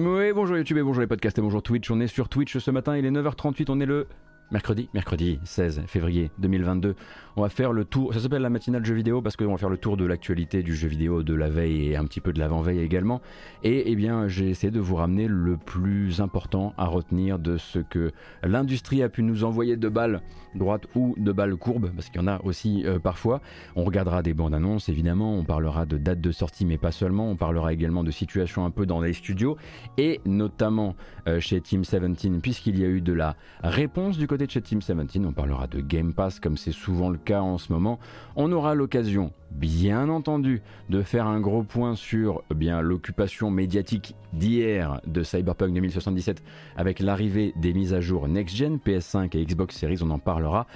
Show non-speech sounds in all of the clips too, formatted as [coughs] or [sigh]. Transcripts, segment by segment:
Oui, bonjour YouTube et bonjour les podcasts et bonjour Twitch. On est sur Twitch ce matin, il est 9h38, on est le mercredi, mercredi 16 février 2022. On va faire le tour, ça s'appelle la matinale jeu vidéo parce qu'on va faire le tour de l'actualité du jeu vidéo de la veille et un petit peu de l'avant-veille également. Et eh bien, j'ai essayé de vous ramener le plus important à retenir de ce que l'industrie a pu nous envoyer de balles droites ou de balles courbes, parce qu'il y en a aussi euh, parfois. On regardera des bandes annonces évidemment, on parlera de dates de sortie, mais pas seulement. On parlera également de situations un peu dans les studios et notamment euh, chez Team 17, puisqu'il y a eu de la réponse du côté chez Team 17. On parlera de Game Pass comme c'est souvent le en ce moment. On aura l'occasion, bien entendu, de faire un gros point sur eh bien l'occupation médiatique d'hier de Cyberpunk 2077 avec l'arrivée des mises à jour next-gen, PS5 et Xbox Series, on en parlera.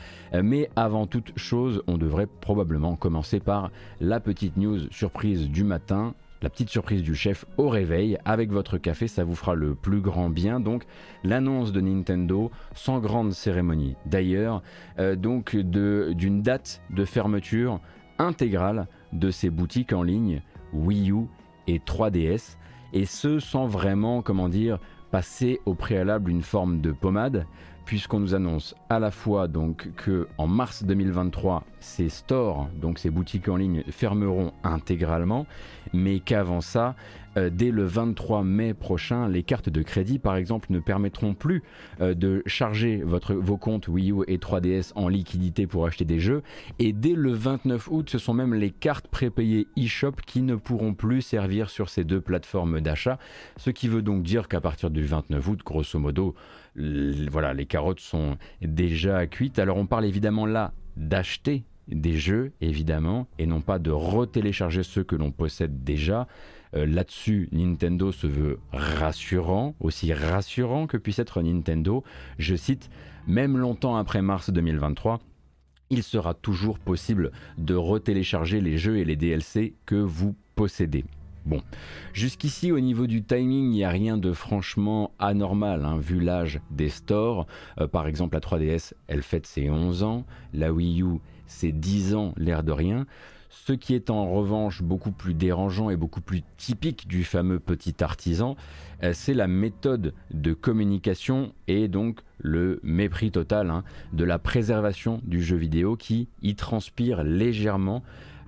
Mais avant toute chose, on devrait probablement commencer par la petite news surprise du matin la petite surprise du chef au réveil avec votre café, ça vous fera le plus grand bien. Donc l'annonce de Nintendo sans grande cérémonie. D'ailleurs, euh, donc d'une date de fermeture intégrale de ses boutiques en ligne Wii U et 3DS et ce sans vraiment, comment dire, passer au préalable une forme de pommade puisqu'on nous annonce à la fois donc que en mars 2023 ces stores donc ces boutiques en ligne fermeront intégralement mais qu'avant ça euh, dès le 23 mai prochain les cartes de crédit par exemple ne permettront plus euh, de charger vos comptes Wii U et 3DS en liquidité pour acheter des jeux. Et dès le 29 août ce sont même les cartes prépayées eShop qui ne pourront plus servir sur ces deux plateformes d'achat. Ce qui veut donc dire qu'à partir du 29 août grosso modo voilà, les carottes sont déjà cuites. Alors on parle évidemment là d'acheter des jeux, évidemment, et non pas de retélécharger ceux que l'on possède déjà. Euh, là-dessus, Nintendo se veut rassurant, aussi rassurant que puisse être Nintendo. Je cite, même longtemps après mars 2023, il sera toujours possible de retélécharger les jeux et les DLC que vous possédez. Bon, jusqu'ici au niveau du timing, il n'y a rien de franchement anormal, hein, vu l'âge des stores. Euh, par exemple, la 3DS, elle fête ses 11 ans, la Wii U, c'est 10 ans, l'air de rien. Ce qui est en revanche beaucoup plus dérangeant et beaucoup plus typique du fameux petit artisan, euh, c'est la méthode de communication et donc le mépris total hein, de la préservation du jeu vidéo qui y transpire légèrement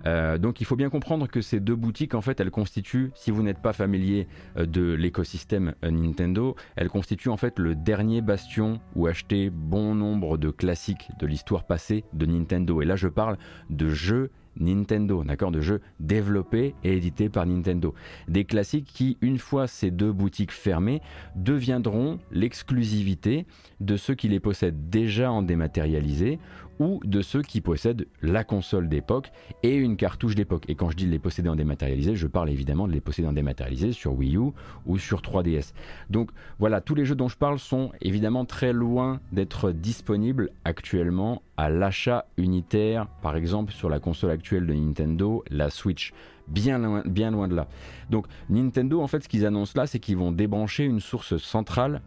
euh, donc il faut bien comprendre que ces deux boutiques, en fait, elles constituent, si vous n'êtes pas familier euh, de l'écosystème euh, Nintendo, elles constituent en fait le dernier bastion où acheter bon nombre de classiques de l'histoire passée de Nintendo. Et là, je parle de jeux Nintendo, d'accord, de jeux développés et édités par Nintendo. Des classiques qui, une fois ces deux boutiques fermées, deviendront l'exclusivité de ceux qui les possèdent déjà en dématérialisé ou de ceux qui possèdent la console d'époque et une cartouche d'époque. Et quand je dis les posséder en dématérialisé, je parle évidemment de les posséder en dématérialisé sur Wii U ou sur 3DS. Donc voilà, tous les jeux dont je parle sont évidemment très loin d'être disponibles actuellement à l'achat unitaire, par exemple sur la console actuelle de Nintendo, la Switch. Bien loin, bien loin de là. Donc Nintendo, en fait, ce qu'ils annoncent là, c'est qu'ils vont débrancher une source centrale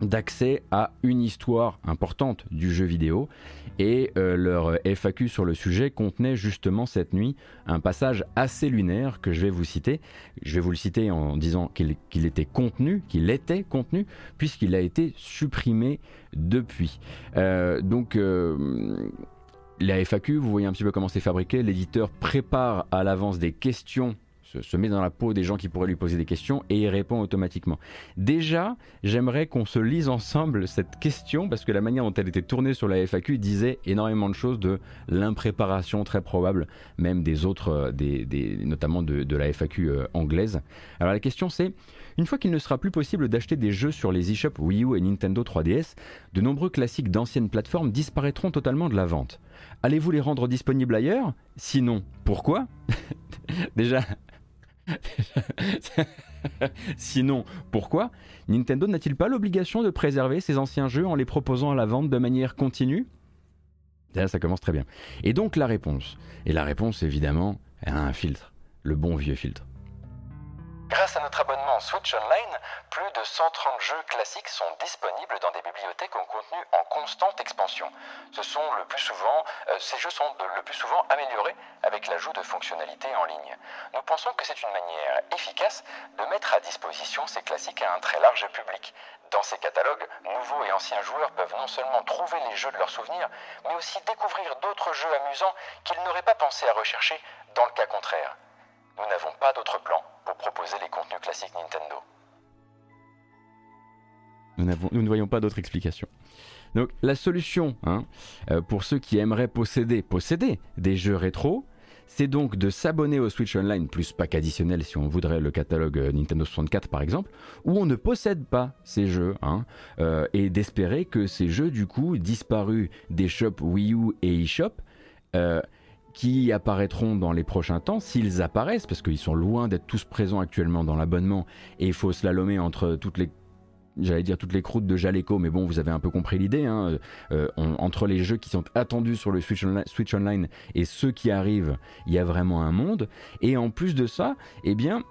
d'accès à une histoire importante du jeu vidéo et euh, leur FAQ sur le sujet contenait justement cette nuit un passage assez lunaire que je vais vous citer. Je vais vous le citer en disant qu'il était contenu, qu'il était contenu, puisqu'il a été supprimé depuis. Euh, donc euh, la FAQ, vous voyez un petit peu comment c'est fabriqué. L'éditeur prépare à l'avance des questions se, met dans la peau des gens qui pourraient lui poser des questions et il répond automatiquement. Déjà, j'aimerais qu'on se lise ensemble cette question parce que la manière dont elle était tournée sur la FAQ disait énormément de choses de l'impréparation très probable, même des autres, euh, des, notamment de, la FAQ euh, anglaise. Alors la question c'est, une fois qu'il ne sera plus possible d'acheter des jeux sur les eShops Wii U et Nintendo 3DS, de nombreux classiques d'anciennes plateformes disparaîtront totalement de la vente. Allez-vous les rendre disponibles ailleurs? Sinon, pourquoi? [laughs] Déjà, [laughs] Sinon, pourquoi Nintendo n'a-t-il pas l'obligation de préserver ses anciens jeux en les proposant à la vente de manière continue? Là, ça commence très bien. Et donc la réponse. Et la réponse, évidemment, a un filtre. Le bon vieux filtre. Grâce à notre abonnement Switch Online, plus de 130 jeux classiques sont disponibles dans des bibliothèques en contenu en constante expansion. Ce euh, ces jeux sont le plus souvent améliorés avec l'ajout de fonctionnalités en ligne. Nous pensons que c'est une manière efficace de mettre à disposition ces classiques à un très large public. Dans ces catalogues, nouveaux et anciens joueurs peuvent non seulement trouver les jeux de leurs souvenirs, mais aussi découvrir d'autres jeux amusants qu'ils n'auraient pas pensé à rechercher dans le cas contraire. Nous n'avons pas d'autre plan pour proposer les contenus classiques Nintendo. Nous, ne voyons pas d'autre explication. Donc la solution hein, euh, pour ceux qui aimeraient posséder, posséder des jeux rétro, c'est donc de s'abonner au Switch Online plus pack additionnel si on voudrait le catalogue euh, Nintendo 64 par exemple, où on ne possède pas ces jeux, hein, euh, et d'espérer que ces jeux du coup disparus des shops Wii U et eShop qui apparaîtront dans les prochains temps, s'ils apparaissent, parce qu'ils sont loin d'être tous présents actuellement dans l'abonnement, et il faut slalomer entre toutes les j'allais dire toutes les croûtes de Jaleco, mais bon, vous avez un peu compris l'idée. Hein. Euh, entre les jeux qui sont attendus sur le Switch, Switch, Online et ceux qui arrivent, il y a vraiment un monde. Et en plus de ça, eh bien,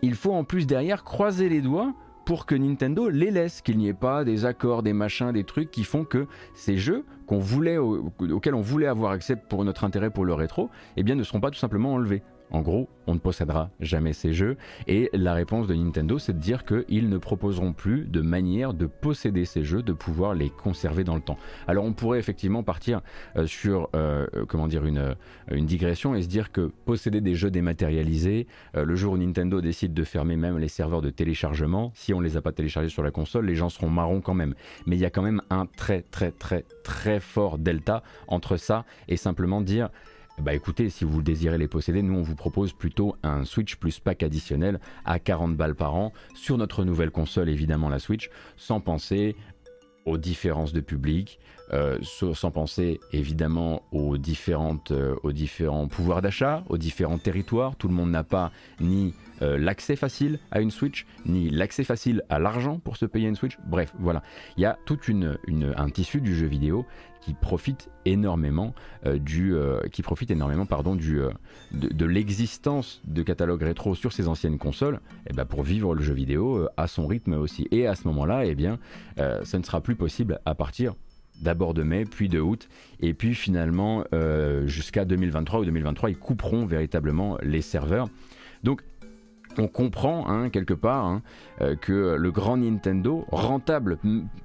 il faut en plus derrière croiser les doigts pour que Nintendo les laisse, qu'il n'y ait pas des accords, des machins, des trucs qui font que ces jeux qu'on voulait, auxquels on voulait avoir accès pour notre intérêt pour le rétro, eh bien ne seront pas tout simplement enlevés. En gros, on ne possédera jamais ces jeux. Et la réponse de Nintendo, c'est de dire qu'ils ne proposeront plus de manière de posséder ces jeux, de pouvoir les conserver dans le temps. Alors on pourrait effectivement partir euh, sur euh, comment dire une, euh, une, digression et se dire que posséder des jeux dématérialisés, le jour où Nintendo décide de fermer même les serveurs de téléchargement, si on ne les a pas téléchargés sur la console, les gens seront marrons quand même. Mais il y a quand même un très très très très fort delta entre ça et simplement dire bah écoutez, si vous désirez les posséder, nous on vous propose plutôt un Switch plus pack additionnel à 40 balles par an sur notre nouvelle console, évidemment la Switch, sans penser aux différences de public, euh, sans penser évidemment aux, différentes, euh, aux différents pouvoirs d'achat, aux différents territoires. Tout le monde n'a pas ni euh, l'accès facile à une Switch, ni l'accès facile à l'argent pour se payer une Switch. Bref, voilà. Il y a tout un tissu du jeu vidéo qui profite énormément euh, du, euh, qui profite énormément pardon du de, l'existence de catalogues rétro sur ces anciennes consoles, et eh ben pour vivre le jeu vidéo à son rythme aussi. Et à ce moment-là, eh bien, ça ne sera plus possible à partir d'abord de mai, puis de août, et puis finalement jusqu'à 2023 ou 2023, ils couperont véritablement les serveurs. Donc on comprend hein, quelque part hein, que le grand Nintendo, rentable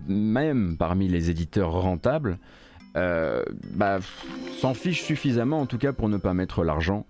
même parmi les éditeurs rentables, euh, bah, s'en fiche suffisamment en tout cas pour ne pas mettre l'argent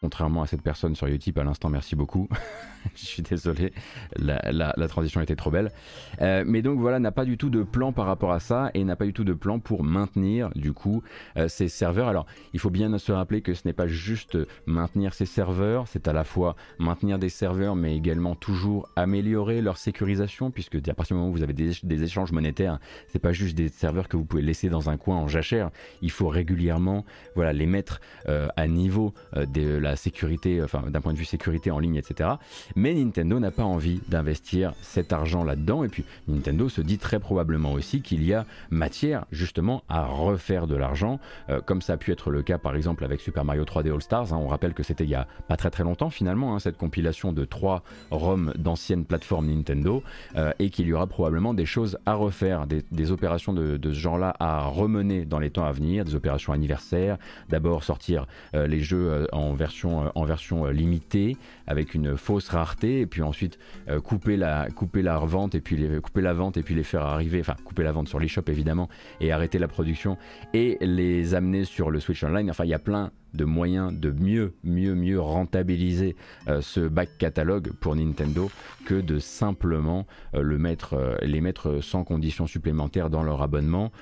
Contrairement à cette personne sur Utip à l'instant, merci beaucoup. [laughs] je suis désolé, la, transition était trop belle. Euh, mais donc voilà, n'a pas du tout de plan par rapport à ça et n'a pas du tout de plan pour maintenir du coup euh, ces serveurs. Alors il faut bien se rappeler que ce n'est pas juste maintenir ces serveurs, c'est à la fois maintenir des serveurs mais également toujours améliorer leur sécurisation puisque à partir du moment où vous avez des, échanges monétaires, c'est pas juste des serveurs que vous pouvez laisser dans un coin en jachère. Il faut régulièrement voilà, les mettre euh, à niveau de la sécurité, enfin d'un point de vue sécurité en ligne, etc. Mais Nintendo n'a pas envie d'investir cet argent là-dedans. Et puis Nintendo se dit très probablement aussi qu'il y a matière justement à refaire de l'argent, euh, comme ça a pu être le cas par exemple avec Super Mario 3D All Stars. Hein. On rappelle que c'était il y a pas très très longtemps finalement hein, cette compilation de trois ROM d'anciennes plateformes Nintendo, euh, et qu'il y aura probablement des choses à refaire, des, opérations de, ce genre-là à remener dans les temps à venir, des opérations anniversaires. D'abord sortir euh, les jeux en version euh, en version euh, limitée avec une fausse rareté et puis ensuite euh, couper la couper la et puis couper la vente et puis les faire arriver enfin couper la vente sur l'eShop évidemment et arrêter la production et les amener sur le Switch Online. Enfin il y a plein de moyens de mieux, mieux, mieux rentabiliser ce back catalogue pour Nintendo que de simplement le mettre, les mettre sans conditions supplémentaires dans leur abonnement,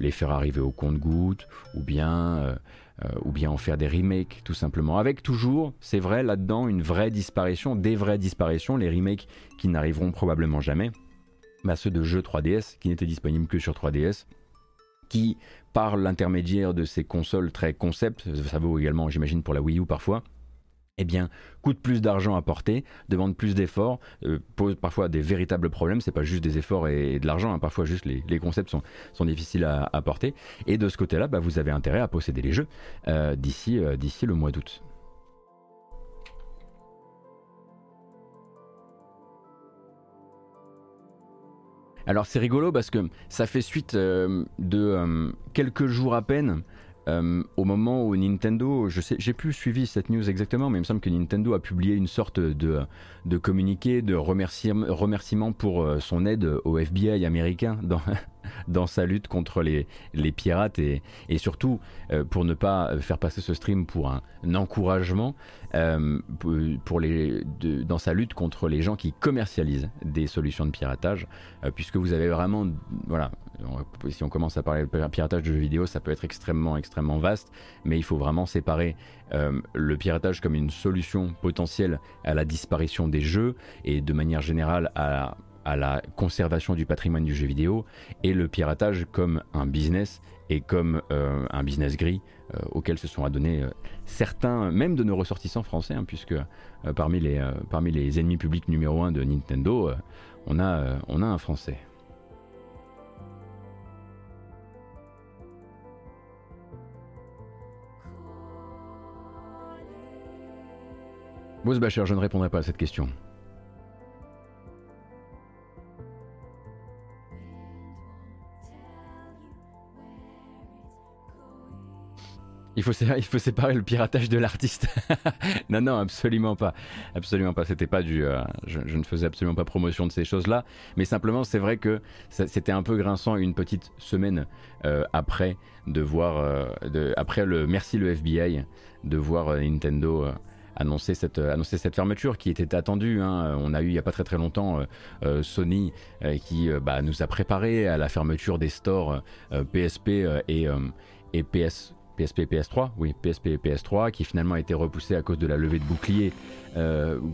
les faire arriver au compte-goutte, ou bien ou bien en faire des remakes tout simplement. Avec toujours, c'est vrai, là-dedans, une vraie disparition, des vraies disparitions, les remakes qui n'arriveront probablement jamais, bah, ceux de jeux 3DS qui n'étaient disponibles que sur 3DS, qui, par l'intermédiaire de ces consoles très concept, ça vaut également, j'imagine, pour la Wii U parfois, eh bien, coûte plus d'argent à porter, demande plus d'efforts, euh, pose parfois des véritables problèmes. C'est pas juste des efforts et, de l'argent, hein. parfois juste les, concepts sont, difficiles à, porter. Et de ce côté-là, bah, vous avez intérêt à posséder les jeux euh, euh, d'ici le mois d'août. Alors c'est rigolo parce que ça fait suite de quelques jours à peine euh, au moment où Nintendo, je sais, j'ai plus suivi cette news exactement, mais il me semble que Nintendo a publié une sorte de, de communiqué de remerciement, pour euh, son aide au FBI américain dans, dans sa lutte contre les, pirates et, surtout euh, pour ne pas faire passer ce stream pour un, encouragement pour les, dans sa lutte contre les gens qui commercialisent des solutions de piratage, puisque vous avez vraiment, voilà, si on commence à parler de piratage de jeux vidéo, ça peut être extrêmement, extrêmement vaste, mais il faut vraiment séparer euh, le piratage comme une solution potentielle à la disparition des jeux et de manière générale à, la conservation du patrimoine du jeu vidéo, et le piratage comme un business et comme euh, un business gris euh, auquel se sont adonnés certains, même de nos ressortissants français, hein, puisque parmi, les, parmi les ennemis publics numéro un de Nintendo, on, a, on a un français. Bacher, je ne répondrai pas à cette question. Il faut, séparer le piratage de l'artiste. [laughs] non, non, absolument pas. Absolument pas. C'était pas du. Euh, je, ne faisais absolument pas promotion de ces choses-là. Mais simplement, c'est vrai que c'était un peu grinçant une petite semaine euh, après de voir. Euh, après le merci le FBI, de voir Nintendo annoncer cette, annoncer cette fermeture qui était attendue. Hein. On a eu il n'y a pas très très longtemps Sony qui bah, nous a préparé à la fermeture des stores PSP et, et PS. PSP et PS3, oui, PSP et PS3, qui finalement a été repoussé à cause de la levée de bouclier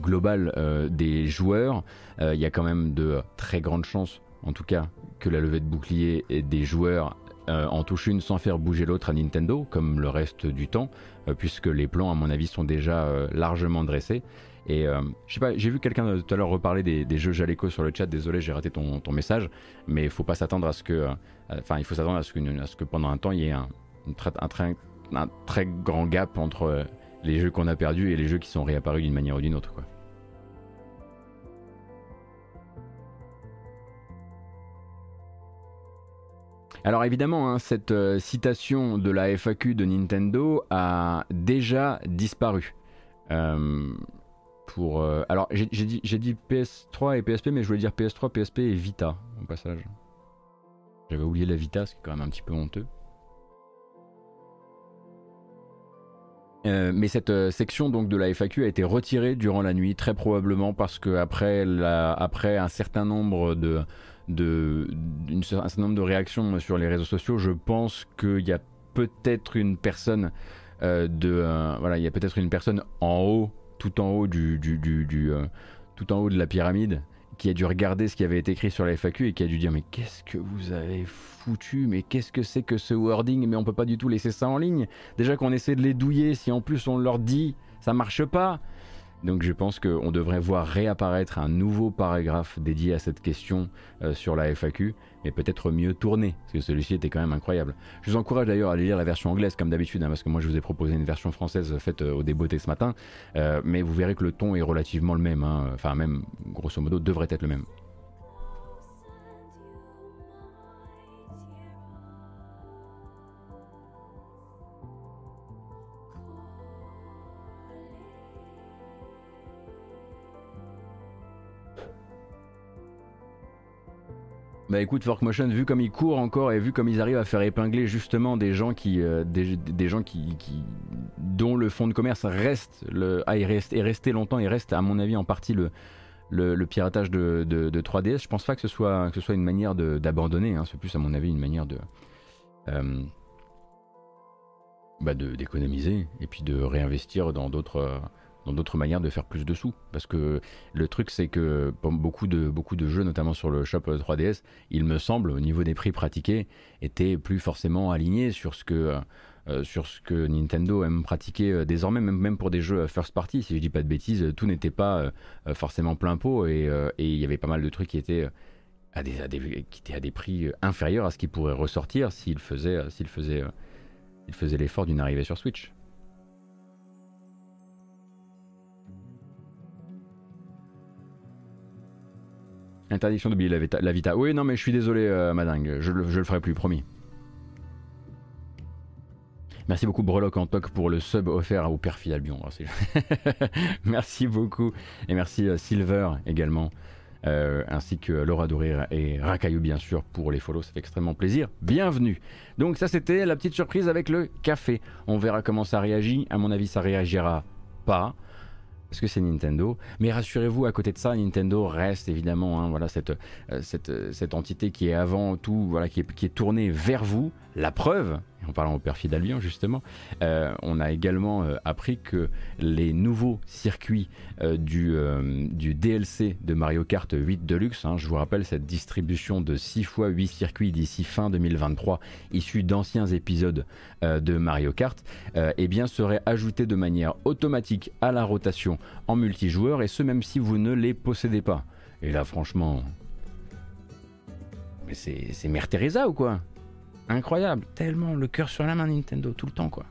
globale des joueurs. Il y a quand même de très grandes chances, en tout cas, que la levée de bouclier des joueurs en touche une sans faire bouger l'autre à Nintendo, comme le reste du temps. Euh, puisque les plans, à mon avis, sont déjà euh, largement dressés. Et euh, je sais pas, j'ai vu quelqu'un tout à l'heure reparler des, jeux Jaleco sur le chat. Désolé, j'ai raté ton, message, mais il faut pas s'attendre à ce que, enfin, il faut s'attendre à, ce que pendant un temps il y ait un, très grand gap entre les jeux qu'on a perdus et les jeux qui sont réapparus d'une manière ou d'une autre, quoi. Alors évidemment, hein, cette euh, citation de la FAQ de Nintendo a déjà disparu. Euh, pour, euh, alors j'ai dit, dit, PS3 et PSP, mais je voulais dire PS3, PSP et Vita au passage. J'avais oublié la Vita, ce qui est quand même un petit peu honteux. Mais cette section donc de la FAQ a été retirée durant la nuit, très probablement parce que après, un certain nombre de, certain nombre de réactions sur les réseaux sociaux, je pense qu'il y a peut-être une personne euh, de euh, il y a peut-être une personne en haut, tout en haut du, du, euh, tout en haut de la pyramide, qui a dû regarder ce qui avait été écrit sur la FAQ et qui a dû dire mais qu'est-ce que vous avez foutu, mais qu'est-ce que c'est que ce wording, mais on peut pas du tout laisser ça en ligne. Déjà qu'on essaie de les douiller, si en plus on leur dit ça marche pas. Donc je pense qu'on devrait voir réapparaître un nouveau paragraphe dédié à cette question euh, sur la FAQ, mais peut-être mieux tourné, parce que celui-ci était quand même incroyable. Je vous encourage d'ailleurs à lire la version anglaise comme d'habitude, hein, parce que moi je vous ai proposé une version française faite euh, au débeauté ce matin, euh, mais vous verrez que le ton est relativement le même, hein. enfin même grosso modo devrait être le même. Bah écoute, Forkmotion, vu comme ils courent encore et vu comme ils arrivent à faire épingler justement des gens qui, euh, des, gens qui, dont le fonds de commerce reste, ah, est resté longtemps et reste à mon avis en partie le, le, piratage de, 3DS, je pense pas que ce soit, que ce soit une manière d'abandonner, hein. c'est plus à mon avis une manière de, euh, bah d'économiser et puis de réinvestir dans d'autres d'autres manières de faire plus de sous. Parce que le truc, c'est que beaucoup de, beaucoup de jeux, notamment sur le shop 3DS, il me semble, au niveau des prix pratiqués, étaient plus forcément alignés sur ce que, euh, sur ce que Nintendo aime pratiquer euh, désormais, même, même pour des jeux first party. Si je dis pas de bêtises, tout n'était pas euh, forcément plein pot et il y avait pas mal de trucs qui étaient. À des, qui à des prix inférieurs à ce qui pourrait ressortir s'il faisait, s'il faisait, faisait l'effort d'une arrivée sur Switch. Interdiction d'oublier la, Vita. Oui, non, mais je suis désolé, euh, madingue. Je, je le ferai plus, promis. Merci beaucoup Breloque en toc pour le sub offert au Perfide Albion. [laughs] merci beaucoup. Et merci euh, Silver également. Euh, ainsi que Laura Dourir et Rakayu bien sûr pour les follow, ça fait extrêmement plaisir. Bienvenue. Donc ça c'était la petite surprise avec le café. On verra comment ça réagit. À mon avis ça réagira pas parce que c'est Nintendo. Mais rassurez-vous, à côté de ça, Nintendo reste évidemment hein, voilà, cette, euh, cette, cette, entité qui est avant tout, voilà, qui est, qui est tournée vers vous. La preuve, en parlant au perfide Albion justement, euh, on a également euh, appris que les nouveaux circuits euh, du, DLC de Mario Kart 8 Deluxe, hein, je vous rappelle cette distribution de 6 fois 8 circuits d'ici fin 2023, issus d'anciens épisodes de Mario Kart, eh bien seraient ajoutés de manière automatique à la rotation en multijoueur, et ce même si vous ne les possédez pas. Et là franchement... Mais c'est Mère Teresa ou quoi? Incroyable, tellement le cœur sur la main Nintendo tout le temps quoi.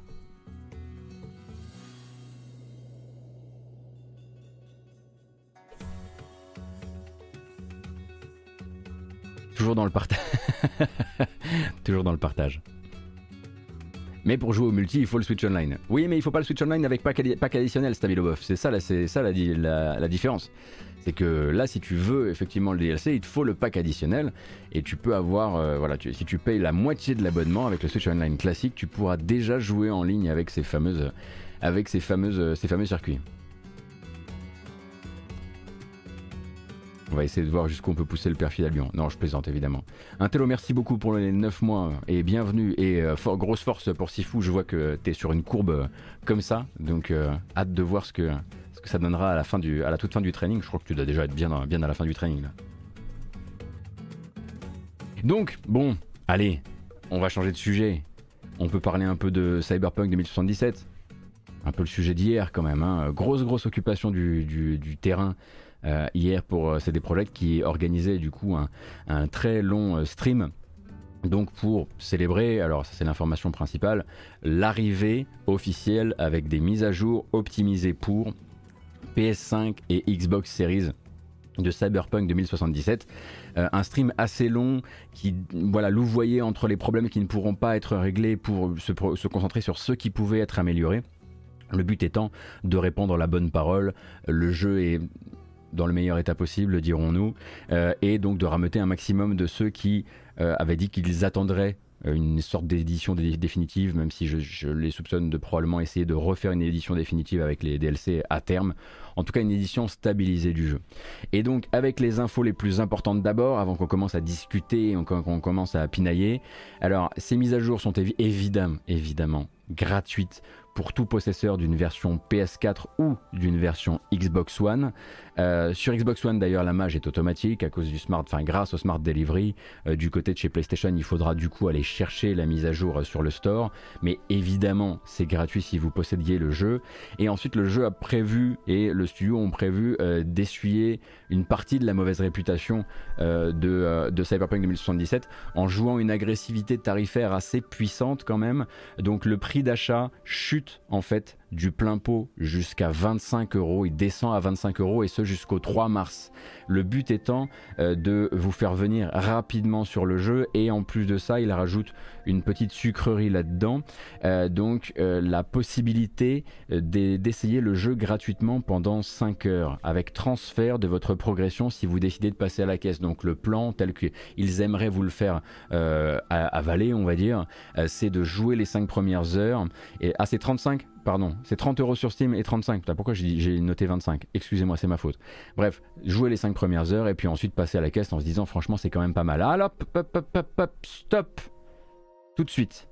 Toujours dans le partage. [laughs] Toujours dans le partage. Mais pour jouer au multi, il faut le Switch Online. Oui, mais il faut pas le Switch Online avec pack, additionnel, Stabilo C'est ça, c'est ça la, la différence. C'est que là, si tu veux effectivement le DLC, il te faut le pack additionnel et tu peux avoir, euh, voilà, si tu payes la moitié de l'abonnement avec le Switch Online classique, tu pourras déjà jouer en ligne avec ces fameux circuits. On va essayer de voir jusqu'où on peut pousser le perfil à Lyon. Non, je plaisante évidemment. Un télo, merci beaucoup pour les 9 mois et bienvenue. Et euh, grosse force pour Sifu. Je vois que tu es sur une courbe euh, comme ça. Donc, hâte de voir ce que, ça donnera à la, fin du, toute fin du training. Je crois que tu dois déjà être bien, bien à la fin du training. Donc, bon, allez, on va changer de sujet. On peut parler un peu de Cyberpunk 2077. Un peu le sujet d'hier quand même. Hein. Grosse, grosse occupation du, terrain. Euh, hier pour euh, CD Projekt qui organisait du coup un, très long euh, stream donc pour célébrer, alors ça c'est l'information principale, l'arrivée officielle avec des mises à jour optimisées pour PS5 et Xbox Series de Cyberpunk 2077. Euh, un stream assez long qui voilà, louvoyait entre les problèmes qui ne pourront pas être réglés pour se, se concentrer sur ceux qui pouvaient être améliorés. Le but étant de répandre la bonne parole. Le jeu est dans le meilleur état possible, dirons-nous, euh, et donc de rameuter un maximum de ceux qui euh, avaient dit qu'ils attendraient euh, une sorte d'édition définitive, même si je, les soupçonne de probablement essayer de refaire une édition définitive avec les DLC à terme. En tout cas, une édition stabilisée du jeu. Et donc, avec les infos les plus importantes d'abord, avant qu'on commence à discuter, qu'on commence à pinailler. Alors, ces mises à jour sont évidemment, évidemment gratuites pour tout possesseur d'une version PS4 ou d'une version Xbox One. Euh, sur Xbox One d'ailleurs la mage est automatique à cause du smart, grâce au smart delivery. Euh, du côté de chez PlayStation il faudra du coup aller chercher la mise à jour euh, sur le store. Mais évidemment c'est gratuit si vous possédiez le jeu. Et ensuite le jeu a prévu et le studio ont prévu d'essuyer une partie de la mauvaise réputation de, de, Cyberpunk 2077 en jouant une agressivité tarifaire assez puissante quand même. Donc le prix d'achat chute en fait du plein pot jusqu'à 25 euros. Il descend à 25 euros et ce jusqu'au 3 mars. Le but étant euh, de vous faire venir rapidement sur le jeu et en plus de ça, il rajoute une petite sucrerie là-dedans. Euh, donc euh, la possibilité d'essayer le jeu gratuitement pendant 5 heures avec transfert de votre progression si vous décidez de passer à la caisse. Donc le plan tel qu'ils aimeraient vous le faire avaler, on va dire, c'est de jouer les 5 premières heures. Et à ces 35 pardon, c'est 30 euros sur Steam et 35. pourquoi j'ai noté 25 Excusez-moi, c'est ma faute. Bref, jouer les 5 premières heures et puis ensuite passer à la caisse en se disant franchement c'est quand même pas mal. Alors, hop, stop Tout de suite.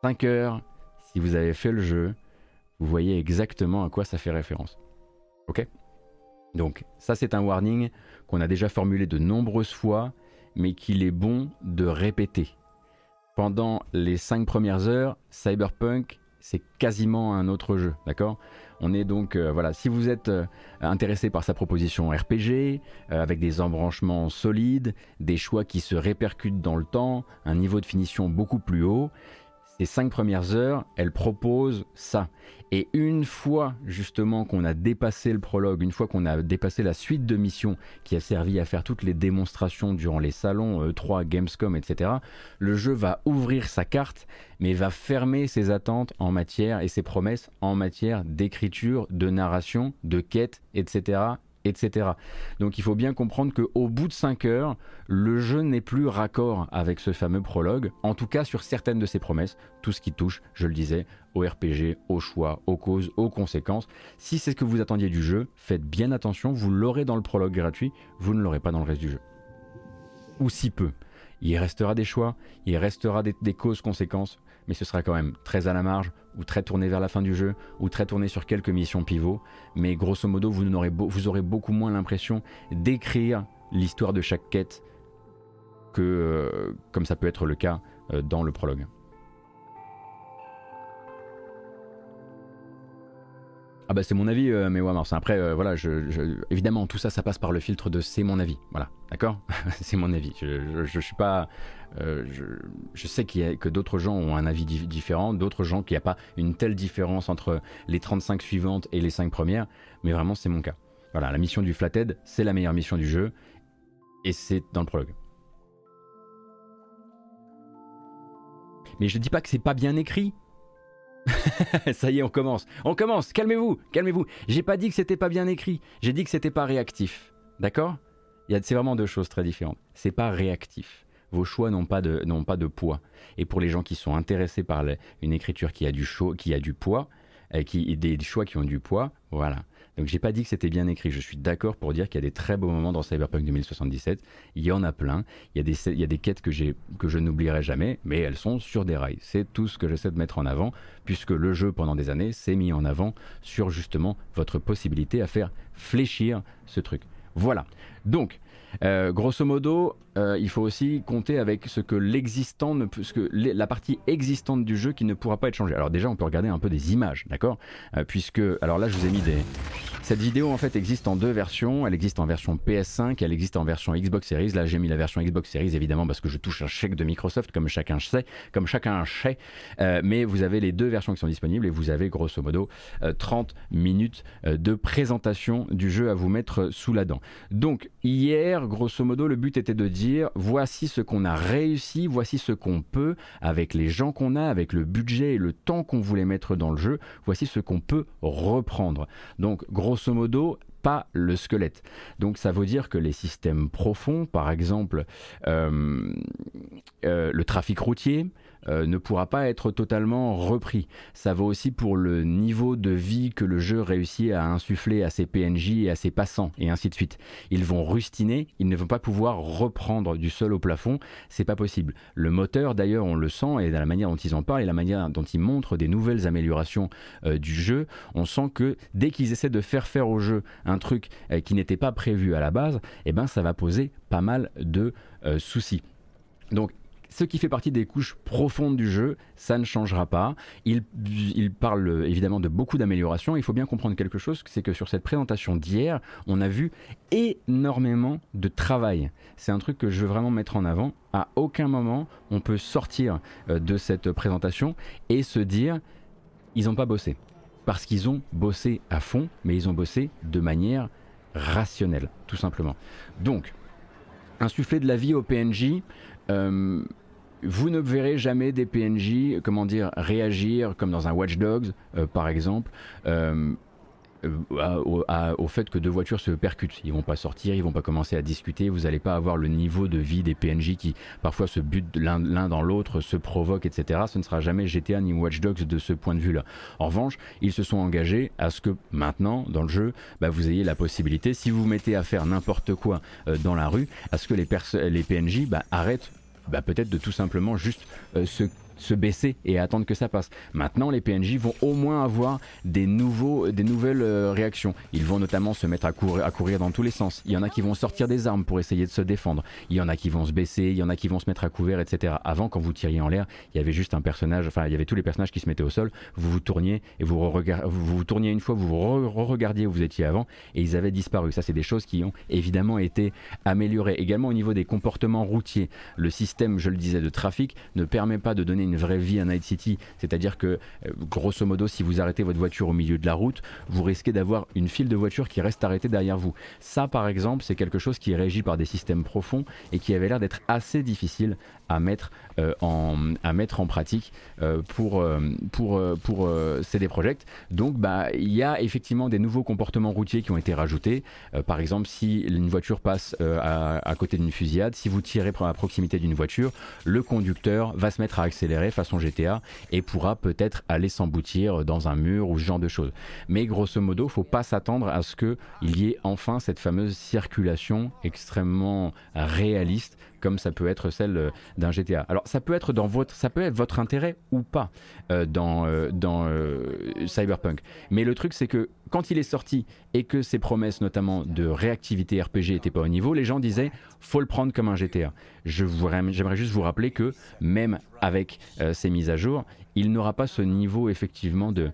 5 heures, si vous avez fait le jeu, vous voyez exactement à quoi ça fait référence. Ok? Donc ça c'est un warning qu'on a déjà formulé de nombreuses fois, mais qu'il est bon de répéter. Pendant les 5 premières heures, Cyberpunk c'est quasiment un autre jeu, d'accord? On est donc, euh, voilà, si vous êtes euh, intéressé par sa proposition RPG, euh, avec des embranchements solides, des choix qui se répercutent dans le temps, un niveau de finition beaucoup plus haut, ces cinq premières heures, elle propose ça. Et une fois justement qu'on a dépassé le prologue, une fois qu'on a dépassé la suite de missions qui a servi à faire toutes les démonstrations durant les salons E3, Gamescom, etc., le jeu va ouvrir sa carte, mais va fermer ses attentes en matière et ses promesses en matière d'écriture, de narration, de quête, etc., Donc il faut bien comprendre qu'au bout de 5 heures, le jeu n'est plus raccord avec ce fameux prologue, en tout cas sur certaines de ses promesses, tout ce qui touche, je le disais, au RPG, au choix, aux causes, aux conséquences. Si c'est ce que vous attendiez du jeu, faites bien attention, vous l'aurez dans le prologue gratuit, vous ne l'aurez pas dans le reste du jeu. Ou si peu. Il restera des choix, il restera des, des causes-conséquences, mais ce sera quand même très à la marge, ou très tourné vers la fin du jeu, ou très tourné sur quelques missions pivots. Mais grosso modo, vous, aurez, beaucoup moins l'impression d'écrire l'histoire de chaque quête que euh, comme ça peut être le cas euh, dans le prologue. Ah bah c'est mon avis, euh, mais ouais, après, voilà, je, évidemment, tout ça, ça passe par le filtre de c'est mon avis, voilà, d'accord? [laughs] C'est mon avis. Je, je, suis pas, euh, je, sais y que d'autres gens ont un avis différent, d'autres gens qu'il n'y a pas une telle différence entre les 35 suivantes et les 5 premières, mais vraiment c'est mon cas. Voilà, la mission du Flathead, c'est la meilleure mission du jeu, et c'est dans le prologue. Mais je dis pas que c'est pas bien écrit. [laughs] Ça y est, on commence. On commence. Calmez-vous, calmez-vous. J'ai pas dit que c'était pas bien écrit. J'ai dit que c'était pas réactif. D'accord? C'est vraiment deux choses très différentes. C'est pas réactif vos choix n'ont pas, de, pas de poids. Et pour les gens qui sont intéressés par une écriture qui a du, show, qui a du poids, qui, des choix qui ont du poids, voilà. Donc j'ai pas dit que c'était bien écrit, je suis d'accord pour dire qu'il y a des très beaux moments dans Cyberpunk 2077, il y en a plein, il y a des, quêtes que, que je n'oublierai jamais, mais elles sont sur des rails. C'est tout ce que j'essaie de mettre en avant, puisque le jeu pendant des années s'est mis en avant sur justement votre possibilité à faire fléchir ce truc. Voilà. Donc, euh, grosso modo, euh, il faut aussi compter avec ce que l'existant ne ce que la partie existante du jeu qui ne pourra pas être changée. Alors déjà, on peut regarder un peu des images, d'accord euh, Puisque, alors là, je vous ai mis des. Cette vidéo en fait existe en deux versions. Elle existe en version PS5, elle existe en version Xbox Series. Là, j'ai mis la version Xbox Series évidemment parce que je touche un chèque de Microsoft, comme chacun sait, comme chacun sait. mais vous avez les deux versions qui sont disponibles et vous avez grosso modo 30 minutes de présentation du jeu à vous mettre sous la dent. Donc hier, grosso modo, le but était de voici ce qu'on a réussi, voici ce qu'on peut avec les gens qu'on a, avec le budget et le temps qu'on voulait mettre dans le jeu, voici ce qu'on peut reprendre. Donc grosso modo, pas le squelette. Donc ça veut dire que les systèmes profonds, par exemple euh, euh, le trafic routier, euh, ne pourra pas être totalement repris. Ça vaut aussi pour le niveau de vie que le jeu réussit à insuffler à ses PNJ et à ses passants, et ainsi de suite. Ils vont rustiner, ils ne vont pas pouvoir reprendre du sol au plafond, c'est pas possible. Le moteur, d'ailleurs, on le sent, et dans la manière dont ils en parlent, et la manière dont ils montrent des nouvelles améliorations euh, du jeu, on sent que dès qu'ils essaient de faire faire au jeu un truc euh, qui n'était pas prévu à la base, eh ben ça va poser pas mal de soucis. Donc ce qui fait partie des couches profondes du jeu, ça ne changera pas. Il, parle évidemment de beaucoup d'améliorations. Il faut bien comprendre quelque chose, c'est que sur cette présentation d'hier, on a vu énormément de travail. C'est un truc que je veux vraiment mettre en avant. À aucun moment, on peut sortir euh, de cette présentation et se dire, ils n'ont pas bossé. Parce qu'ils ont bossé à fond, mais ils ont bossé de manière rationnelle, tout simplement. Donc, insuffler de la vie au PNJ, euh, vous ne verrez jamais des PNJ, comment dire, réagir comme dans un Watch Dogs, euh, par exemple, euh, au, fait que deux voitures se percutent. Ils vont pas sortir, ils vont pas commencer à discuter. Vous n'allez pas avoir le niveau de vie des PNJ qui parfois se butent l'un dans l'autre, se provoquent, etc. Ce ne sera jamais GTA ni Watch Dogs de ce point de vue-là. En revanche, ils se sont engagés à ce que maintenant, dans le jeu, bah, vous ayez la possibilité, si vous vous mettez à faire n'importe quoi dans la rue, à ce que les, les PNJ bah, arrêtent bah, peut-être de tout simplement juste euh, se se baisser et attendre que ça passe. Maintenant, les PNJ vont au moins avoir des, nouveaux, des nouvelles euh, réactions. Ils vont notamment se mettre à courir, dans tous les sens. Il y en a qui vont sortir des armes pour essayer de se défendre. Il y en a qui vont se baisser, il y en a qui vont se mettre à couvert, etc. Avant, quand vous tiriez en l'air, il y avait juste un personnage, enfin, il y avait tous les personnages qui se mettaient au sol. Vous vous tourniez et vous vous, tourniez une fois, vous vous re-regardiez où vous étiez avant et ils avaient disparu. Ça, c'est des choses qui ont évidemment été améliorées. Également au niveau des comportements routiers, le système, je le disais, de trafic ne permet pas de donner une vraie vie à Night City. C'est-à-dire que, grosso modo, si vous arrêtez votre voiture au milieu de la route, vous risquez d'avoir une file de voitures qui reste arrêtée derrière vous. Ça, par exemple, c'est quelque chose qui est régi par des systèmes profonds et qui avait l'air d'être assez difficile à mettre, euh, en, à mettre en pratique euh, pour, euh, pour, pour CD Projekt. Donc bah, il y a effectivement des nouveaux comportements routiers qui ont été rajoutés. par exemple, si une voiture passe à, côté d'une fusillade, si vous tirez à proximité d'une voiture, le conducteur va se mettre à accélérer façon GTA et pourra peut-être aller s'emboutir dans un mur ou ce genre de choses. Mais grosso modo, faut pas s'attendre à ce qu'il y ait enfin cette fameuse circulation extrêmement réaliste comme ça peut être celle euh, d'un GTA. Alors ça peut être dans votre, ça peut être votre intérêt ou pas euh, dans, euh, Cyberpunk. Mais le truc c'est que quand il est sorti et que ses promesses notamment de réactivité RPG n'étaient pas au niveau, les gens disaient faut le prendre comme un GTA. J'aimerais juste vous rappeler que même avec ces mises à jour, il n'aura pas ce niveau effectivement de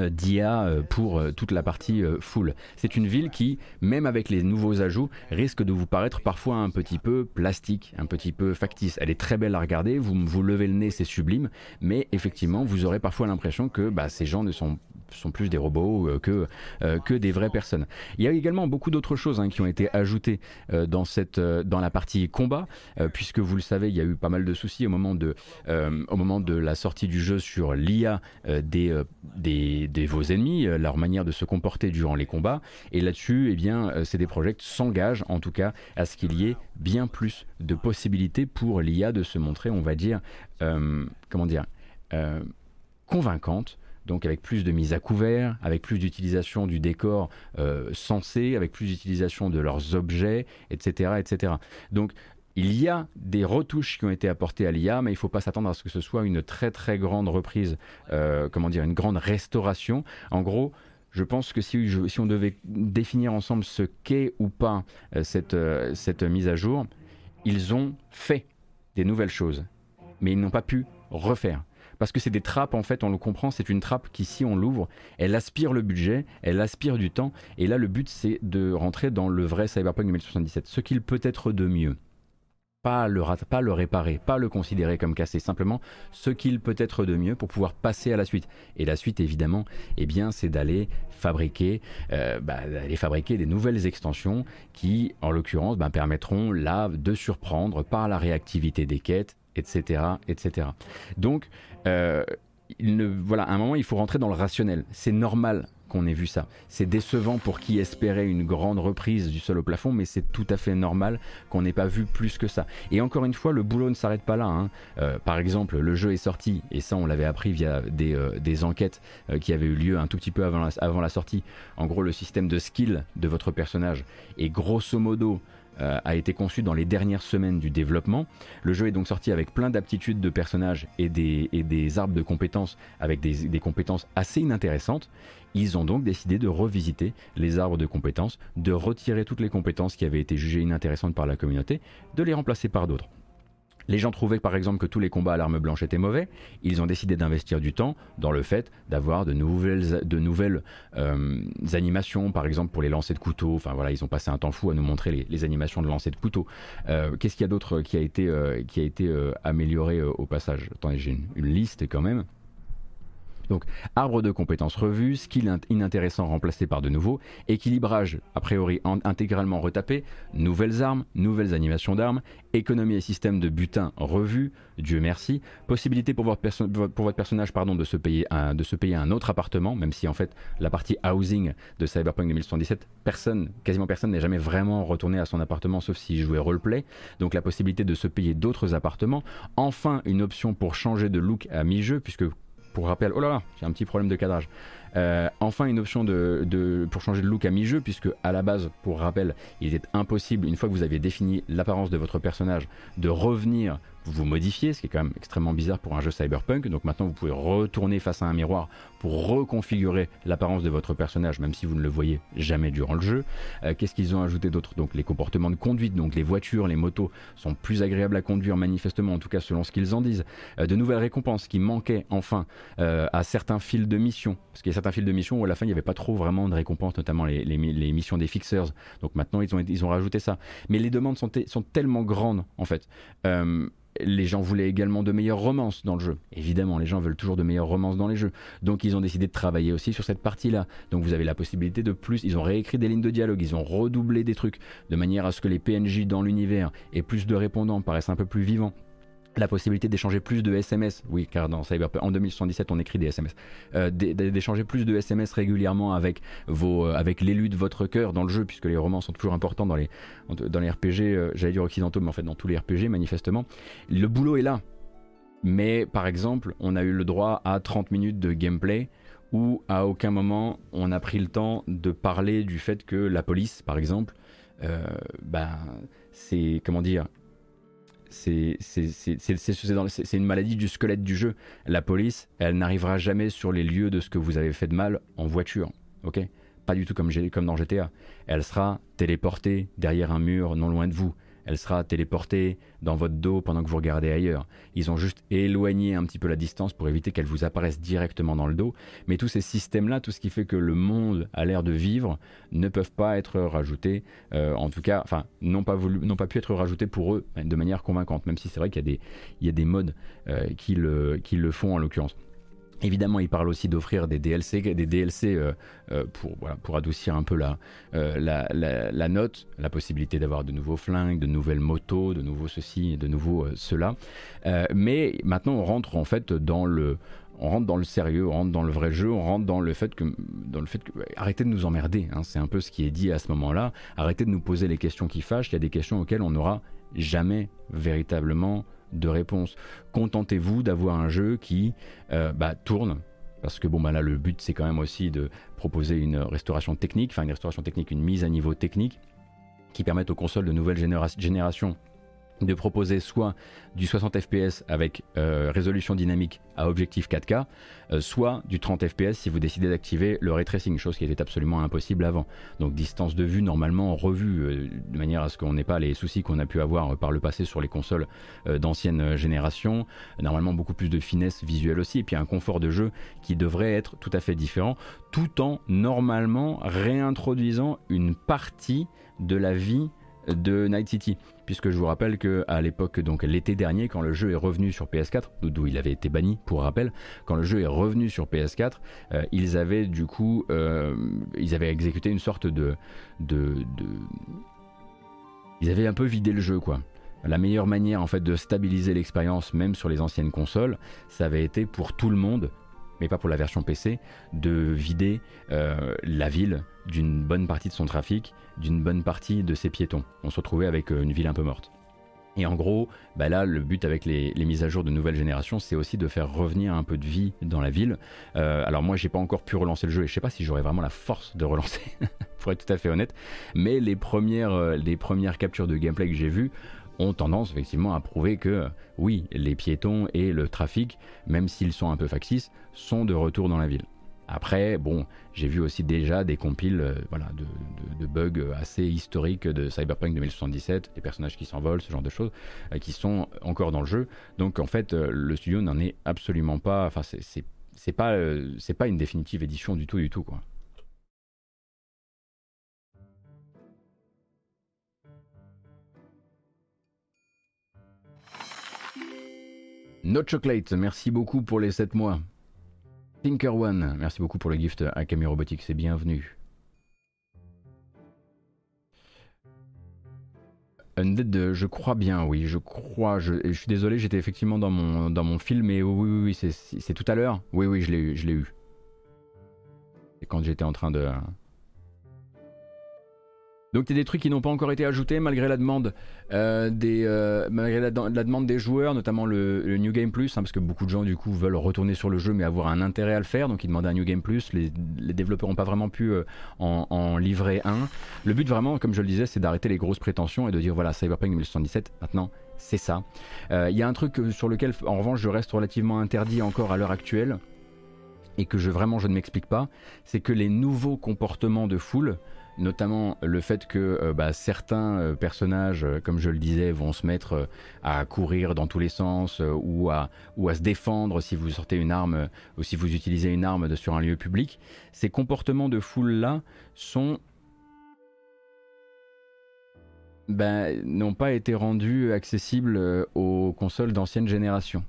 d'IA euh, pour euh, toute la partie full. C'est une ville qui, même avec les nouveaux ajouts, risque de vous paraître parfois un petit peu plastique, un petit peu factice. Elle est très belle à regarder, vous vous levez le nez, c'est sublime, mais effectivement, vous aurez parfois l'impression que bah, ces gens ne sont sont plus des robots euh, que, euh, que des vraies personnes. Il y a également beaucoup d'autres choses hein, qui ont été ajoutées euh, dans, cette, dans la partie combat, puisque vous le savez, il y a eu pas mal de soucis au moment de, au moment de la sortie du jeu sur l'IA des, des, vos ennemis, leur manière de se comporter durant les combats. Et là-dessus, eh bien, des projets s'engagent en tout cas à ce qu'il y ait bien plus de possibilités pour l'IA de se montrer, on va dire, comment dire, convaincante donc avec plus de mise à couvert, avec plus d'utilisation du décor euh, sensé, avec plus d'utilisation de leurs objets, etc., etc. Donc il y a des retouches qui ont été apportées à l'IA, mais il ne faut pas s'attendre à ce que ce soit une très très grande reprise, euh, comment dire, une grande restauration. En gros, je pense que si, on devait définir ensemble ce qu'est ou pas euh, cette, cette mise à jour, ils ont fait des nouvelles choses, mais ils n'ont pas pu refaire parce que c'est des trappes en fait, on le comprend, c'est une trappe qui si on l'ouvre, elle aspire le budget, elle aspire du temps, et là le but c'est de rentrer dans le vrai Cyberpunk 2077, ce qu'il peut être de mieux. Pas le, réparer, pas le considérer comme cassé, simplement ce qu'il peut être de mieux pour pouvoir passer à la suite. Et la suite, évidemment, eh bien, c'est d'aller fabriquer, euh, bah, fabriquer des nouvelles extensions qui, en l'occurrence, bah, permettront là de surprendre par la réactivité des quêtes, etc., etc. Donc, euh, voilà, à un moment, il faut rentrer dans le rationnel. C'est normal qu'on ait vu ça. C'est décevant pour qui espérait une grande reprise du sol au plafond, mais c'est tout à fait normal qu'on n'ait pas vu plus que ça. Et encore une fois, le boulot ne s'arrête pas là. Hein. Euh, par exemple, le jeu est sorti, et ça on l'avait appris via des, euh, des enquêtes qui avaient eu lieu un tout petit peu avant la, avant la sortie. En gros, le système de skill de votre personnage est grosso modo euh, a été conçu dans les dernières semaines du développement. Le jeu est donc sorti avec plein d'aptitudes de personnages et des, arbres de compétences avec des, des compétences assez inintéressantes. Ils ont donc décidé de revisiter les arbres de compétences, de retirer toutes les compétences qui avaient été jugées inintéressantes par la communauté, de les remplacer par d'autres. Les gens trouvaient par exemple que tous les combats à l'arme blanche étaient mauvais. Ils ont décidé d'investir du temps dans le fait d'avoir de nouvelles, nouvelles euh, animations, par exemple pour les lancers de couteau. Enfin voilà, ils ont passé un temps fou à nous montrer les, animations de lancers de couteau. Euh, qu'est-ce qu'il y a d'autre qui a été, euh, qui a été amélioré au passage? Attendez, j'ai une liste quand même. Donc, arbre de compétences revu, skill inintéressant remplacé par de nouveaux, équilibrage a priori intégralement retapé, nouvelles armes, nouvelles animations d'armes, économie et système de butin revu, Dieu merci, possibilité pour votre, personnage pardon, de, se payer un, de se payer un autre appartement, même si en fait la partie housing de Cyberpunk 2077, personne, quasiment personne n'est jamais vraiment retourné à son appartement sauf s'il jouait roleplay, donc la possibilité de se payer d'autres appartements, enfin une option pour changer de look à mi-jeu, puisque pour rappel, oh là là, j'ai un petit problème de cadrage. Euh, enfin, une option pour changer de look à mi-jeu, puisque à la base, pour rappel, il était impossible, une fois que vous aviez défini l'apparence de votre personnage, de revenir vous modifier, ce qui est quand même extrêmement bizarre pour un jeu cyberpunk. Donc maintenant, vous pouvez retourner face à un miroir pour reconfigurer l'apparence de votre personnage, même si vous ne le voyez jamais durant le jeu. Euh, qu'est-ce qu'ils ont ajouté d'autre? Donc les comportements de conduite, donc les voitures, les motos sont plus agréables à conduire manifestement, en tout cas selon ce qu'ils en disent. Euh, de nouvelles récompenses qui manquaient enfin à certains fils de mission, un fil de mission où à la fin il n'y avait pas trop vraiment de récompenses, notamment les, les, missions des fixers. Donc maintenant ils ont, ils ont rajouté ça. Mais les demandes sont, sont tellement grandes en fait. Euh, les gens voulaient également de meilleures romances dans le jeu. Évidemment, les gens veulent toujours de meilleures romances dans les jeux. Donc ils ont décidé de travailler aussi sur cette partie-là. Donc vous avez la possibilité de plus. Ils ont réécrit des lignes de dialogue, ils ont redoublé des trucs de manière à ce que les PNJ dans l'univers aient plus de répondants, paraissent un peu plus vivants la possibilité d'échanger plus de SMS, oui, car dans Cyberpunk en 2077 on écrit des SMS, euh, d'échanger plus de SMS régulièrement avec vos, euh, avec l'élu de votre cœur dans le jeu, puisque les romans sont toujours importants dans les, dans les RPG, euh, j'allais dire occidentaux, mais en fait dans tous les RPG manifestement. Le boulot est là, mais par exemple, on a eu le droit à 30 minutes de gameplay où à aucun moment on a pris le temps de parler du fait que la police, par exemple, ben c'est comment dire c'est une maladie du squelette du jeu. La police, elle n'arrivera jamais sur les lieux de ce que vous avez fait de mal en voiture. Ok? Pas du tout comme, comme dans GTA. Elle sera téléportée derrière un mur non loin de vous elle sera téléportée dans votre dos pendant que vous regardez ailleurs. Ils ont juste éloigné un petit peu la distance pour éviter qu'elle vous apparaisse directement dans le dos. Mais tous ces systèmes-là, tout ce qui fait que le monde a l'air de vivre, ne peuvent pas être rajoutés, euh, en tout cas, enfin, n'ont pas, pas pu être rajoutés pour eux de manière convaincante, même si c'est vrai qu'il y, a des, il y a des modes euh, qui, le, qui le font en l'occurrence. Évidemment, il parle aussi d'offrir des DLC, des DLC euh, euh, pour, pour adoucir un peu euh, la, la, note, la possibilité d'avoir de nouveaux flingues, de nouvelles motos, de nouveaux ceci, de nouveaux cela. mais maintenant, on rentre en fait dans le, on rentre dans le sérieux, on rentre dans le vrai jeu, on rentre dans le fait que, dans le fait que, arrêtez de nous emmerder. Hein, c'est un peu ce qui est dit à ce moment-là. Arrêtez de nous poser les questions qui fâchent. Il y a des questions auxquelles on n'aura jamais véritablement de réponse. Contentez-vous d'avoir un jeu qui euh, bah, tourne. Parce que bon, bah là, le but, c'est quand même aussi de proposer une restauration technique, enfin une restauration technique, une mise à niveau technique qui permette aux consoles de nouvelle génération de proposer soit du 60 fps avec euh, résolution dynamique à objectif 4K, euh, soit du 30 fps si vous décidez d'activer le ray tracing, chose qui était absolument impossible avant. Donc distance de vue normalement revue euh, de manière à ce qu'on n'ait pas les soucis qu'on a pu avoir par le passé sur les consoles d'ancienne génération, normalement beaucoup plus de finesse visuelle aussi, et puis un confort de jeu qui devrait être tout à fait différent, tout en normalement réintroduisant une partie de la vie de Night City puisque je vous rappelle que à l'époque donc l'été dernier quand le jeu est revenu sur PS4 d'où il avait été banni pour rappel quand le jeu est revenu sur PS4 euh, ils avaient du coup euh, ils avaient exécuté une sorte de, de, de ils avaient un peu vidé le jeu quoi. La meilleure manière en fait de stabiliser l'expérience même sur les anciennes consoles ça avait été pour tout le monde mais pas pour la version PC, de vider euh, la ville d'une bonne partie de son trafic, d'une bonne partie de ses piétons. On se retrouvait avec euh, une ville un peu morte. Et en gros, bah là, le but avec les, mises à jour de nouvelle génération, c'est aussi de faire revenir un peu de vie dans la ville. Euh, alors moi, j'ai pas encore pu relancer le jeu et je sais pas si j'aurai vraiment la force de relancer, [laughs] pour être tout à fait honnête. Mais les premières, les premières captures de gameplay que j'ai vues ont tendance effectivement à prouver que oui, les piétons et le trafic, même s'ils sont un peu factices, sont de retour dans la ville. Après, bon, j'ai vu aussi déjà des compiles euh, voilà, de, bugs assez historiques de Cyberpunk 2077, des personnages qui s'envolent, ce genre de choses, euh, qui sont encore dans le jeu. Donc en fait, euh, le studio n'en est absolument pas. Enfin, c'est pas, c'est pas une définitive édition du tout, du tout, quoi. No Chocolate, merci beaucoup pour les 7 mois. Tinker One, merci beaucoup pour le gift à Camille Robotics, c'est bienvenu. Undead, je crois bien, oui, je crois. Je, suis désolé, j'étais effectivement dans mon, dans mon film, mais oui, oui, oui, c'est tout à l'heure. Oui, oui, je l'ai eu, je l'ai eu. Et quand j'étais en train de, donc il des trucs qui n'ont pas encore été ajoutés malgré la demande, euh, des, euh, des joueurs, notamment le, New Game Plus, hein, parce que beaucoup de gens du coup veulent retourner sur le jeu mais avoir un intérêt à le faire, donc ils demandaient un New Game Plus. Les, développeurs n'ont pas vraiment pu euh, en, livrer un. Le but vraiment, comme je le disais, c'est d'arrêter les grosses prétentions et de dire voilà Cyberpunk 2077, maintenant c'est ça. Il y a un truc sur lequel en revanche je reste relativement interdit encore à l'heure actuelle et que je vraiment je ne m'explique pas, c'est que les nouveaux comportements de foule notamment le fait que euh, bah, certains euh, personnages, euh, comme je le disais, vont se mettre à courir dans tous les sens ou, à, se défendre si vous sortez une arme ou si vous utilisez une arme sur un lieu public. Ces comportements de foule-là sont ben, n'ont pas été rendus accessibles aux consoles d'ancienne génération.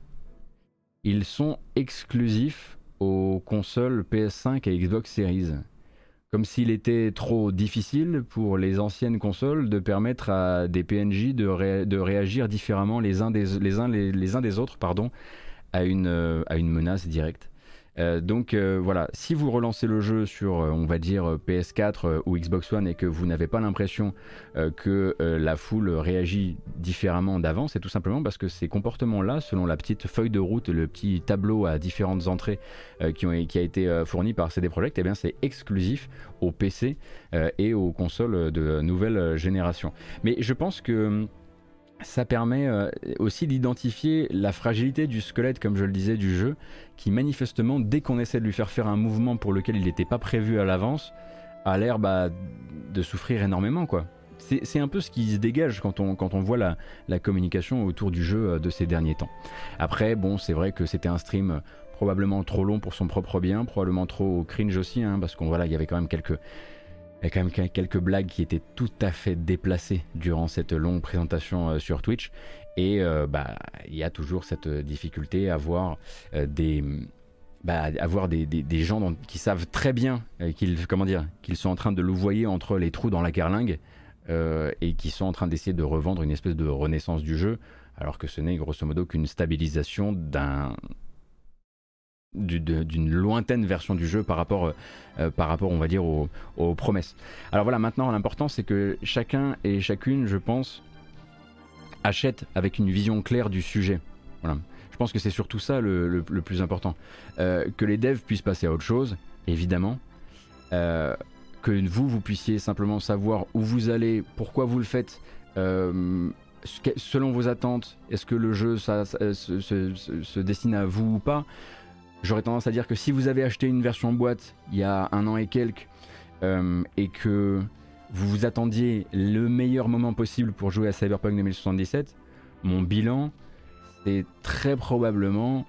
Ils sont exclusifs aux consoles PS5 et Xbox Series. Comme s'il était trop difficile pour les anciennes consoles de permettre à des PNJ de, réagir différemment les uns des, autres pardon, à, une, euh, à une menace directe. Euh, donc euh, voilà, si vous relancez le jeu sur, euh, on va dire, PS4 ou Xbox One et que vous n'avez pas l'impression que la foule réagit différemment d'avant, c'est tout simplement parce que ces comportements-là, selon la petite feuille de route, le petit tableau à différentes entrées qui, qui, a été fourni par CD Projekt, eh bien c'est exclusif aux PC et aux consoles de nouvelle génération. Mais je pense que ça permet euh, aussi d'identifier la fragilité du squelette, comme je le disais, du jeu, qui manifestement, dès qu'on essaie de lui faire faire un mouvement pour lequel il n'était pas prévu à l'avance, a l'air bah, de souffrir énormément, quoi. C'est un peu ce qui se dégage quand on, voit la, la communication autour du jeu euh, de ces derniers temps. Après, bon, c'est vrai que c'était un stream euh, probablement trop long pour son propre bien, probablement trop cringe aussi, hein, parce qu'on voilà, il y avait quand même quelques il y a quand même quelques blagues qui étaient tout à fait déplacées durant cette longue présentation euh, sur Twitch. Et euh, bah, il y a toujours cette difficulté à voir euh, des, bah, avoir des, gens qui savent très bien qu'ils comment dire qu'ils sont en train de louvoyer entre les trous dans la carlingue et qui sont en train d'essayer de revendre une espèce de renaissance du jeu alors que ce n'est grosso modo qu'une stabilisation d'un d'une lointaine version du jeu par rapport, euh, par rapport on va dire, aux, promesses. Alors voilà, maintenant l'important c'est que chacun et chacune, je pense, achète avec une vision claire du sujet. Voilà. Je pense que c'est surtout ça le, plus important. Euh, que les devs puissent passer à autre chose, évidemment. Euh, que vous, vous puissiez simplement savoir où vous allez, pourquoi vous le faites, selon vos attentes, est-ce que le jeu ça, se, se, destine à vous ou pas J'aurais tendance à dire que si vous avez acheté une version boîte il y a un an et quelques euh, et que vous vous attendiez le meilleur moment possible pour jouer à Cyberpunk 2077, mon bilan, c'est très probablement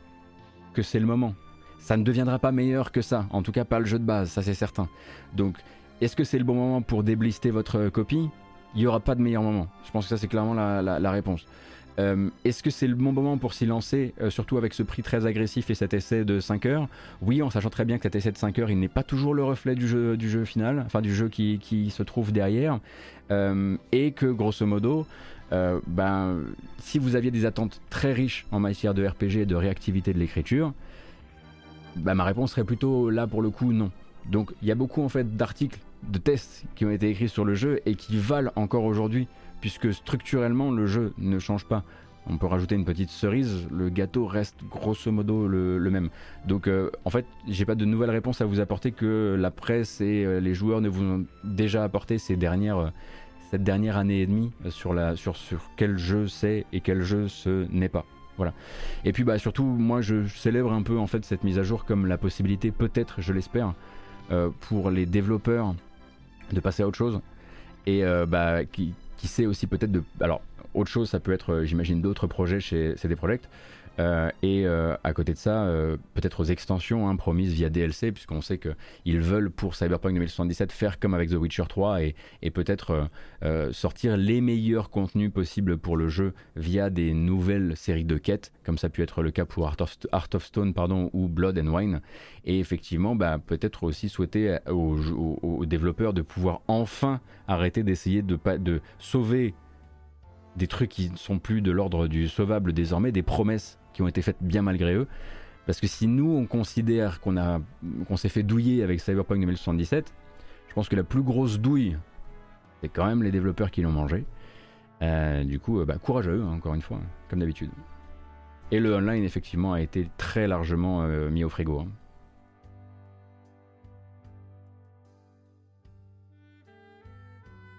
que c'est le moment. Ça ne deviendra pas meilleur que ça, en tout cas pas le jeu de base, ça c'est certain. Donc, est-ce que c'est le bon moment pour déblister votre copie? Il n'y aura pas de meilleur moment. Je pense que ça c'est clairement la réponse. Euh, est-ce que c'est le bon moment pour s'y lancer, euh, surtout avec ce prix très agressif et cet essai de 5 heures? Oui, en sachant très bien que cet essai de 5 heures, il n'est pas toujours le reflet du jeu, final, enfin du jeu qui, se trouve derrière, euh, et que grosso modo, ben, si vous aviez des attentes très riches en matière de RPG et de réactivité de l'écriture, ben, ma réponse serait plutôt là pour le coup non. Donc il y a beaucoup en fait d'articles, de tests qui ont été écrits sur le jeu et qui valent encore aujourd'hui puisque structurellement le jeu ne change pas. On peut rajouter une petite cerise, le gâteau reste grosso modo le, même. Donc euh, en fait, j'ai pas de nouvelles réponses à vous apporter que la presse et euh, les joueurs ne vous ont déjà apporté ces dernières, euh, cette dernière année et demie sur, la, sur, sur quel jeu c'est et quel jeu ce n'est pas. Voilà. Et puis bah surtout, moi je célèbre un peu en fait cette mise à jour comme la possibilité, peut-être, je l'espère, pour les développeurs de passer à autre chose et bah qui, qui sait aussi peut-être de... Alors, autre chose, ça peut être, euh, j'imagine, d'autres projets chez CD Projekt. Euh, et euh, à côté de ça, peut-être aux extensions hein, promises via DLC, puisqu'on sait qu'ils veulent pour Cyberpunk 2077 faire comme avec The Witcher 3 et, peut-être sortir les meilleurs contenus possibles pour le jeu via des nouvelles séries de quêtes, comme ça a pu être le cas pour Art of, Stone ou Blood and Wine. Et effectivement, bah, peut-être aussi souhaiter aux, développeurs de pouvoir enfin arrêter d'essayer de, de sauver des trucs qui ne sont plus de l'ordre du sauvable désormais, des promesses qui ont été faites bien malgré eux. Parce que si nous on considère qu'on qu'on s'est fait douiller avec Cyberpunk 2077, je pense que la plus grosse douille, c'est quand même les développeurs qui l'ont mangé. Euh, du coup, euh, bah, courageux, hein, encore une fois, comme d'habitude. Et le online, effectivement, a été très largement euh, mis au frigo. Hein.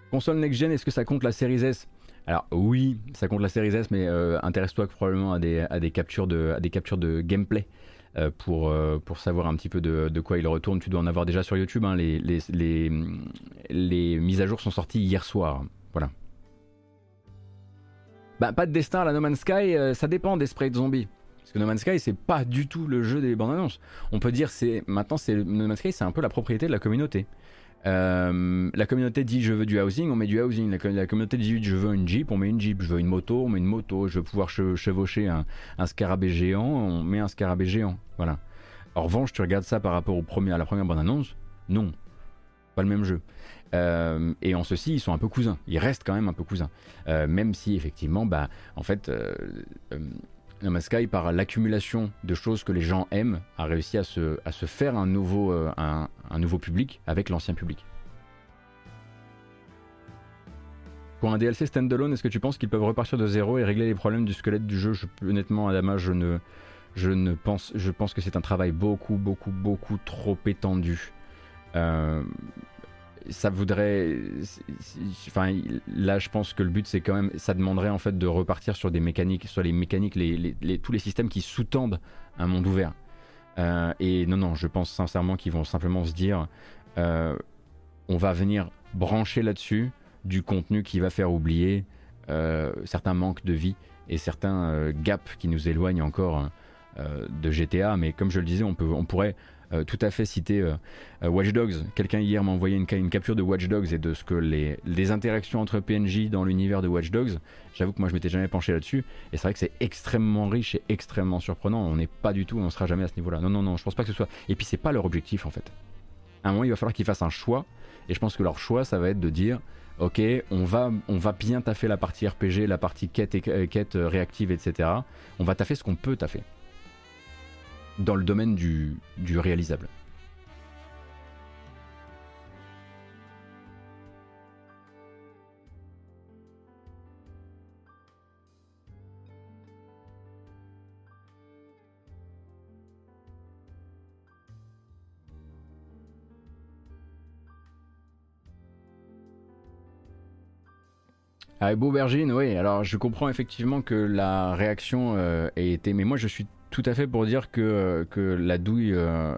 Console next-gen, est-ce que ça compte la série S? Alors oui, ça compte la série S, mais euh, intéresse-toi probablement à des, captures de, gameplay. Euh, pour, euh, pour savoir un petit peu de, quoi il retourne. Tu dois en avoir déjà sur YouTube. Hein. Les, mises à jour sont sorties hier soir. Voilà. Bah, pas de destin à la No Man's Sky, ça dépend des sprays de zombies. Parce que No Man's Sky, c'est pas du tout le jeu des bandes annonces. On peut dire, c'est maintenant, No Man's Sky, c'est un peu la propriété de la communauté. Euh, la communauté dit je veux du housing, on met du housing. La, communauté dit je veux une Jeep, on met une Jeep. Je veux une moto, on met une moto. Je veux pouvoir chevaucher un, scarabée géant, on met un scarabée géant. Voilà. En revanche, tu regardes ça par rapport au premier, à la première bande-annonce, non, pas le même jeu. Euh, et en ceci, ils sont un peu cousins. Ils restent quand même un peu cousins. Euh, même si effectivement, bah, en fait, No par l'accumulation de choses que les gens aiment, a réussi à se, à se faire un nouveau, euh, un, nouveau public avec l'ancien public. Pour un DLC standalone, est-ce que tu penses qu'ils peuvent repartir de zéro et régler les problèmes du squelette du jeu? Je, Honnêtement, Adama, je ne, je ne pense, je pense que c'est un travail beaucoup, beaucoup, beaucoup trop étendu. Euh, ça voudrait. Enfin, là, je pense que le but, c'est quand même. Ça demanderait en fait de repartir sur des mécaniques, sur les mécaniques, tous les systèmes qui sous-tendent un monde ouvert. Euh, et non, non, je pense sincèrement qu'ils vont simplement se dire euh, on va venir brancher là-dessus du contenu qui va faire oublier euh, certains manques de vie et certains gaps qui nous éloignent encore de GTA. Mais comme je le disais, on, peut, on pourrait euh, tout à fait citer euh, euh, Watch Dogs. Quelqu'un hier m'a envoyé une, capture de Watch Dogs et de ce que les, les interactions entre PNJ dans l'univers de Watch Dogs. J'avoue que moi je m'étais jamais penché là-dessus et c'est vrai que c'est extrêmement riche et extrêmement surprenant. On n'est pas du tout, on sera jamais à ce niveau-là. Non, non, non, je pense pas que ce soit. Et puis c'est pas leur objectif en fait. À un moment, il va falloir qu'ils fassent un choix et je pense que leur choix, ça va être de dire ok, on va, on va bien taffer la partie RPG, la partie quête, et, quête réactive, etc. On va taffer ce qu'on peut taffer dans le domaine du, du réalisable. Ah, Beaubergine, oui, alors je comprends effectivement que la réaction euh, ait été. Mais moi je suis tout à fait pour dire que, euh, que la douille, euh,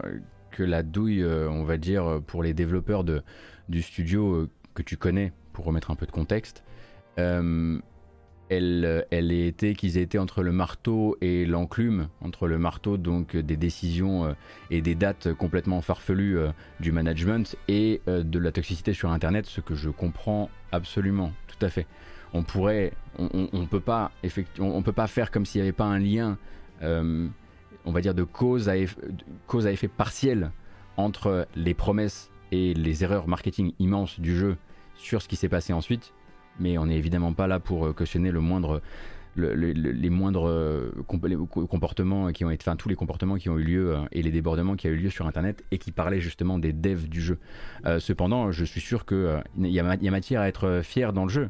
que la douille euh, on va dire, pour les développeurs de, du studio que tu connais, pour remettre un peu de contexte, elle, elle été qu'ils aient été entre le marteau et l'enclume, entre le marteau donc des décisions et des dates complètement farfelues du management et de la toxicité sur Internet, ce que je comprends absolument, tout à fait. On pourrait, on, peut pas, on peut pas faire comme s'il n'y avait pas un lien euh, on va dire, de cause à, effet, cause à effet partiel entre les promesses et les erreurs marketing immenses du jeu sur ce qui s'est passé ensuite. Mais on n'est évidemment pas là pour euh, cautionner le moindre, les moindres euh, comportements qui ont été, enfin tous les comportements qui ont eu lieu et les débordements qui ont eu lieu sur Internet et qui parlaient justement des devs du jeu. cependant, je suis sûr qu'il y, a matière à être fier dans le jeu,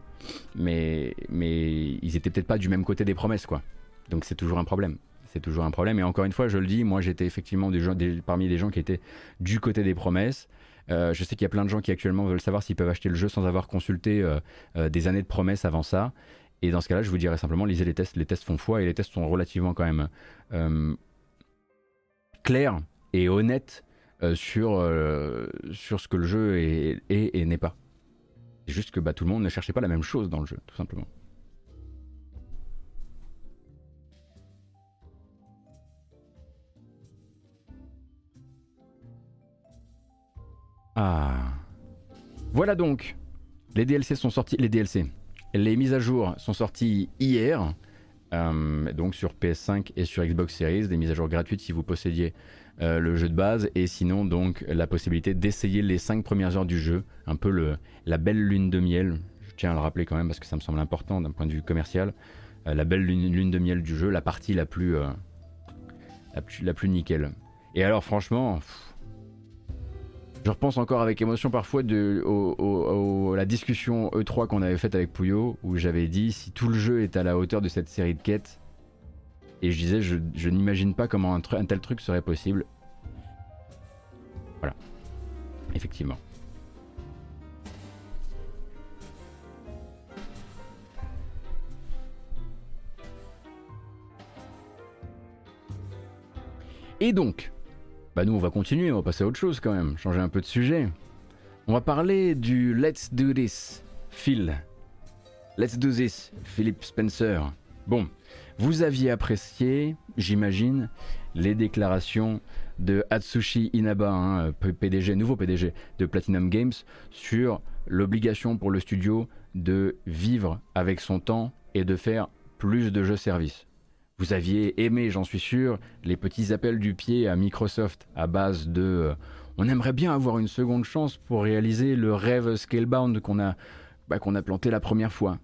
mais, mais ils étaient peut-être pas du même côté des promesses, quoi. Donc c'est toujours un problème c'est toujours un problème. Et encore une fois, je le dis, moi j'étais effectivement des gens, parmi les gens qui étaient du côté des promesses. Euh, je sais qu'il y a plein de gens qui actuellement veulent savoir s'ils peuvent acheter le jeu sans avoir consulté euh, euh, des années de promesses avant ça. Et dans ce cas-là, je vous dirais simplement, lisez les tests. Les tests font foi et les tests sont relativement quand même clairs et honnêtes sur, sur ce que le jeu est, et n'est pas. C'est juste que bah, tout le monde ne cherchait pas la même chose dans le jeu, tout simplement. Ah. Voilà donc. Les DLC sont sortis. Les DLC. Les mises à jour sont sorties hier. Euh, donc sur PS5 et sur Xbox Series, des mises à jour gratuites si vous possédiez euh, le jeu de base, et sinon donc la possibilité d'essayer les 5 premières heures du jeu, un peu le, la belle lune de miel, je tiens à le rappeler quand même parce que ça me semble important d'un point de vue commercial, euh, la belle lune, de miel du jeu, la partie la plus, la plus, la plus nickel. Et alors franchement, je repense encore avec émotion parfois de, la discussion E3 qu'on avait faite avec Puyo, où j'avais dit si tout le jeu est à la hauteur de cette série de quêtes, et je disais je, n'imagine pas comment un, tel truc serait possible. Voilà. Effectivement. Et donc, bah nous on va continuer, on va passer à autre chose quand même, changer un peu de sujet. On va parler du Let's Do This, Phil. Let's Do This, Philip Spencer, Bon, vous aviez apprécié, j'imagine, les déclarations de Atsushi Inaba, hein, PDG, nouveau PDG de Platinum Games, sur l'obligation pour le studio de vivre avec son temps et de faire plus de jeux services. Vous aviez aimé, j'en suis sûr, les petits appels du pied à Microsoft à base de euh, on aimerait bien avoir une seconde chance pour réaliser le rêve Scalebound qu'on a, bah, qu'on a planté la première fois.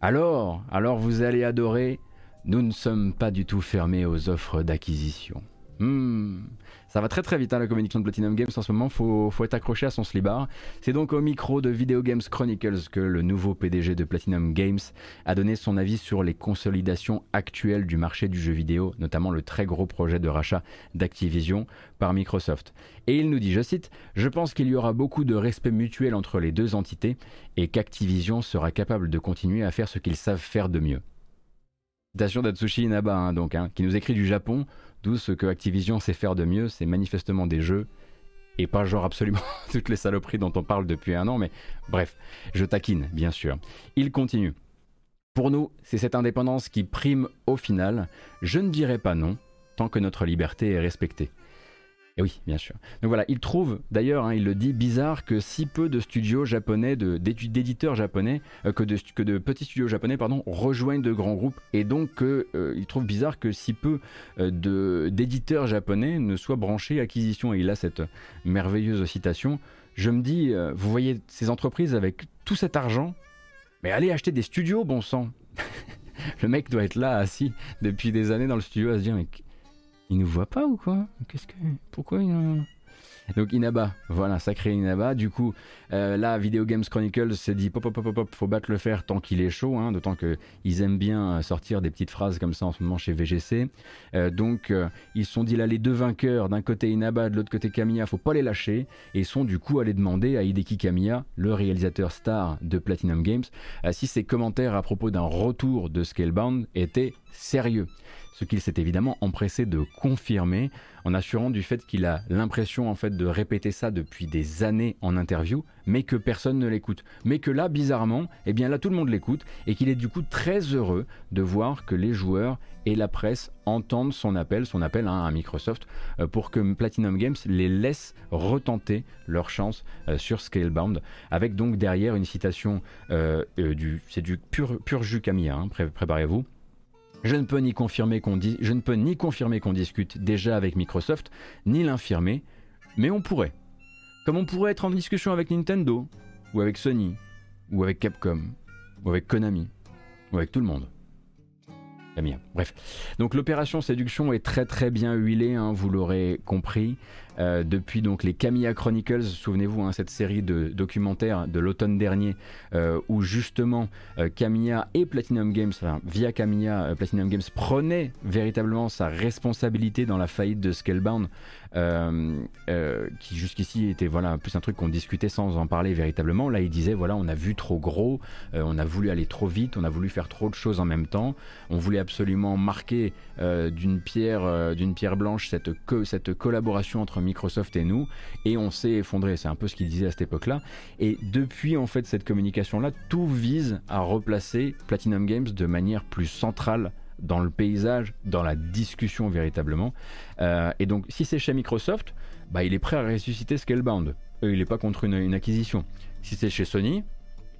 Alors, alors vous allez adorer, nous ne sommes pas du tout fermés aux offres d'acquisition. Hmm. Ça va très très vite hein, la communication de Platinum Games en ce moment, faut, faut être accroché à son slibard. C'est donc au micro de Video Games Chronicles que le nouveau PDG de Platinum Games a donné son avis sur les consolidations actuelles du marché du jeu vidéo, notamment le très gros projet de rachat d'Activision par Microsoft. Et il nous dit, je cite, Je pense qu'il y aura beaucoup de respect mutuel entre les deux entités et qu'Activision sera capable de continuer à faire ce qu'ils savent faire de mieux. Citation d'Atsushi Inaba, hein, donc, hein, qui nous écrit du Japon. D'où ce que Activision sait faire de mieux, c'est manifestement des jeux et pas genre absolument [laughs] toutes les saloperies dont on parle depuis un an, mais bref, je taquine, bien sûr. Il continue. Pour nous, c'est cette indépendance qui prime au final. Je ne dirais pas non, tant que notre liberté est respectée. Et oui, bien sûr. Donc voilà, il trouve, d'ailleurs, hein, il le dit, bizarre que si peu de studios japonais, d'éditeurs japonais, euh, que, de, petits studios japonais, pardon, rejoignent de grands groupes, et donc que, euh, il trouve bizarre que si peu euh, d'éditeurs japonais ne soient branchés acquisition. Et il a cette merveilleuse citation. Je me dis, vous voyez ces entreprises avec tout cet argent, mais allez acheter des studios, bon sang. [laughs] le mec doit être là assis depuis des années dans le studio à se dire mais il nous voit pas ou quoi? Qu'est-ce que pourquoi il donc Inaba, voilà, sacré Inaba. Du coup, euh, là, Video Games Chronicles s'est dit pop, pop, pop, pop, faut battre le fer tant qu'il est chaud, hein, d'autant qu'ils aiment bien sortir des petites phrases comme ça en ce moment chez VGC. Euh, donc, euh, ils se sont dit là, les deux vainqueurs, d'un côté Inaba, de l'autre côté Kamiya, faut pas les lâcher. Et ils sont du coup allés demander à Hideki Kamiya, le réalisateur star de Platinum Games, si ses commentaires à propos d'un retour de Scalebound étaient sérieux ce qu'il s'est évidemment empressé de confirmer en assurant du fait qu'il a l'impression en fait de répéter ça depuis des années en interview, mais que personne ne l'écoute. Mais que là, bizarrement, eh bien là tout le monde l'écoute et qu'il est du coup très heureux de voir que les joueurs et la presse entendent son appel, son appel hein, à Microsoft, euh, pour que Platinum Games les laisse retenter leur chance euh, sur Scalebound, avec donc derrière une citation euh, du, c'est du pur, pur jus Camilla, hein, préparez-vous. Je ne peux ni confirmer qu'on discute déjà avec Microsoft, ni l'infirmer, mais on pourrait. Comme on pourrait être en discussion avec Nintendo, ou avec Sony, ou avec Capcom, ou avec Konami, ou avec tout le monde. Bref. Donc l'opération séduction est très très bien huilée, hein, vous l'aurez compris. Euh, depuis donc les Camilla Chronicles, souvenez-vous, hein, cette série de documentaires de l'automne dernier, euh, où justement euh, Camilla et Platinum Games, enfin, via Camilla, Platinum Games prenait véritablement sa responsabilité dans la faillite de Scalebound, qui jusqu'ici était voilà plus un truc qu'on discutait sans en parler véritablement. Là, il disait voilà, on a vu trop gros, on a voulu aller trop vite, on a voulu faire trop de choses en même temps, on voulait absolument marquer d'une pierre, d'une pierre blanche cette, cette collaboration entre Microsoft et nous, et on s'est effondré. C'est un peu ce qu'il disait à cette époque-là. Et depuis en fait cette communication-là, tout vise à replacer Platinum Games de manière plus centrale dans le paysage, dans la discussion véritablement. Euh, et donc, si c'est chez Microsoft, bah, il est prêt à ressusciter Scalebound. il n'est pas contre une, acquisition. Si c'est chez Sony,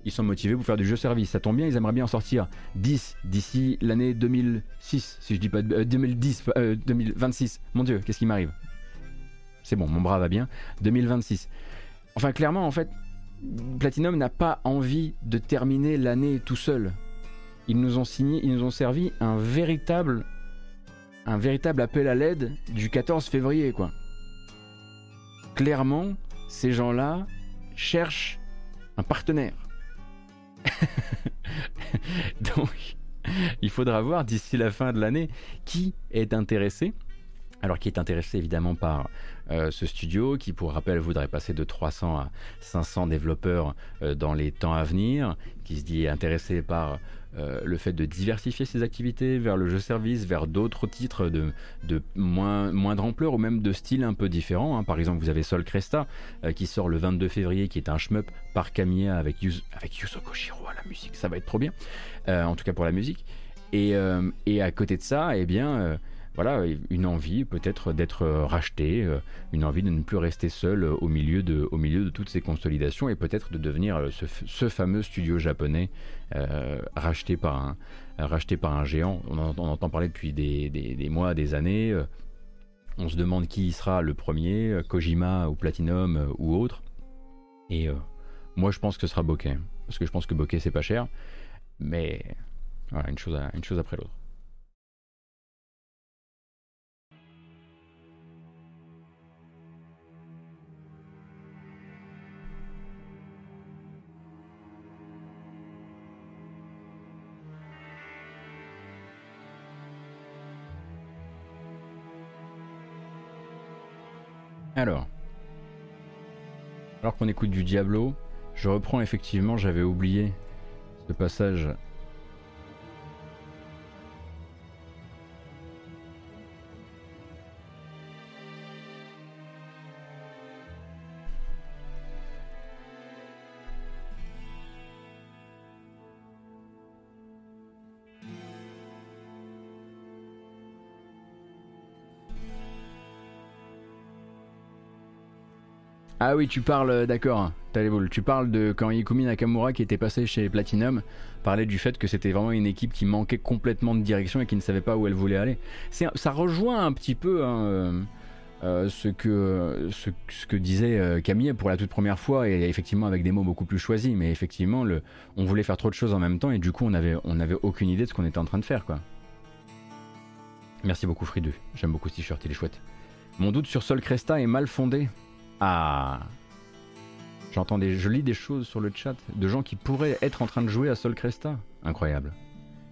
ils sont motivés pour faire du jeu service. Ça tombe bien, ils aimeraient bien en sortir 10 d'ici l'année 2006, si je dis pas 2010, euh, 2026. Euh, Mon Dieu, qu'est-ce qui m'arrive? C'est bon, mon bras va bien. 2026. Enfin, clairement, en fait, Platinum n'a pas envie de terminer l'année tout seul. Ils nous ont signé, ils nous ont servi un véritable, un véritable appel à l'aide du 14 février, quoi. Clairement, ces gens-là cherchent un partenaire. [laughs] Donc, il faudra voir d'ici la fin de l'année qui est intéressé. Alors, qui est intéressé évidemment par euh, ce studio qui, pour rappel, voudrait passer de 300 à 500 développeurs euh, dans les temps à venir, qui se dit intéressé par euh, le fait de diversifier ses activités vers le jeu service, vers d'autres titres de, de moins, moindre ampleur ou même de style un peu différent. Hein. Par exemple, vous avez Sol Cresta qui sort le 22 février, qui est un shmup par Kamiya avec, avec Yuzo Koshiro à la musique, ça va être trop bien, en tout cas pour la musique. Et, et, à côté de ça, eh bien, voilà, une envie peut-être d'être racheté, une envie de ne plus rester seul au milieu de, au milieu de toutes ces consolidations et peut-être de devenir ce, fameux studio japonais racheté, par un, racheté par un géant. On, entend parler depuis des, mois, des années. On se demande qui sera le premier, euh, Kojima ou Platinum euh, ou autre. Et euh, moi je pense que ce sera Bokeh. Parce que je pense que Bokeh c'est pas cher. Mais voilà, une chose après l'autre. Alors, alors qu'on écoute du Diablo, je reprends effectivement, j'avais oublié ce passage Ah oui, tu parles, euh, d'accord, tu parles de quand Ikumi Nakamura qui était passé chez Platinum parlait du fait que c'était vraiment une équipe qui manquait complètement de direction et qui ne savait pas où elle voulait aller. Ça rejoint un petit peu hein, euh, euh, ce, que, disait Camille pour la toute première fois et effectivement avec des mots beaucoup plus choisis, mais effectivement on voulait faire trop de choses en même temps et du coup on avait, on avait aucune idée de ce qu'on était en train de faire. Merci beaucoup Fridu, j'aime beaucoup ce t-shirt, il est chouette. Mon doute sur Sol Cresta est mal fondé. Ah J'entends des, je lis des choses sur le chat de gens qui pourraient être en train de jouer à Sol Cresta. Incroyable.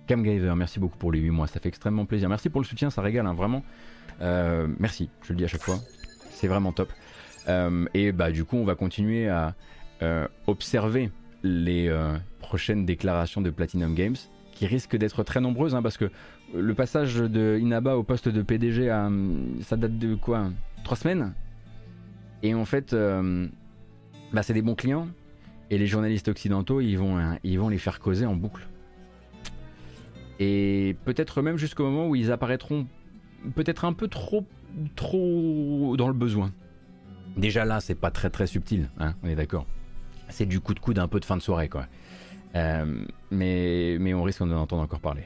Camgaver, merci beaucoup pour les 8 mois, ça fait extrêmement plaisir. Merci pour le soutien, ça régale, hein, vraiment. Euh, merci, je le dis à chaque fois. C'est vraiment top. Euh, et bah du coup, on va continuer à euh, observer les prochaines déclarations de Platinum Games, qui risquent d'être très nombreuses, hein, parce que le passage de Inaba au poste de PDG, ça date de quoi? Trois semaines? Et en fait, euh, bah, c'est des bons clients. Et les journalistes occidentaux, ils vont, hein, ils vont les faire causer en boucle. Et peut-être même jusqu'au moment où ils apparaîtront peut-être un peu trop, trop dans le besoin. Déjà là, c'est pas très très subtil, hein, on est d'accord. C'est du coup de coude un peu de fin de soirée, quoi. Euh, mais, mais on risque d'en entendre encore parler.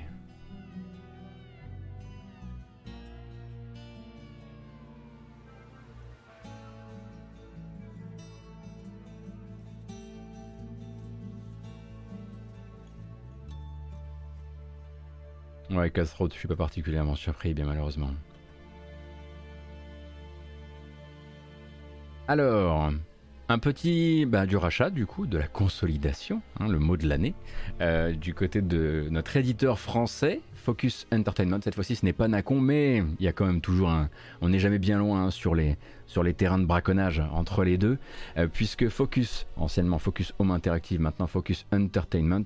Ouais, Castro, je suis pas particulièrement surpris, bien malheureusement. Alors, un petit bah, du rachat, du coup, de la consolidation, hein, le mot de l'année, euh, du côté de notre éditeur français, Focus Entertainment. Cette fois-ci, ce n'est pas Nacon, mais il y a quand même toujours un. On n'est jamais bien loin hein, sur, les, sur les terrains de braconnage entre les deux, euh, puisque Focus, anciennement Focus Home Interactive, maintenant Focus Entertainment,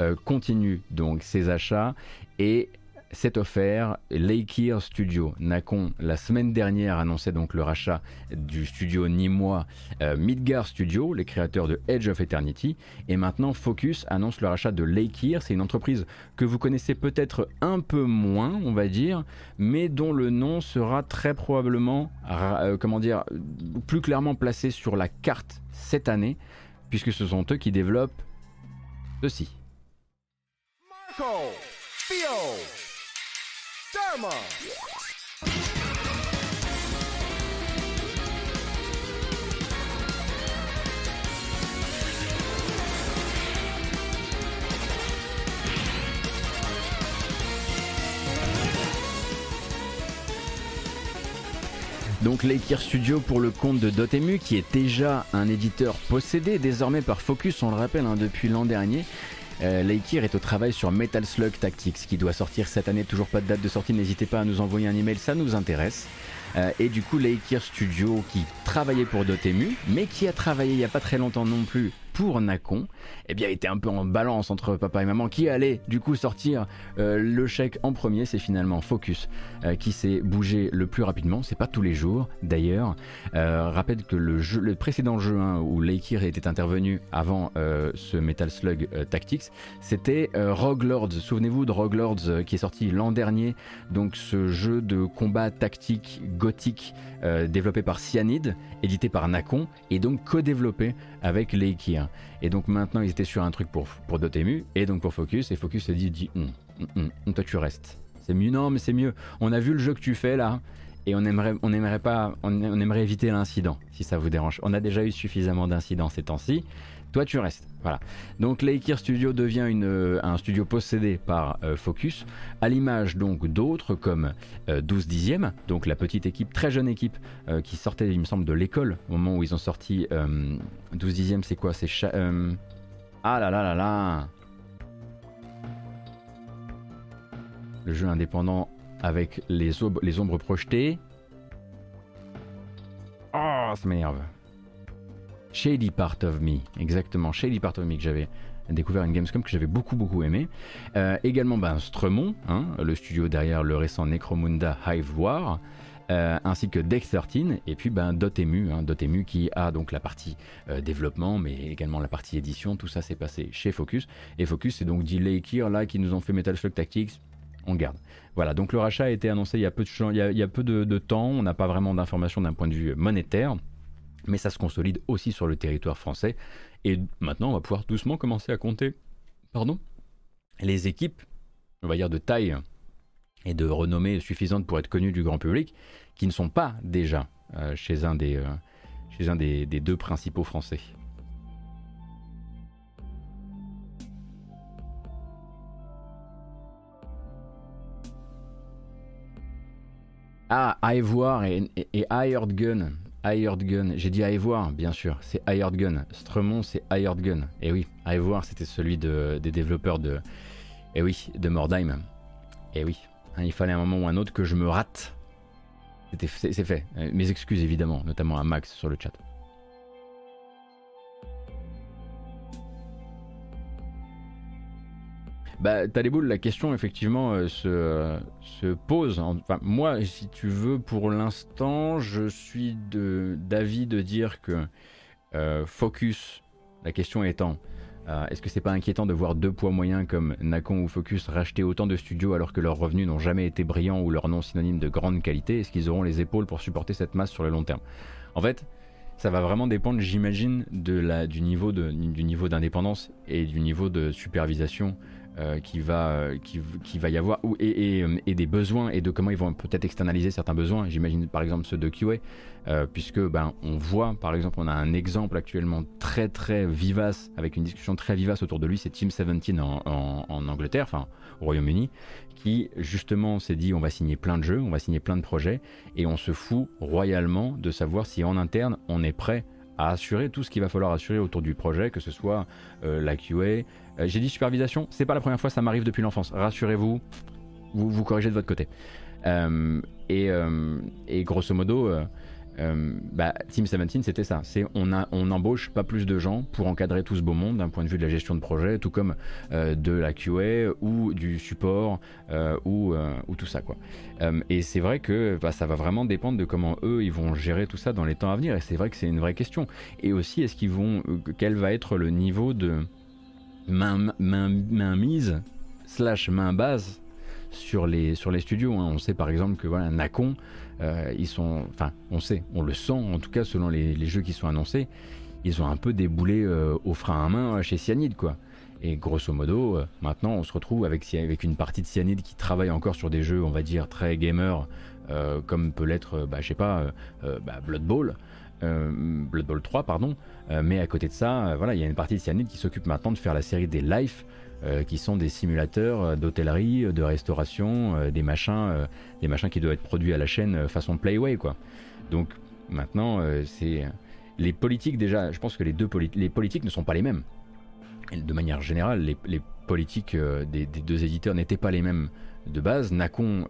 euh, continue donc ses achats et c'est offert. Lakir Studio, Nacon, la semaine dernière, annonçait donc le rachat du studio nîmois euh, Midgar Studio, les créateurs de Edge of Eternity. Et maintenant, Focus annonce le rachat de Lakir. C'est une entreprise que vous connaissez peut-être un peu moins, on va dire, mais dont le nom sera très probablement, euh, comment dire, plus clairement placé sur la carte cette année, puisque ce sont eux qui développent ceci. Dharma. Donc Lakir Studio pour le compte de Dotemu qui est déjà un éditeur possédé désormais par Focus, on le rappelle, hein, depuis l'an dernier. Euh, est au travail sur Metal Slug Tactics qui doit sortir cette année, toujours pas de date de sortie, n'hésitez pas à nous envoyer un email, ça nous intéresse. Euh, et du coup Leikir Studio qui travaillé pour Dotemu, mais qui a travaillé il n'y a pas très longtemps non plus pour Nacon, eh bien, était un peu en balance entre papa et maman. Qui allait du coup sortir euh, le chèque en premier C'est finalement Focus euh, qui s'est bougé le plus rapidement. C'est pas tous les jours d'ailleurs. Euh, rappelle que le, précédent jeu hein, où Leikir était intervenu avant ce Metal Slug Tactics, c'était Rogue Lords. Souvenez-vous de Rogue Lords qui est sorti l'an dernier. Donc ce jeu de combat tactique gothique développé par Cyanide, édité par Nacon et donc co-développé avec Leikir. Et donc maintenant ils étaient sur un truc pour, pour Dotemu et donc pour Focus. Et Focus se dit, dit hum, hum, hum, toi tu restes. C'est mieux, non mais c'est mieux. On a vu le jeu que tu fais là et on aimerait, on aimerait pas, on aimerait éviter l'incident si ça vous dérange. On a déjà eu suffisamment d'incidents ces temps-ci. Toi, tu restes. Voilà. Donc, Laikir Studio devient euh, un studio possédé par euh, Focus, à l'image donc d'autres comme 12 euh, dixièmes, donc la petite équipe, très jeune équipe, qui sortait, il me semble, de l'école au moment où ils ont sorti 12 dixièmes. C'est quoi? C'est ah là là là là. Le jeu indépendant avec les, les ombres projetées. Oh, ça m'énerve. Shady Part of Me, exactement, Shady Part of Me que j'avais découvert une Gamescom que j'avais beaucoup beaucoup aimé. Euh, également ben, Stremont, hein, le studio derrière le récent Necromunda Hive War. Euh, ainsi que Deck 13 et puis ben, Dotemu, hein, Dotemu qui a donc la partie euh, développement mais également la partie édition, tout ça s'est passé chez Focus et Focus c'est donc Delay là qui nous ont fait Metal Slug Tactics, on garde. Voilà, donc le rachat a été annoncé il y a peu de, il y a, peu de temps, on n'a pas vraiment d'informations d'un point de vue monétaire mais ça se consolide aussi sur le territoire français. Et maintenant, on va pouvoir doucement commencer à compter pardon, les équipes, on va dire de taille et de renommée suffisante pour être connues du grand public, qui ne sont pas déjà euh, chez un, des, euh, chez un des, deux principaux français. Ah, Ivoire et, et, et Gun. Hired Gun. J'ai dit Ivoire, bien sûr. C'est Hired Gun. Stremont, c'est Hired Gun. Et oui, Ivoire, c'était celui de, des développeurs de. Et oui, de Mordheim. Et oui, hein, il fallait un moment ou un autre que je me rate. C'est fait. Euh, mes excuses, évidemment, notamment à Max sur le chat. Bah, boules, la question effectivement euh, se, se, pose. Enfin, moi, si tu veux, pour l'instant, je suis d'avis de, dire que euh, Focus, la question étant, euh, est-ce que c'est pas inquiétant de voir deux poids moyens comme Nacon ou Focus racheter autant de studios alors que leurs revenus n'ont jamais été brillants ou leur nom synonyme de grande qualité? Est-ce qu'ils auront les épaules pour supporter cette masse sur le long terme? En fait, ça va vraiment dépendre, j'imagine, du niveau d'indépendance et du niveau de supervision euh, qui, va, euh, qui, va y avoir, et, et, des besoins, et de comment ils vont peut-être externaliser certains besoins. J'imagine par exemple ceux de QA, euh, puisque ben, on voit, par exemple, on a un exemple actuellement très très vivace, avec une discussion très vivace autour de lui, c'est Team 17 en, en, en Angleterre, enfin au Royaume-Uni, qui justement s'est dit on va signer plein de jeux, on va signer plein de projets, et on se fout royalement de savoir si en interne on est prêt à assurer tout ce qu'il va falloir assurer autour du projet, que ce soit la QA, euh, j'ai dit supervision, c'est pas la première fois, ça m'arrive depuis l'enfance. Rassurez-vous, vous vous corrigez de votre côté. Euh, euh, et, grosso modo, bah, Team 17, c'était ça. C'est on, a, on embauche pas plus de gens pour encadrer tout ce beau monde d'un point de vue de la gestion de projet, tout comme de la QA ou du support ou, ou, tout ça. Quoi. et c'est vrai que bah, ça va vraiment dépendre de comment eux ils vont gérer tout ça dans les temps à venir. Et c'est vrai que c'est une vraie question. Et aussi, est-ce qu'ils vont, quel va être le niveau de main, main, mise slash main base sur les, sur les studios. Hein. On sait par exemple que voilà, Nacon, euh, ils sont, enfin, on sait, on le sent en tout cas selon les, jeux qui sont annoncés, ils ont un peu déboulé euh, au frein à main chez Cyanide quoi. Et grosso modo, euh, maintenant on se retrouve avec, avec une partie de Cyanide qui travaille encore sur des jeux, on va dire, très gamer, comme peut l'être, bah, je sais pas, bah, Blood Bowl. Blood Bowl 3, pardon, euh, mais à côté de ça, euh, voilà, il y a une partie de Cyanide qui s'occupe maintenant de faire la série des Life, euh, qui sont des simulateurs d'hôtellerie, de restauration, des machins, des machins qui doivent être produits à la chaîne façon Playway, quoi. Donc maintenant, c'est les politiques déjà. Je pense que les deux les politiques ne sont pas les mêmes. de manière générale, les, politiques des, deux éditeurs n'étaient pas les mêmes de base. Nacon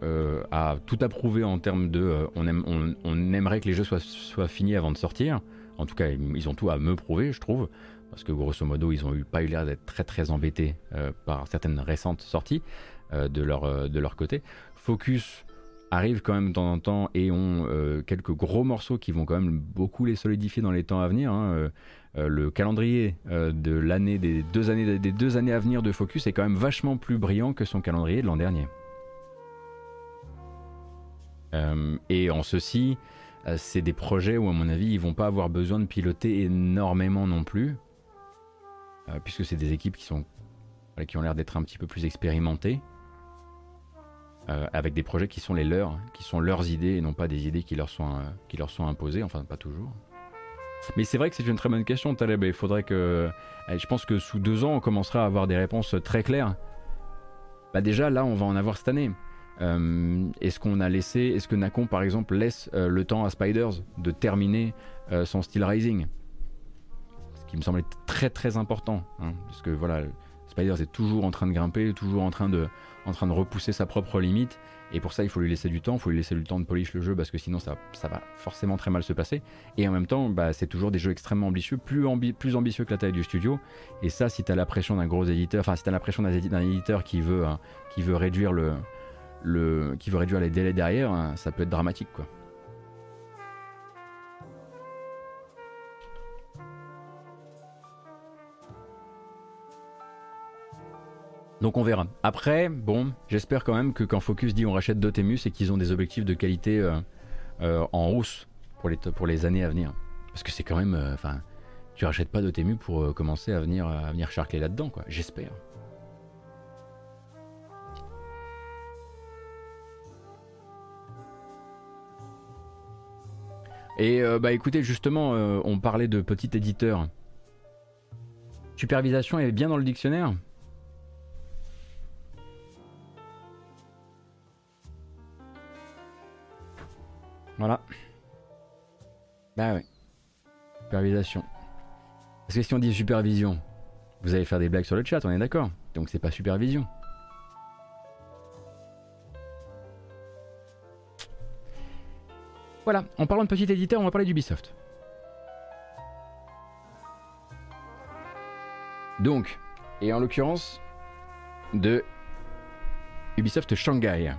a tout approuvé en termes de on, aimerait que les jeux soient, finis avant de sortir. En tout cas, ils ont tout à me prouver, je trouve parce que grosso modo, ils ont eu, pas eu l'air d'être très très embêtés euh, par certaines récentes sorties euh, de, leur, euh, côté. Focus arrive quand même de temps en temps et ont quelques gros morceaux qui vont quand même beaucoup les solidifier dans les temps à venir. Hein. le calendrier de l'année des deux années à venir de Focus est quand même vachement plus brillant que son calendrier de l'an dernier. Et en ceci, c'est des projets où à mon avis ils vont pas avoir besoin de piloter énormément non plus euh, puisque c'est des équipes qui, sont, qui ont l'air d'être un petit peu plus expérimentées, euh, avec des projets qui sont les leurs, qui sont leurs idées et non pas des idées qui leur sont, euh, qui leur sont imposées, enfin pas toujours. Mais c'est vrai que c'est une très bonne question, Taleb. Il faudrait que. Je pense que sous deux ans, on commencera à avoir des réponses très claires. Bah déjà, là, on va en avoir cette année. Est-ce qu'on a laissé, est-ce que Nacon par exemple laisse le temps à Spiders de terminer son Steel Rising? Me semble très très important. Hein, parce que voilà, Spiders est toujours en train de grimper, toujours en train de, en train de repousser sa propre limite. Et pour ça, il faut lui laisser du temps, il faut lui laisser du temps de polish le jeu parce que sinon ça, ça va forcément très mal se passer. Et en même temps, bah, c'est toujours des jeux extrêmement ambitieux, plus, ambitieux que la taille du studio. Et ça, si tu as la pression d'un gros éditeur, enfin si tu as la pression d'un éditeur qui veut, hein, qui veut réduire le, qui veut réduire les délais derrière, hein, ça peut être dramatique quoi. Donc on verra. Après, bon, j'espère quand même que quand Focus dit on rachète Dotemu, c'est qu'ils ont des objectifs de qualité euh, euh, en hausse pour les, pour les années à venir. Parce que c'est quand même. Euh, enfin, tu rachètes pas Dotemu pour commencer à venir, à venir charcler là-dedans, quoi. J'espère. Et bah écoutez, justement, on parlait de petit éditeur. Supervision est bien dans le dictionnaire Voilà. Bah ouais. Supervision. Parce que si on dit supervision, vous allez faire des blagues sur le chat, on est d'accord Donc c'est pas supervision. Voilà, en parlant de petit éditeur, on va parler d'Ubisoft. Donc, et en l'occurrence, de Ubisoft Shanghai.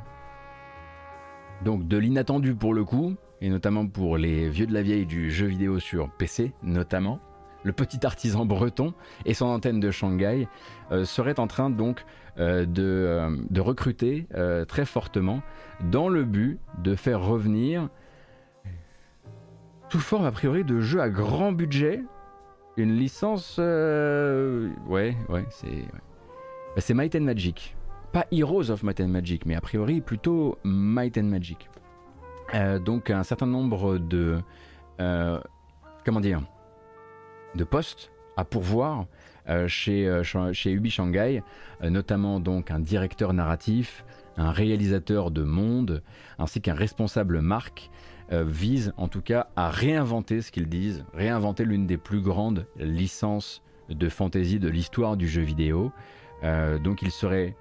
Donc de l'inattendu pour le coup, et notamment pour les vieux de la vieille du jeu vidéo sur PC notamment, le petit artisan breton et son antenne de Shanghai euh, serait en train donc euh, euh, de, recruter très fortement dans le but de faire revenir sous forme a priori de jeu à grand budget. Une licence ouais ouais c'est bah, c'est Might and Magic. Pas Heroes of Might and Magic, mais a priori plutôt Might and Magic. Euh, donc un certain nombre de euh, comment dire de postes à pourvoir euh, chez, chez Ubi Shanghai, notamment donc un directeur narratif, un réalisateur de monde, ainsi qu'un responsable marque, visent en tout cas à réinventer ce qu'ils disent, réinventer l'une des plus grandes licences de fantasy de l'histoire du jeu vidéo. donc il serait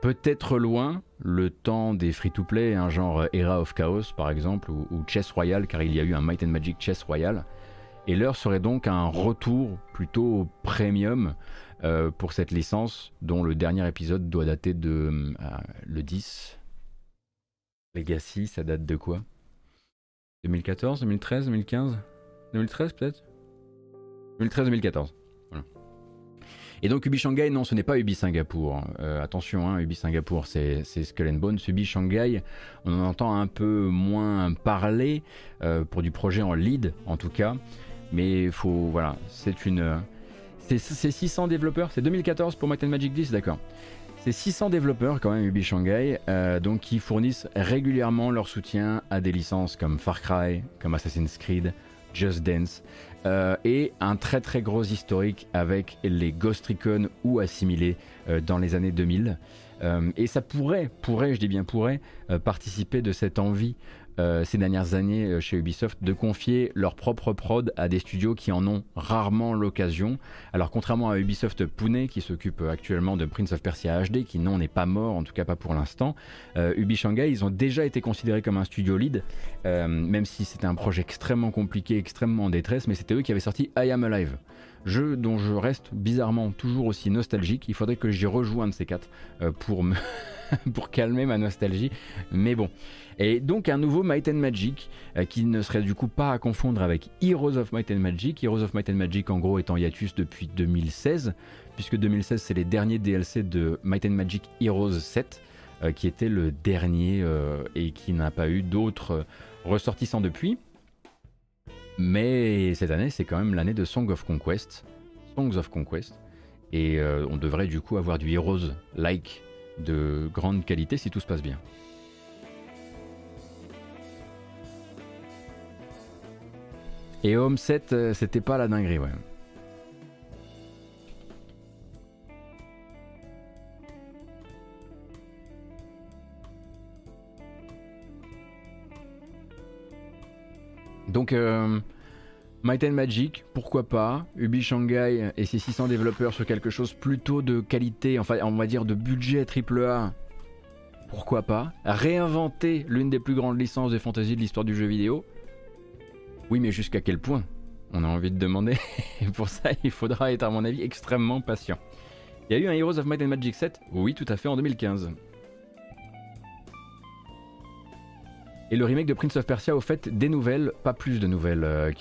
peut-être loin le temps des free-to-play, un genre Era of Chaos par exemple, ou, Chess Royale, car il y a eu un Might and Magic Chess Royale. Et l'heure serait donc un retour plutôt premium euh, pour cette licence, dont le dernier épisode doit dater de euh, le 10. Legacy, ça date de quoi? 2014, 2013, 2015 2013 peut-être? 2013-2014. Et donc Ubi Shanghai, non, ce n'est pas Ubi Singapour. Euh, attention, hein, Ubi Singapour, c'est Skull and Bones. Ubi Shanghai, on en entend un peu moins parler euh, pour du projet en lead, en tout cas. Mais faut, voilà, c'est une, c'est 600 développeurs. C'est 2014 pour Might Magic 10, d'accord. C'est 600 développeurs quand même Ubi Shanghai, euh, qui fournissent régulièrement leur soutien à des licences comme Far Cry, comme Assassin's Creed, Just Dance, euh, et un très très gros historique avec les Ghost Recon ou assimilés euh, dans les années 2000. Euh, et ça pourrait, pourrait, je dis bien pourrait, participer de cette envie euh, ces dernières années euh, chez Ubisoft de confier leur propre prod à des studios qui en ont rarement l'occasion. Alors contrairement à Ubisoft Pune qui s'occupe actuellement de Prince of Persia HD, qui non n'est pas mort, en tout cas pas pour l'instant, euh, Ubi Shanghai ils ont déjà été considérés comme un studio lead, même si c'était un projet extrêmement compliqué, extrêmement en détresse, mais c'était eux qui avaient sorti I Am Alive jeu dont je reste bizarrement toujours aussi nostalgique. Il faudrait que j'y de ces quatre pour, [laughs] pour calmer ma nostalgie. Mais bon, et donc un nouveau Might and Magic euh, qui ne serait du coup pas à confondre avec Heroes of Might and Magic. Heroes of Might and Magic en gros est en hiatus depuis 2016, puisque 2016 c'est les derniers DLC de Might and Magic Heroes 7, euh, qui était le dernier euh, et qui n'a pas eu d'autres ressortissants depuis. Mais cette année c'est quand même l'année de Song of Conquest. Songs of Conquest. Et on devrait du coup avoir du Heroes-like de grande qualité si tout se passe bien. Et Home 7, euh, c'était pas la dinguerie, ouais. Donc, euh, Might and Magic, pourquoi pas. Ubi Shanghai et ses 600 développeurs sur quelque chose plutôt de qualité, enfin, on va dire de budget AAA, pourquoi pas. Réinventer l'une des plus grandes licences de fantasy de l'histoire du jeu vidéo, oui, mais jusqu'à quel point? On a envie de demander. Et [laughs] pour ça, il faudra être, à mon avis, extrêmement patient. Il y a eu un Heroes of Might and Magic 7 Oui, tout à fait, en 2015. Et le remake de Prince of Persia, au fait, des nouvelles, pas plus de nouvelles, euh.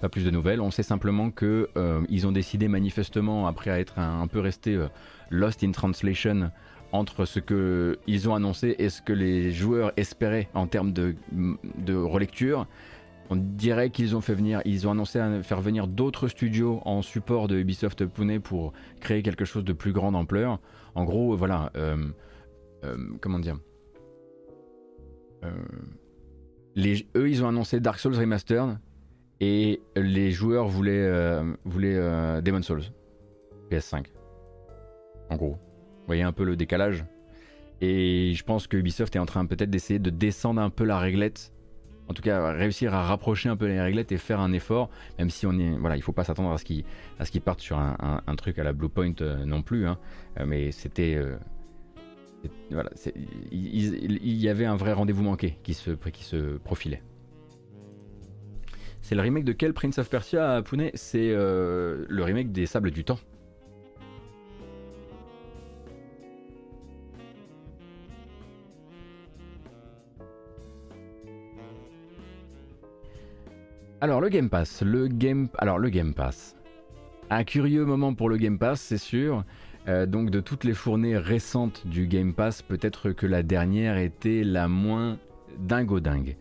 Pas plus de nouvelles. On sait simplement que euh, ils ont décidé manifestement, après être un, peu resté euh, lost in translation entre ce qu'ils ont annoncé et ce que les joueurs espéraient en termes de relecture, on dirait qu'ils ont fait venir, ils ont annoncé faire venir d'autres studios en support de Ubisoft Pune pour créer quelque chose de plus grande ampleur. En gros, voilà, euh, euh, comment dire euh, Eux, ils ont annoncé Dark Souls Remastered et les joueurs voulaient, voulaient Demon Souls PS5. En gros, vous voyez un peu le décalage. Et je pense que Ubisoft est en train peut-être d'essayer de descendre un peu la réglette en tout cas réussir à rapprocher un peu les réglettes et faire un effort, même si on est, voilà, il faut pas s'attendre à ce qu'ils partent sur un, truc à la Blue Point euh, non plus, hein. euh, mais c'était, euh, voilà, il, y avait un vrai rendez-vous manqué qui se, qui se profilait. C'est le remake de quel Prince of Persia à Pune C'est le remake des Sables du Temps. Alors le Game Pass, alors le Game Pass. Un curieux moment pour le Game Pass, c'est sûr. Euh, donc de toutes les fournées récentes du Game Pass, peut-être que la dernière était la moins dingo dingue.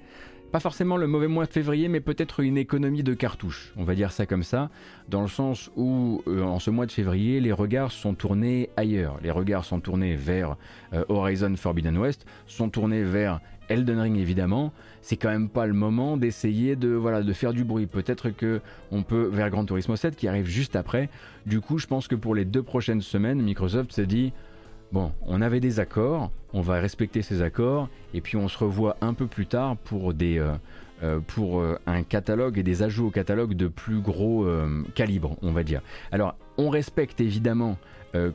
Pas forcément le mauvais mois de février, mais peut-être une économie de cartouches, on va dire ça comme ça, dans le sens où euh, en ce mois de février, les regards sont tournés ailleurs. Les regards sont tournés vers euh, Horizon Forbidden West, sont tournés vers Elden Ring évidemment, c'est quand même pas le moment d'essayer de voilà de faire du bruit. Peut-être que on peut vers Gran Turismo 7 qui arrive juste après. Du coup, je pense que pour les deux prochaines semaines, Microsoft s'est dit bon, on avait des accords, on va respecter ces accords et puis on se revoit un peu plus tard pour des euh, euh, pour euh, un catalogue et des ajouts au catalogue de plus gros calibre, on va dire. Alors, on respecte évidemment,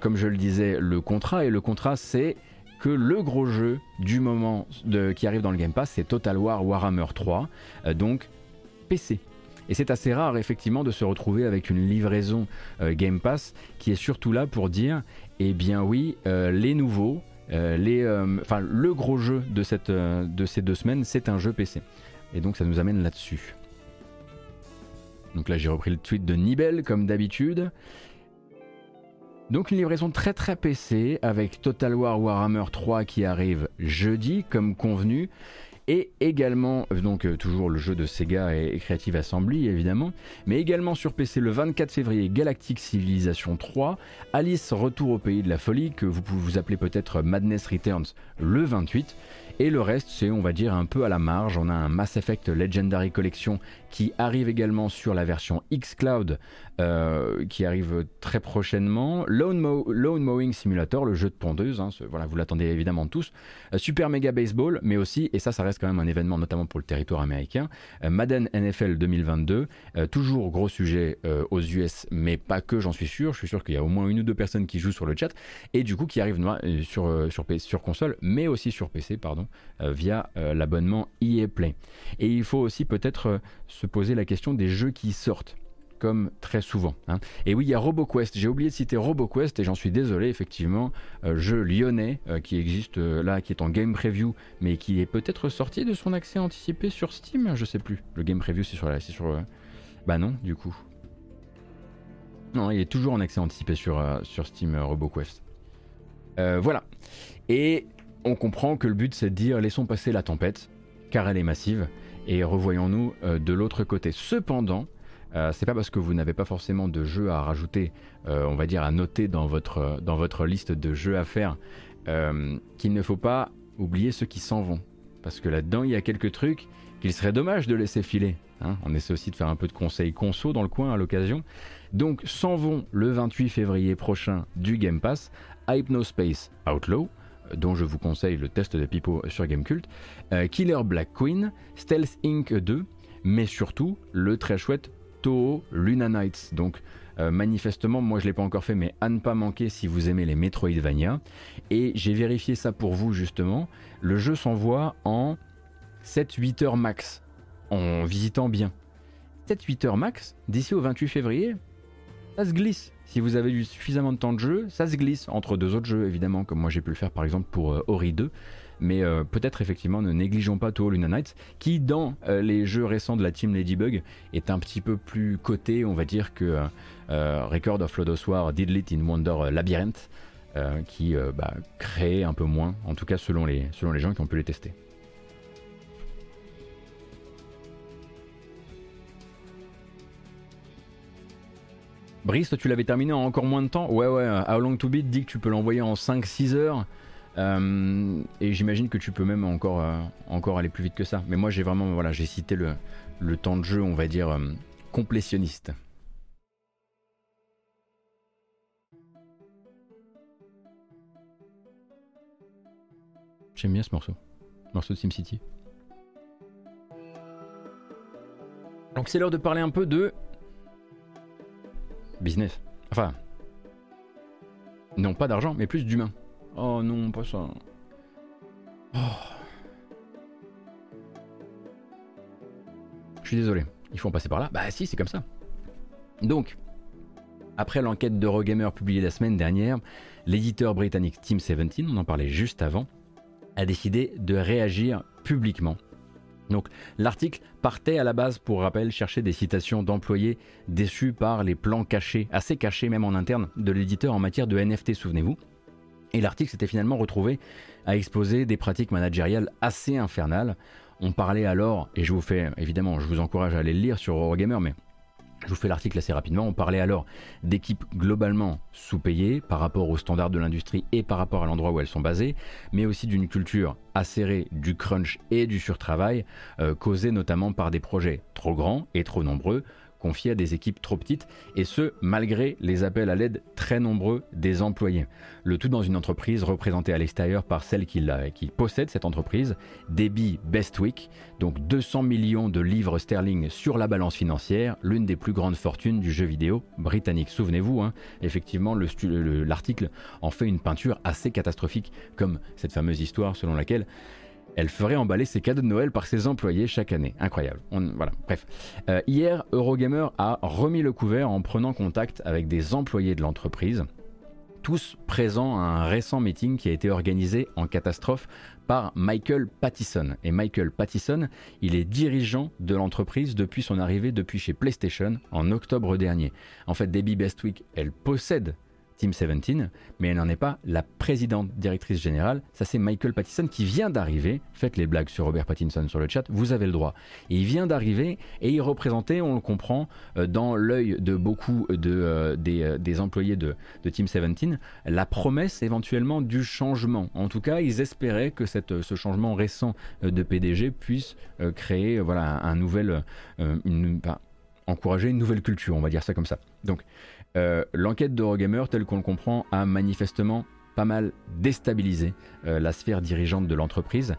comme je le disais, le contrat et le contrat c'est que le gros jeu du moment qui arrive dans le Game Pass, c'est Total War Warhammer 3, euh, donc PC. Et c'est assez rare effectivement de se retrouver avec une livraison euh, Game Pass qui est surtout là pour dire, eh bien oui, euh, les nouveaux, les, enfin le gros jeu de, de ces deux semaines, c'est un jeu PC. Et donc ça nous amène là-dessus. Donc là j'ai repris le tweet de Nibel comme d'habitude. Donc une livraison très très PC avec Total War Warhammer 3 qui arrive jeudi comme convenu. Et également donc euh, toujours le jeu de Sega et, Creative Assembly évidemment, mais également sur PC le 24 février Galactic Civilization 3, Alice Retour au pays de la folie que vous pouvez vous appeler peut-être Madness Returns le 28 Et le reste, c'est on va dire un peu à la marge. On a un Mass Effect Legendary Collection qui arrive également sur la version xCloud euh, qui arrive très prochainement. Lone, Mowing Simulator, le jeu de tondeuse, hein, voilà, vous l'attendez évidemment tous. Euh, Super Mega Baseball, mais aussi, et ça, ça reste quand même un événement notamment pour le territoire américain, euh, Madden NFL 2022, toujours gros sujet aux US, mais pas que, j'en suis sûr. Je suis sûr qu'il y a au moins une ou deux personnes qui jouent sur le chat, et du coup qui arrivent sur, sur, sur console, mais aussi sur PC, pardon, via l'abonnement EA Play. Et il faut aussi peut-être se poser la question des jeux qui sortent comme très souvent. Hein. Et oui, il y a RoboQuest. J'ai oublié de citer RoboQuest et j'en suis désolé, effectivement. Euh, jeu lyonnais euh, qui existe euh, là, qui est en game preview, mais qui est peut-être sorti de son accès anticipé sur Steam. Je sais plus. Le game preview, c'est sur la. sur, bah non, du coup. Non, il est toujours en accès anticipé sur, sur Steam RoboQuest. voilà. Et on comprend que le but, c'est de dire laissons passer la tempête, car elle est massive, et revoyons-nous de l'autre côté. Cependant, euh, c'est pas parce que vous n'avez pas forcément de jeux à rajouter, euh, on va dire à noter dans votre, dans votre liste de jeux à faire, euh, qu'il ne faut pas oublier ceux qui s'en vont. Parce que là-dedans, il y a quelques trucs qu'il serait dommage de laisser filer. Hein. On essaie aussi de faire un peu de conseils conso dans le coin à l'occasion. Donc s'en vont le 28 février prochain du Game Pass, Hypnospace Outlaw, dont je vous conseille le test de Pipo sur Gamecult, Killer Black Queen, Stealth Inc. 2, mais surtout le très chouette Toho Luna Nights. Donc euh, manifestement, moi je l'ai pas encore fait, mais à ne pas manquer si vous aimez les Metroidvania. Et j'ai vérifié ça pour vous justement. Le jeu s'envoie en 7-8 heures max, en visitant bien. 7-8 heures max, d'ici au 28 février, ça se glisse. Si vous avez eu suffisamment de temps de jeu, ça se glisse entre deux autres jeux évidemment, comme moi j'ai pu le faire par exemple pour euh, Ori 2 mais euh, peut-être effectivement ne négligeons pas Toho Luna Nights, qui dans euh, les jeux récents de la team Ladybug est un petit peu plus coté, on va dire, que Record of Lodos War Did It in Wonder Labyrinth, qui bah, crée un peu moins, en tout cas selon les, selon les gens qui ont pu les tester. Brice, tu l'avais terminé en encore moins de temps Ouais, ouais, How Long to Beat dit que tu peux l'envoyer en 5-6 heures. Euh, et j'imagine que tu peux même encore, euh, encore aller plus vite que ça. Mais moi j'ai vraiment voilà, j'ai cité le, le, temps de jeu, on va dire, euh, complétionniste. J'aime bien ce morceau. Morceau de SimCity. Donc c'est l'heure de parler un peu de business. Enfin, non pas d'argent, mais plus d'humain. Oh non, pas ça. Oh. Je suis désolé, il faut en passer par là. Bah si, c'est comme ça. Donc, après l'enquête d'Eurogamer publiée la semaine dernière, l'éditeur britannique Team 17, on en parlait juste avant, a décidé de réagir publiquement. Donc l'article partait à la base, pour rappel, chercher des citations d'employés déçus par les plans cachés, assez cachés même en interne, de l'éditeur en matière de NFT, souvenez-vous. Et l'article s'était finalement retrouvé à exposer des pratiques managériales assez infernales. On parlait alors, et je vous fais évidemment, je vous encourage à aller le lire sur Eurogamer, mais je vous fais l'article assez rapidement. On parlait alors d'équipes globalement sous-payées par rapport aux standards de l'industrie et par rapport à l'endroit où elles sont basées, mais aussi d'une culture acérée du crunch et du surtravail, euh, causée notamment par des projets trop grands et trop nombreux, confiés à des équipes trop petites, et ce, malgré les appels à l'aide très nombreux des employés. Le tout dans une entreprise représentée à l'extérieur par celle qui, possède cette entreprise, Debbie Bestwick, donc 200 millions de livres sterling sur la balance financière, l'une des plus grandes fortunes du jeu vidéo britannique. Souvenez-vous, hein, effectivement, l'article en fait une peinture assez catastrophique, comme cette fameuse histoire selon laquelle elle ferait emballer ses cadeaux de Noël par ses employés chaque année. Incroyable. bref. Euh, hier, Eurogamer a remis le couvert en prenant contact avec des employés de l'entreprise, tous présents à un récent meeting qui a été organisé en catastrophe par Michael Pattison. Et Michael Pattison, il est dirigeant de l'entreprise depuis son arrivée depuis chez PlayStation en octobre dernier. En fait, Debbie Bestwick, elle possède Team 17, mais elle n'en est pas la présidente directrice générale. Ça, c'est Michael Pattison qui vient d'arriver. Faites les blagues sur Robert Pattinson sur le chat, vous avez le droit. Il vient d'arriver et il représentait, on le comprend, euh, dans l'œil de beaucoup de, euh, euh, des, employés de, Team 17, la promesse éventuellement du changement. En tout cas, ils espéraient que cette, ce changement récent de PDG puisse créer voilà, un nouvel. Une, encourager une nouvelle culture, on va dire ça comme ça. Donc, euh, l'enquête d'Eurogamer, telle qu'on le comprend, a manifestement pas mal déstabilisé euh, la sphère dirigeante de l'entreprise,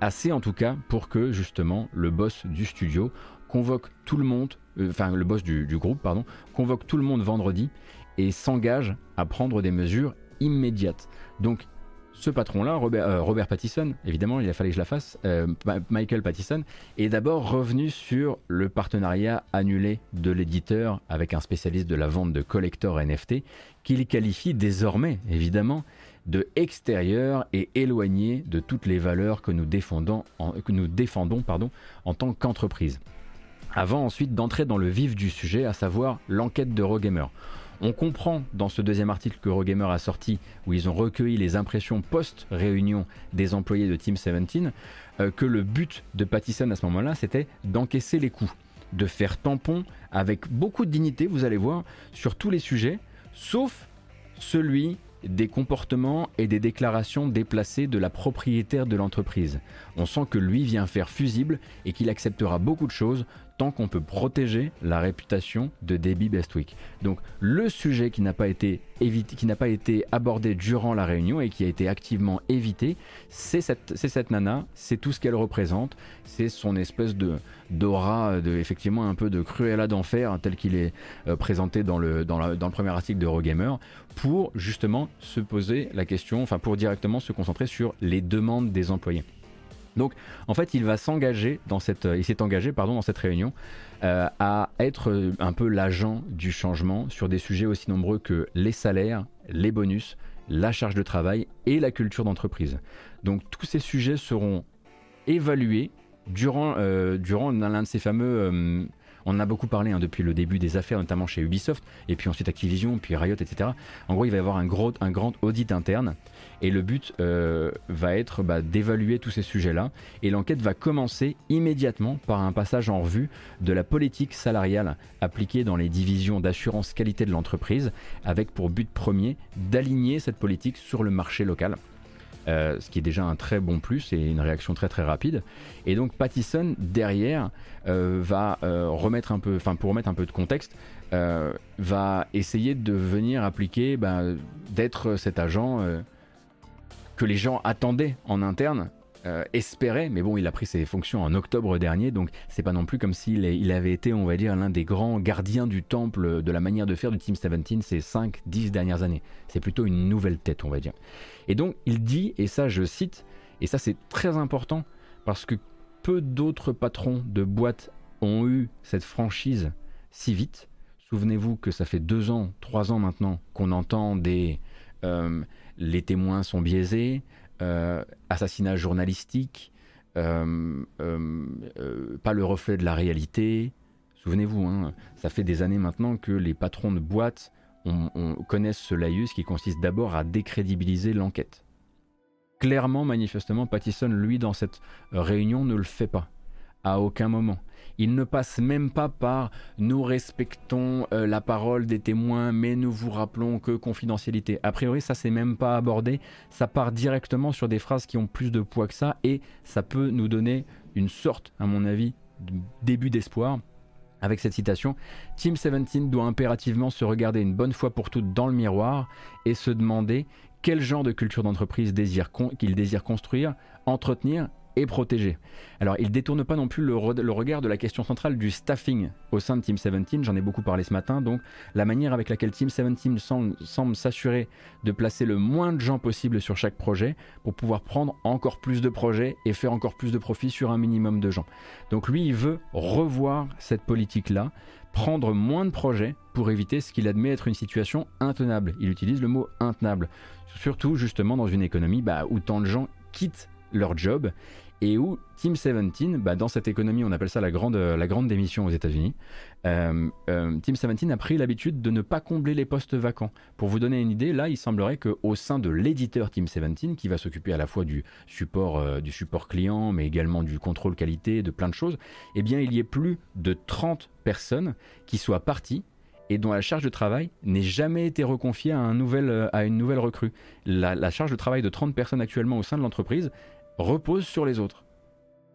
assez en tout cas pour que justement le boss du studio convoque tout le monde, euh, enfin le boss du, du, groupe, pardon, convoque tout le monde vendredi et s'engage à prendre des mesures immédiates. Donc ce patron-là, euh, Robert, Pattison, évidemment, il a fallu que je la fasse, euh, Michael Pattison, est d'abord revenu sur le partenariat annulé de l'éditeur avec un spécialiste de la vente de collector NFT, qu'il qualifie désormais, évidemment, de extérieur et éloigné de toutes les valeurs que nous défendons en, en tant qu'entreprise. Avant ensuite d'entrer dans le vif du sujet, à savoir l'enquête de Rogamer. On comprend dans ce deuxième article que Eurogamer a sorti, où ils ont recueilli les impressions post-réunion des employés de Team 17, euh, que le but de Pattison à ce moment-là, c'était d'encaisser les coups, de faire tampon avec beaucoup de dignité, vous allez voir, sur tous les sujets, sauf celui des comportements et des déclarations déplacées de la propriétaire de l'entreprise. On sent que lui vient faire fusible et qu'il acceptera beaucoup de choses tant qu'on peut protéger la réputation de Debbie Bestwick. Donc le sujet qui n'a pas été évité, qui n'a pas été abordé durant la réunion et qui a été activement évité, c'est cette, cette nana, c'est tout ce qu'elle représente, c'est son espèce de d'aura, de effectivement un peu de cruella d'enfer tel qu'il est euh, présenté dans le, dans, dans le premier article de Eurogamer, pour justement se poser la question, enfin pour directement se concentrer sur les demandes des employés. Donc en fait, il va s'engager dans cette, il s'est engagé pardon dans cette réunion euh, à être euh, un peu l'agent du changement sur des sujets aussi nombreux que les salaires, les bonus, la charge de travail et la culture d'entreprise. Donc tous ces sujets seront évalués durant, euh, durant l'un de ces fameux on en a beaucoup parlé hein, depuis le début des affaires, notamment chez Ubisoft, et puis ensuite Activision, puis Riot, etc. En gros, il va y avoir un, gros, un grand audit interne, et le but euh, va être bah, d'évaluer tous ces sujets-là, et l'enquête va commencer immédiatement par un passage en revue de la politique salariale appliquée dans les divisions d'assurance qualité de l'entreprise, avec pour but premier d'aligner cette politique sur le marché local. Euh, ce qui est déjà un très bon plus et une réaction très très rapide. Et donc Pattison derrière euh, va remettre un peu, enfin pour remettre un peu de contexte, va essayer de venir appliquer, bah, d'être cet agent que les gens attendaient en interne euh, espérait, mais bon, il a pris ses fonctions en octobre dernier, donc c'est pas non plus comme s'il il avait été, on va dire, l'un des grands gardiens du temple de la manière de faire du Team 17 ces 5-10 dernières années. C'est plutôt une nouvelle tête, on va dire. Et donc, il dit, et ça je cite, et ça c'est très important, parce que peu d'autres patrons de boîtes ont eu cette franchise si vite. Souvenez-vous que ça fait deux ans, trois ans maintenant qu'on entend des... Euh, les témoins sont biaisés, euh, assassinat journalistique, euh, euh, pas le reflet de la réalité. Souvenez-vous, hein, ça fait des années maintenant que les patrons de boîtes connaissent ce laïus qui consiste d'abord à décrédibiliser l'enquête. Clairement, manifestement, Pattison, lui, dans cette réunion, ne le fait pas. À aucun moment. Il ne passe même pas par nous respectons euh, la parole des témoins, mais nous vous rappelons que confidentialité. A priori, ça c'est même pas abordé. Ça part directement sur des phrases qui ont plus de poids que ça et ça peut nous donner une sorte, à mon avis, de début d'espoir. Avec cette citation, Team 17 doit impérativement se regarder une bonne fois pour toutes dans le miroir et se demander quel genre de culture d'entreprise qu'il désire construire, entretenir et protégé. Alors, il détourne pas non plus le, regard de la question centrale du staffing au sein de Team 17. J'en ai beaucoup parlé ce matin. Donc, la manière avec laquelle Team 17 semble, s'assurer de placer le moins de gens possible sur chaque projet pour pouvoir prendre encore plus de projets et faire encore plus de profit sur un minimum de gens. Donc, lui, il veut revoir cette politique-là, prendre moins de projets pour éviter ce qu'il admet être une situation intenable. Il utilise le mot intenable. Surtout, justement, dans une économie bah, où tant de gens quittent leur job et où Team 17, bah, dans cette économie, on appelle ça la grande, démission aux États-Unis, euh, euh, Team 17 a pris l'habitude de ne pas combler les postes vacants. Pour vous donner une idée, là, il semblerait qu'au sein de l'éditeur Team 17, qui va s'occuper à la fois du support, euh, du support client, mais également du contrôle qualité, de plein de choses, eh bien, il y ait plus de 30 personnes qui soient parties et dont la charge de travail n'ait jamais été reconfiée nouvel, à une nouvelle recrue. La charge de travail de 30 personnes actuellement au sein de l'entreprise repose sur les autres.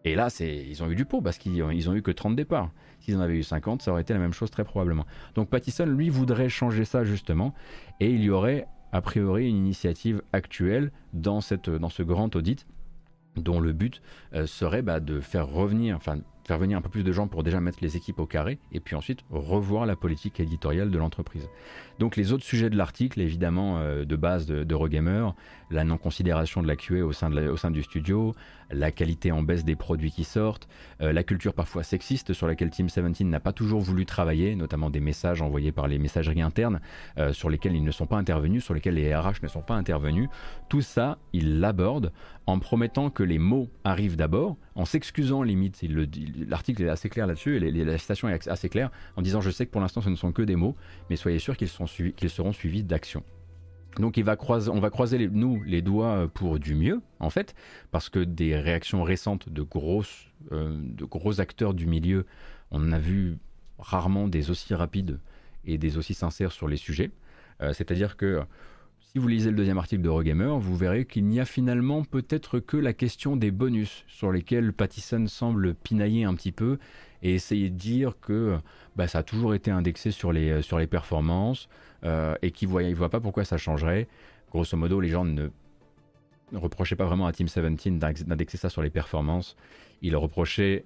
Et là, ils ont eu du pot parce qu'ils ont eu que 30 départs. S'ils en avaient eu 50, ça aurait été la même chose très probablement. Donc Pattison, lui, voudrait changer ça justement. Et il y aurait, a priori, une initiative actuelle dans, ce grand audit dont le but euh, serait bah, de faire revenir, enfin faire venir un peu plus de gens pour déjà mettre les équipes au carré et puis ensuite revoir la politique éditoriale de l'entreprise. Donc les autres sujets de l'article, évidemment euh, de base de, de la non-considération de la QA au sein, du studio, la qualité en baisse des produits qui sortent, euh, la culture parfois sexiste sur laquelle Team 17 n'a pas toujours voulu travailler, notamment des messages envoyés par les messageries internes euh, sur lesquels ils ne sont pas intervenus, sur lesquels les RH ne sont pas intervenus. Tout ça, il l'aborde en promettant que les mots arrivent d'abord, en s'excusant limite. L'article est assez clair là-dessus, et la citation est assez claire, en disant je sais que pour l'instant ce ne sont que des mots, mais soyez sûr qu'ils seront suivis d'actions. Donc on va croiser les, nous les doigts pour du mieux, en fait, parce que des réactions récentes euh, de gros acteurs du milieu, on a vu rarement des aussi rapides et des aussi sincères sur les sujets. Euh, c'est-à-dire que si vous lisez le deuxième article de Rogamer, vous verrez qu'il n'y a finalement peut-être que la question des bonus sur lesquels Pattison semble pinailler un petit peu et essayer de dire que bah, ça a toujours été indexé sur les performances, euh, et qui ne voient pas pourquoi ça changerait. Grosso modo, les gens ne, reprochaient pas vraiment à Team 17 d'indexer ça sur les performances. Ils reprochaient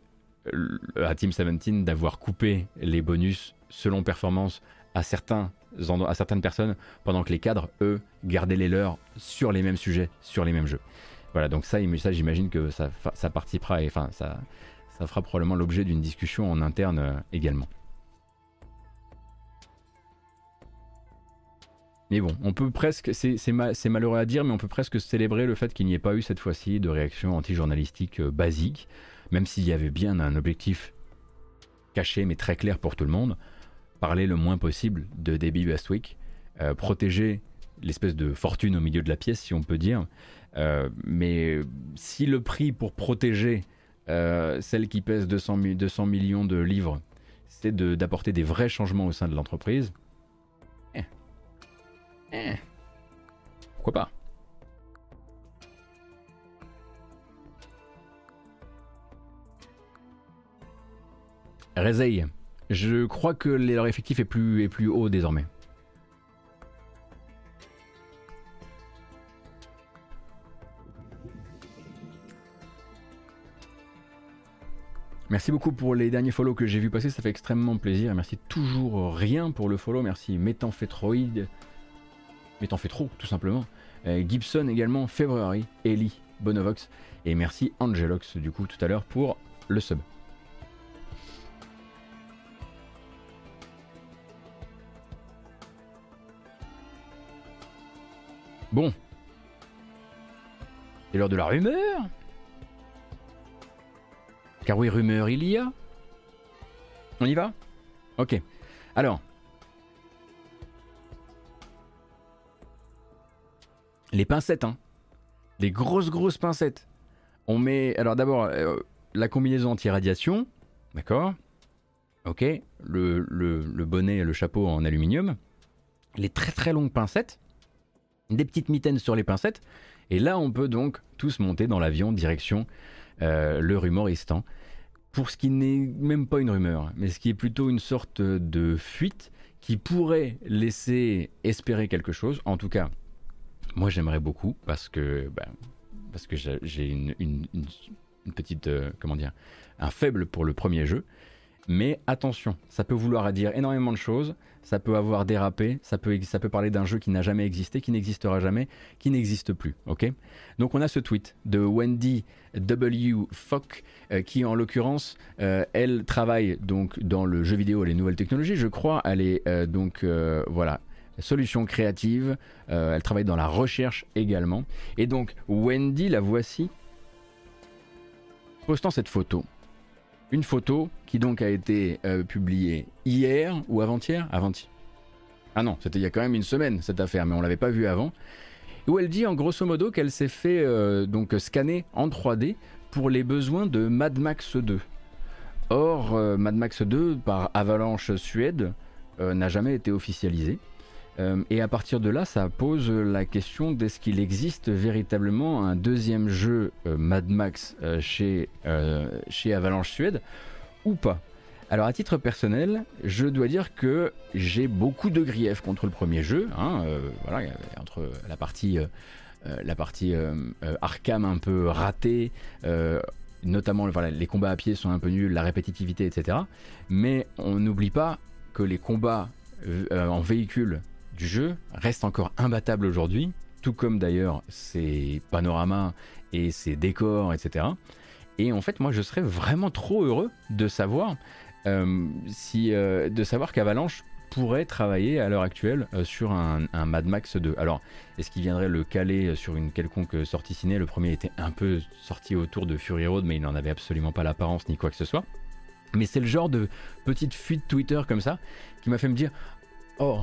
euh, à Team 17 d'avoir coupé les bonus selon performance à, certaines personnes, pendant que les cadres, eux, gardaient les leurs sur les mêmes sujets, sur les mêmes jeux. Voilà, donc ça, ça j'imagine que ça, participera, et enfin, ça, ça fera probablement l'objet d'une discussion en interne euh, également. Mais bon, on peut presque, c'est malheureux à dire, mais on peut presque célébrer le fait qu'il n'y ait pas eu cette fois-ci de réaction anti-journalistique euh, basique, même s'il y avait bien un objectif caché mais très clair pour tout le monde, parler le moins possible de Debbie Bestwick, euh, protéger l'espèce de fortune au milieu de la pièce, si on peut dire. Euh, mais si le prix pour protéger celle qui pèse 200, 200 millions de livres, c'est d'apporter des vrais changements au sein de l'entreprise, eh. Pourquoi pas Réseille. Je crois que leur effectif est plus, est plus haut désormais. Merci beaucoup pour les derniers follow que j'ai vu passer, ça fait extrêmement plaisir. merci toujours rien pour le follow. Merci Méthamphétroïde, mais t'en fais trop, tout simplement. Euh, Gibson également, February, Ellie, Bonovox, et merci Angelox, du coup, tout à l'heure pour le sub. Bon. C'est l'heure de la rumeur? Car oui, rumeur il y a. On y va? Ok. Alors, les pincettes, hein. Les grosses, grosses pincettes. On met. Alors d'abord, euh, la combinaison anti-radiation. D'accord Ok. Le, le, bonnet et le chapeau en aluminium. Les très très longues pincettes. Des petites mitaines sur les pincettes. Et là, on peut donc tous monter dans l'avion direction euh, le rumoristan. Pour ce qui n'est même pas une rumeur, mais ce qui est plutôt une sorte de fuite qui pourrait laisser espérer quelque chose. En tout cas, moi, j'aimerais beaucoup parce que, ben, parce que j'ai une, une, petite, euh, comment dire, un faible pour le premier jeu. Mais attention, ça peut vouloir dire énormément de choses, ça peut avoir dérapé, ça peut, ça peut parler d'un jeu qui n'a jamais existé, qui n'existera jamais, qui n'existe plus. ok? Donc on a ce tweet de Wendy W. Fock, euh, qui en l'occurrence, euh, elle travaille donc dans le jeu vidéo et les nouvelles technologies, je crois. Elle est donc, voilà, solutions créatives, euh, elle travaille dans la recherche également. Et donc Wendy, la voici. postant cette photo. Une photo qui donc a été euh, publiée hier ou avant-hier? Avant-hier. Ah non, c'était il y a quand même une semaine cette affaire, mais on l'avait pas vue avant. Où elle dit en grosso modo qu'elle s'est fait euh, donc scanner en 3D pour les besoins de Mad Max 2. Or, euh, Mad Max 2 par Avalanche Suède n'a jamais été officialisé. Et à partir de là, ça pose la question d'est-ce qu'il existe véritablement un deuxième jeu Mad Max chez, chez Avalanche Suède ou pas. Alors à titre personnel, je dois dire que j'ai beaucoup de griefs contre le premier jeu. Hein, euh, voilà, entre la partie, euh, euh, la partie Arkham un peu ratée, notamment les combats à pied sont un peu nuls, la répétitivité, etc. Mais on n'oublie pas que les combats en véhicule du jeu restent encore imbattables aujourd'hui, tout comme d'ailleurs ses panoramas et ses décors, etc. Et en fait, moi, je serais vraiment trop heureux de savoir euh, si, euh, de savoir qu'Avalanche pourrait travailler à l'heure actuelle euh, sur un, Mad Max 2. Alors, est-ce qu'il viendrait le caler sur une quelconque sortie ciné? Le premier était un peu sorti autour de Fury Road, mais il n'en avait absolument pas l'apparence ni quoi que ce soit. Mais c'est le genre de petite fuite Twitter comme ça qui m'a fait me dire Oh,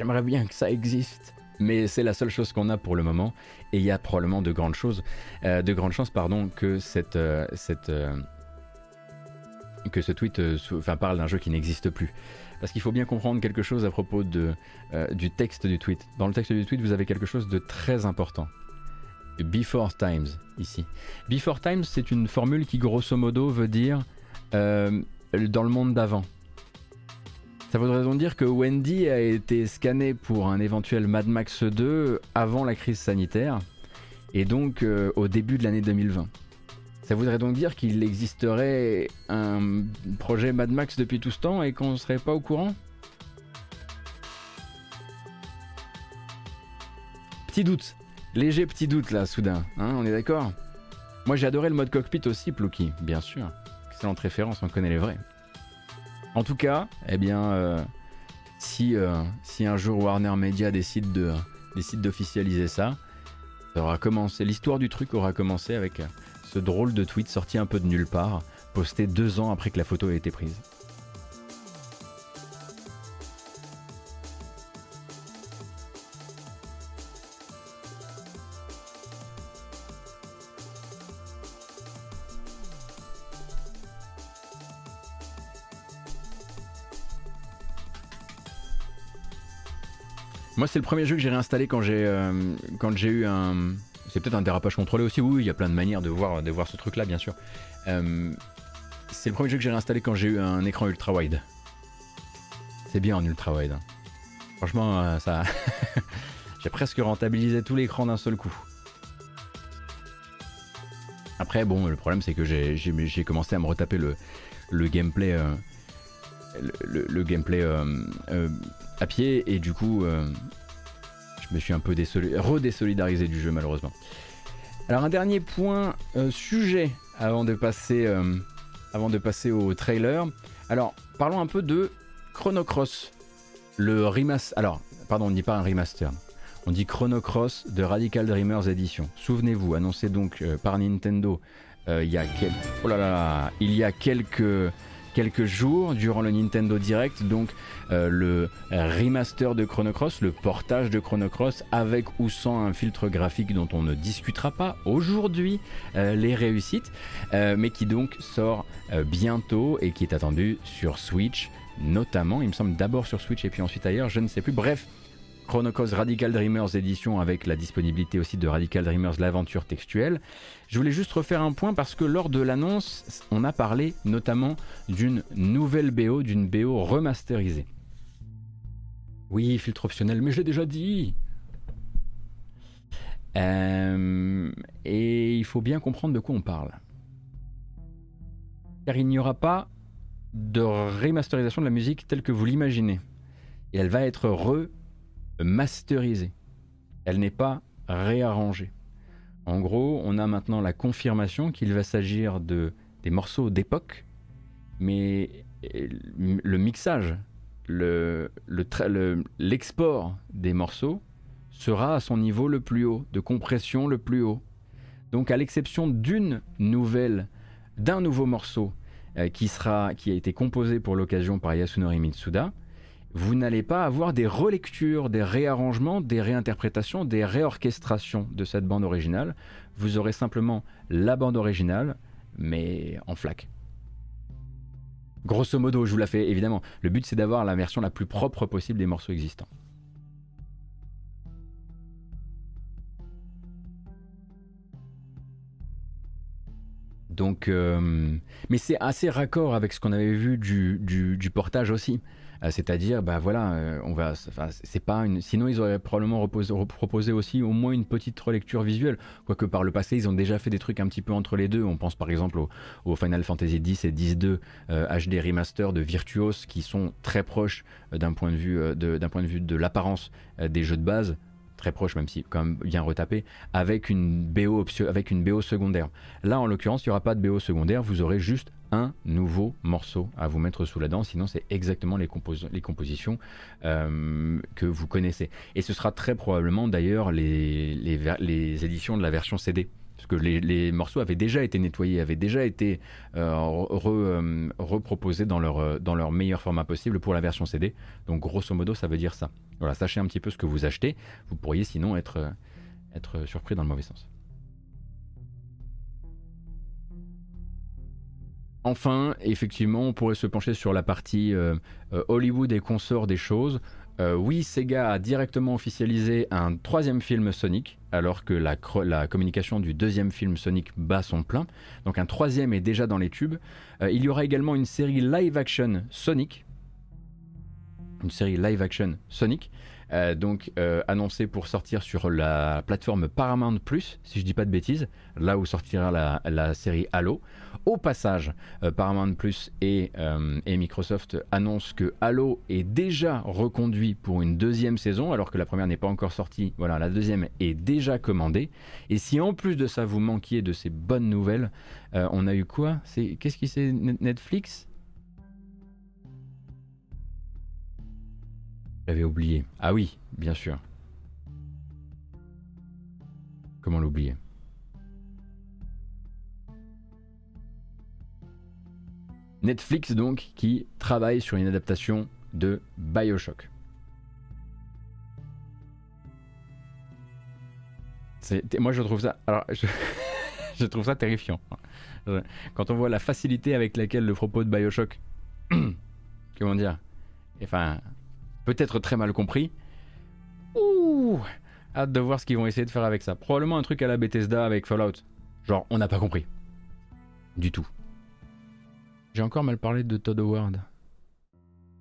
j'aimerais bien que ça existe. Mais c'est la seule chose qu'on a pour le moment. Et il y a probablement de grandes choses, de grandes chances, pardon, que cette, cette, que ce tweet euh, parle d'un jeu qui n'existe plus. Parce qu'il faut bien comprendre quelque chose à propos de, euh, du texte du tweet. Dans le texte du tweet, vous avez quelque chose de très important. Before Times, ici. Before Times, c'est une formule qui, grosso modo, veut dire euh, dans le monde d'avant. Ça voudrait donc dire que Wendy a été scanné pour un éventuel Mad Max 2 avant la crise sanitaire, et donc au début de l'année 2020. Ça voudrait donc dire qu'il existerait un projet Mad Max depuis tout ce temps et qu'on ne serait pas au courant? Petit doute, léger petit doute là, soudain, hein, on est d'accord? Moi j'ai adoré le mode cockpit aussi, Plouki, bien sûr. Excellente référence, on connaît les vrais. En tout cas, eh bien, euh, si, euh, si un jour Warner Media décide de décide d'officialiser ça, ça aura commencé. L'histoire du truc aura commencé avec ce drôle de tweet sorti un peu de nulle part, posté deux ans après que la photo ait été prise. Moi, c'est le premier jeu que j'ai réinstallé quand j'ai euh, quand j'ai eu un c'est peut-être un dérapage contrôlé aussi. Oui, il y a plein de manières de voir, ce truc-là, bien sûr. Euh, c'est le premier jeu que j'ai réinstallé quand j'ai eu un écran ultra wide. C'est bien en ultra wide. Hein. Franchement, euh, ça. [laughs] j'ai presque rentabilisé tout l'écran d'un seul coup. Après, bon, le problème c'est que j'ai commencé à me retaper le gameplay, euh, le, gameplay à pied et du coup, je me suis un peu redésolidarisé du jeu malheureusement. Alors un dernier point euh, sujet avant de passer euh, avant de passer au trailer. Alors parlons un peu de Chrono Cross, le remaster. Alors pardon, on ne dit pas un remaster. On dit Chrono Cross de Radical Dreamers Edition. Souvenez-vous, annoncé donc euh, par Nintendo il y a quelques... oh là là, il y a quelques quelques jours durant le Nintendo Direct, donc euh, le remaster de Chrono Cross, le portage de Chrono Cross avec ou sans un filtre graphique dont on ne discutera pas aujourd'hui euh, les réussites, euh, mais qui donc sort bientôt et qui est attendu sur Switch notamment, il me semble d'abord sur Switch et puis ensuite ailleurs, je ne sais plus. Bref, Chrono Cross Radical Dreamers édition avec la disponibilité aussi de Radical Dreamers l'aventure textuelle. Je voulais juste refaire un point parce que lors de l'annonce, on a parlé notamment d'une nouvelle BO, d'une BO remasterisée. Oui, filtre optionnel, mais j'ai déjà dit. Euh, et il faut bien comprendre de quoi on parle. Car il n'y aura pas de remasterisation de la musique telle que vous l'imaginez. Et elle va être re masterisée. Elle n'est pas réarrangée. En gros, on a maintenant la confirmation qu'il va s'agir de des morceaux d'époque, mais le mixage, le, l'export des morceaux sera à son niveau le plus haut, de compression le plus haut. Donc à l'exception d'une nouvelle, d'un nouveau morceau euh, qui, sera, qui a été composé pour l'occasion par Yasunori Mitsuda, vous n'allez pas avoir des relectures, des réarrangements, des réinterprétations, des réorchestrations de cette bande originale. Vous aurez simplement la bande originale, mais en flac. Grosso modo, je vous la fais évidemment. Le but c'est d'avoir la version la plus propre possible des morceaux existants. Donc, euh, mais c'est assez raccord avec ce qu'on avait vu du portage aussi. Euh, c'est-à-dire, bah voilà, euh, on va, c'est pas une. Sinon, ils auraient probablement proposé aussi au moins une petite relecture visuelle. Quoique par le passé, ils ont déjà fait des trucs un petit peu entre les deux. On pense par exemple au, Final Fantasy X et X-2 HD remaster de Virtuos qui sont très proches euh, d'un point de vue d'un point de vue de l'apparence des jeux de base très proche, même si quand même bien retapé, avec une BO, avec une BO secondaire. Là, en l'occurrence, il n'y aura pas de BO secondaire, vous aurez juste un nouveau morceau à vous mettre sous la dent, sinon c'est exactement les, compositions euh, que vous connaissez. Et ce sera très probablement d'ailleurs les, éditions de la version CD parce que les, morceaux avaient déjà été nettoyés, avaient déjà été euh, euh, reproposés dans leur, meilleur format possible pour la version CD. Donc grosso modo, ça veut dire ça. Voilà, sachez un petit peu ce que vous achetez. Vous pourriez sinon être surpris dans le mauvais sens. Enfin, effectivement, on pourrait se pencher sur la partie euh, euh, Hollywood et consorts des choses. Euh, oui, Sega a directement officialisé un troisième film Sonic, alors que la, communication du deuxième film Sonic bat son plein. Donc un troisième est déjà dans les tubes. il y aura également une série live-action Sonic. Une série live-action Sonic. Donc annoncée pour sortir sur la plateforme Paramount Plus, si je dis pas de bêtises, là où sortira la, série Halo. Au passage, euh, Paramount Plus euh, et, Microsoft annoncent que Halo est déjà reconduit pour une deuxième saison, alors que la première n'est pas encore sortie. Voilà, la deuxième est déjà commandée. Et si en plus de ça vous manquiez de ces bonnes nouvelles, euh, on a eu quoi? C'est qu'est-ce qui c'est Netflix? Oublié. Ah oui, bien sûr. Comment l'oublier? Netflix donc qui travaille sur une adaptation de Bioshock. Moi je trouve ça. Alors [laughs] je, trouve ça terrifiant. Quand on voit la facilité avec laquelle le propos de Bioshock. [clears throat] comment dire? Enfin, peut-être très mal compris. Ouh Hâte de voir ce qu'ils vont essayer de faire avec ça. Probablement un truc à la Bethesda avec Fallout. Genre, on n'a pas compris. Du tout. J'ai encore mal parlé de Todd Howard.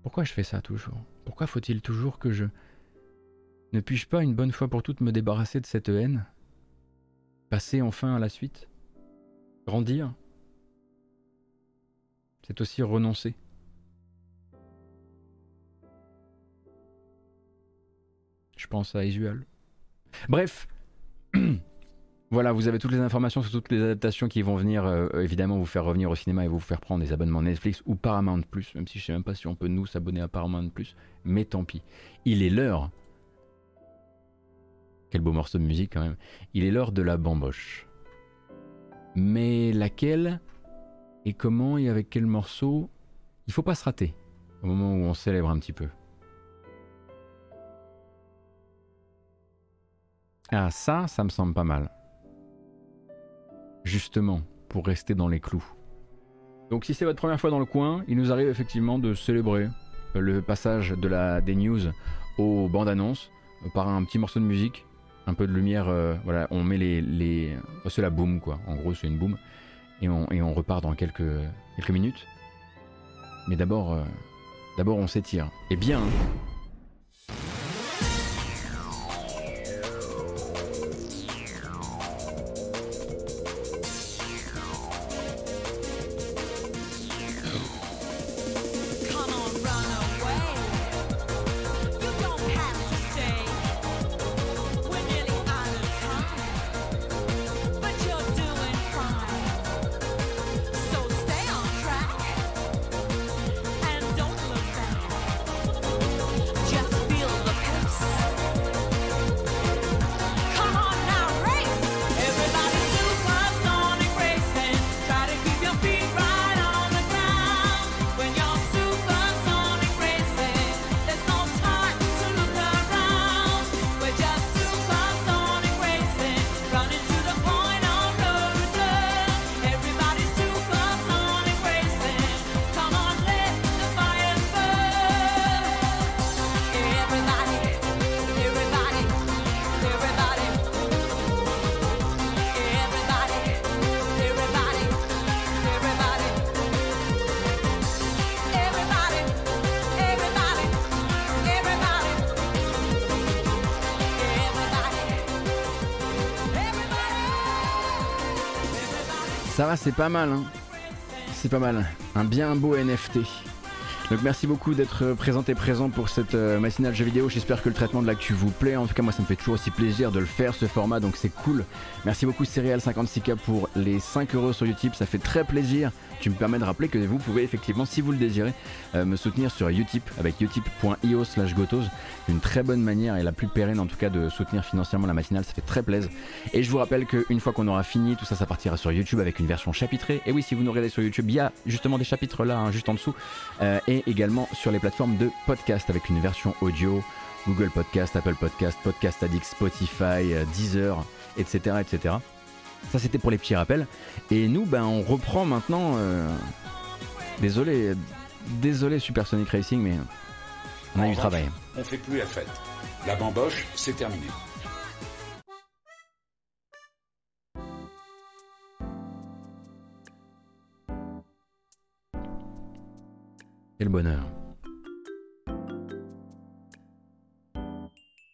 Pourquoi je fais ça toujours? Pourquoi faut-il toujours que je... Ne puis-je pas une bonne fois pour toutes me débarrasser de cette haine? Passer enfin à la suite? Grandir? C'est aussi renoncer. Je pense à Isual. Bref, [clears throat] Voilà, vous avez toutes les informations sur toutes les adaptations qui vont venir euh, évidemment vous faire revenir au cinéma et vous faire prendre des abonnements Netflix ou Paramount Plus, même si je sais même pas si on peut nous s'abonner à Paramount Plus, mais tant pis. Il est l'heure. Quel beau morceau de musique quand même. Il est l'heure de la bamboche. Mais laquelle et comment et avec quel morceau? Il faut pas se rater au moment où on célèbre un petit peu. Ah ça, ça me semble pas mal justement pour rester dans les clous. Donc si c'est votre première fois dans le coin, il nous arrive effectivement de célébrer euh, le passage de la, des news aux bandes annonces euh, par un petit morceau de musique, un peu de lumière, euh, voilà, on met les... les... c'est la boom quoi, en gros c'est une boom, et on, repart dans quelques, minutes. Mais d'abord, d'abord on s'étire. Et bien, pas mal. Hein. c'est pas mal. Un bien beau NFT. Donc merci beaucoup d'être présent et présent pour cette euh, matinale jeu vidéo. J'espère que le traitement de l'actu vous plaît. En tout cas, moi, ça me fait toujours aussi plaisir de le faire, ce format, donc c'est cool. Merci beaucoup, Serial56K, pour les 5 euros sur YouTube. Ça fait très plaisir tu me permets de rappeler que vous pouvez effectivement, si vous le désirez, euh, me soutenir sur Utip avec utip.io slash gotos. Une très bonne manière et la plus pérenne en tout cas de soutenir financièrement la matinale, ça fait très plaisir. Et je vous rappelle qu'une fois qu'on aura fini, tout ça, ça partira sur YouTube avec une version chapitrée. Et oui, si vous nous regardez sur YouTube, il y a justement des chapitres là, hein, juste en dessous. Euh, et également sur les plateformes de podcast avec une version audio. Google Podcast, Apple Podcast, Podcast Addict, Spotify, euh, Deezer, etc. etc. Ça c'était pour les petits rappels. Et nous, ben, on reprend maintenant. Euh, désolé, désolé Supersonic Racing, mais on a du travail. On fait plus la fête. La bamboche, c'est terminé. Et le bonheur.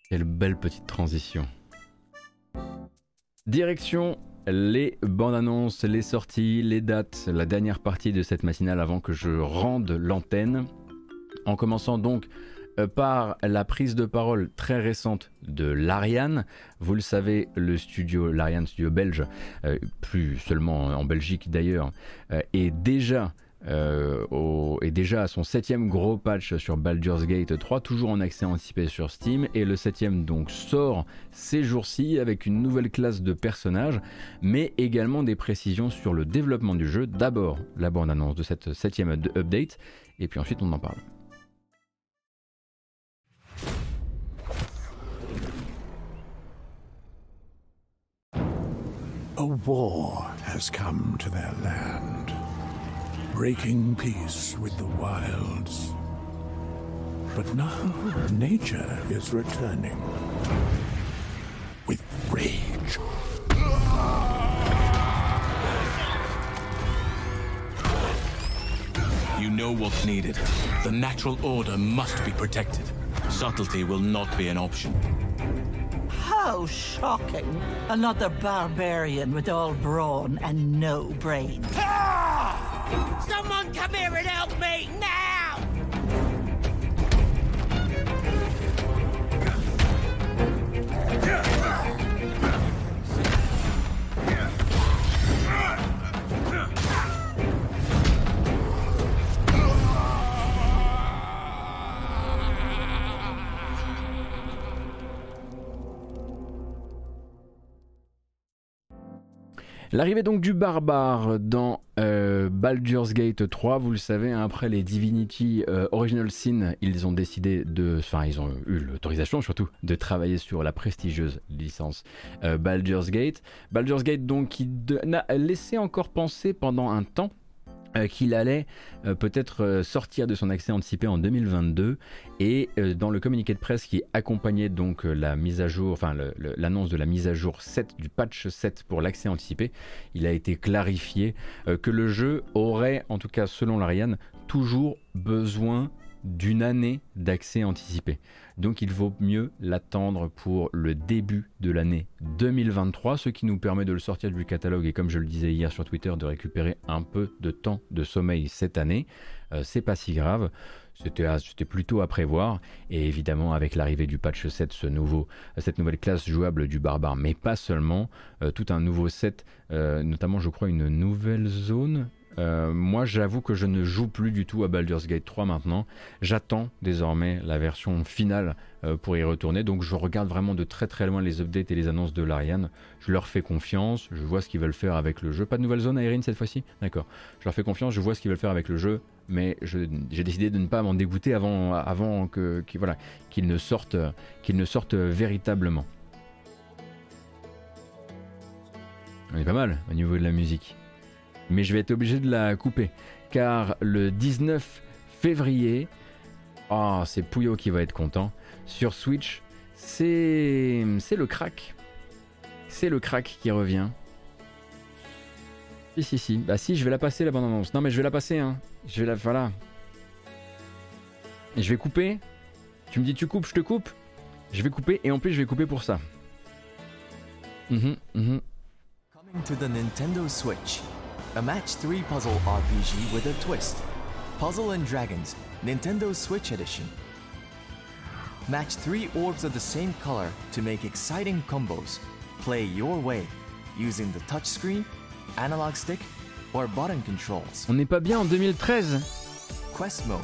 Quelle belle petite transition. Direction les bandes annonces, les sorties, les dates, la dernière partie de cette matinale avant que je rende l'antenne. En commençant donc euh, par la prise de parole très récente de l'Ariane. Vous le savez, le studio, l'Ariane Studio belge, euh, plus seulement en Belgique d'ailleurs, euh, est déjà euh, est déjà à son septième gros patch sur Baldur's Gate 3, toujours en accès anticipé sur Steam, et le septième donc sort ces jours-ci avec une nouvelle classe de personnages, mais également des précisions sur le développement du jeu. D'abord la bande-annonce de cette septième update, et puis ensuite on en parle. Breaking peace with the wilds. But now nature is returning with rage. You know what's needed. The natural order must be protected. Subtlety will not be an option. How shocking. Another barbarian with all brawn and no brain. Ah! Someone come here and help me, now! L'arrivée donc du barbare dans euh, Baldur's Gate 3, vous le savez, hein, après les Divinity euh, Original Sin, ils ont décidé de, enfin ils ont eu l'autorisation surtout de travailler sur la prestigieuse licence euh, Baldur's Gate. Baldur's Gate donc qui n'a laissé encore penser pendant un temps qu'il allait euh, peut-être euh, sortir de son accès anticipé en 2022 et dans le communiqué de presse qui accompagnait donc la mise à jour, enfin l'annonce de la mise à jour 7 du patch 7 pour l'accès anticipé, il a été clarifié que le jeu aurait, en tout cas selon l'Ariane, toujours besoin d'une année d'accès anticipé. Donc il vaut mieux l'attendre pour le début de l'année 2023, ce qui nous permet de le sortir du catalogue et comme je le disais hier sur Twitter, de récupérer un peu de temps de sommeil cette année. Euh, c'est pas si grave. C'était plutôt à prévoir. Et évidemment, avec l'arrivée du patch 7, ce nouveau, cette nouvelle classe jouable du barbare, mais pas seulement, euh, tout un nouveau set, euh, notamment, je crois, une nouvelle zone euh, moi, j'avoue que je ne joue plus du tout à Baldur's Gate 3 maintenant. J'attends désormais la version finale euh, pour y retourner. Donc, je regarde vraiment de très très loin les updates et les annonces de l'Ariane. Je leur fais confiance. Je vois ce qu'ils veulent faire avec le jeu. Pas de nouvelle zone aérienne cette fois-ci? D'accord. Je leur fais confiance. Je vois ce qu'ils veulent faire avec le jeu. Mais j'ai décidé de ne pas m'en dégoûter avant, avant voilà, ne sortent, qu'ils ne sortent véritablement. On est pas mal au niveau de la musique mais je vais être obligé de la couper. Car le 19 février, oh, c'est Pouillot qui va être content, sur Switch, c'est le crack. C'est le crack qui revient. Si, si, si. Bah si, je vais la passer la bande annonce. Non mais je vais la passer, hein. Je vais la... Voilà. Je vais couper. Tu me dis tu coupes, je te coupe. Je vais couper et en plus je vais couper pour ça. Mhm, mhm. Coming to the Nintendo Switch. A match 3 puzzle RPG with a twist. Puzzle and Dragons, Nintendo Switch Edition. Match 3 orbs of the same color to make exciting combos. Play your way using the touchscreen, analog stick, or button controls. On n'est pas bien en 2013 Quest mode.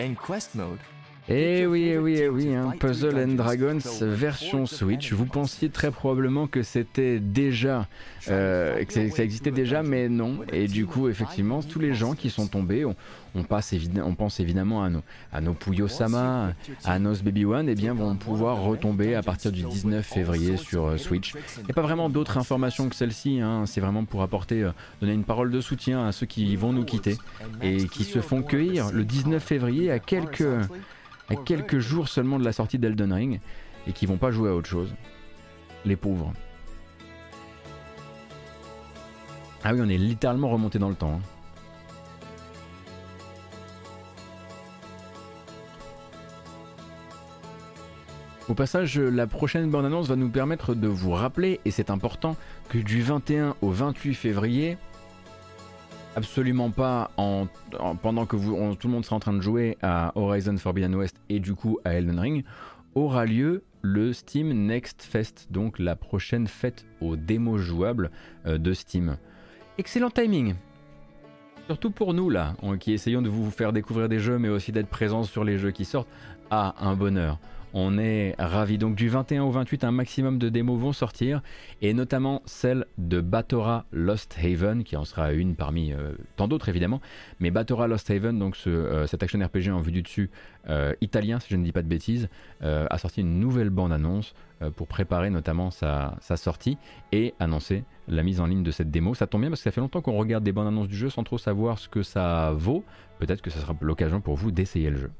In Quest mode, Eh oui, eh oui, eh oui, hein, Puzzle and Dragons version Switch. Vous pensiez très probablement que c'était déjà, euh, que ça- existait déjà, mais non. Et du coup, effectivement, tous les gens qui sont tombés, on, on passe évid- on pense évidemment à nos, à nos Puyo-sama, à nos Baby One, et bien vont pouvoir retomber à partir du 19 février sur euh, Switch. Il n'y a pas vraiment d'autres informations que celle-ci. hein. C'est vraiment pour apporter, euh, donner une parole de soutien à ceux qui vont nous quitter et qui se font cueillir le 19 février à quelques à quelques jours seulement de la sortie d'Elden Ring et qui vont pas jouer à autre chose. Les pauvres. Ah oui, on est littéralement remonté dans le temps. hein. Au passage, la prochaine bande-annonce va nous permettre de vous rappeler, et c'est important, que du 21 au 28 février, absolument pas en, en- pendant que tout le monde sera en train de jouer à Horizon Forbidden West et du coup à Elden Ring, aura lieu le Steam Next Fest, donc la prochaine fête aux démos jouables euh, de Steam. Excellent timing Surtout pour nous là, on- qui essayons de vous faire découvrir des jeux mais aussi d'être présents sur les jeux qui sortent. Ah, un bonheur on est ravis. Donc du 21 au 28, un maximum de démos vont sortir, et notamment celle de Batora Lost Haven, qui en sera une parmi euh, tant d'autres évidemment. Mais Batora Lost Haven, donc euh, cet action RPG en vue du dessus euh, italien, si je ne dis pas de bêtises, a sorti une nouvelle bande-annonce pour préparer notamment sa, sa sortie et annoncer la mise en ligne de cette démo. Ça tombe bien parce que ça fait longtemps qu'on regarde des bandes-annonces du jeu sans trop savoir ce que ça vaut. Peut-être que ce sera l'occasion pour vous d'essayer le jeu.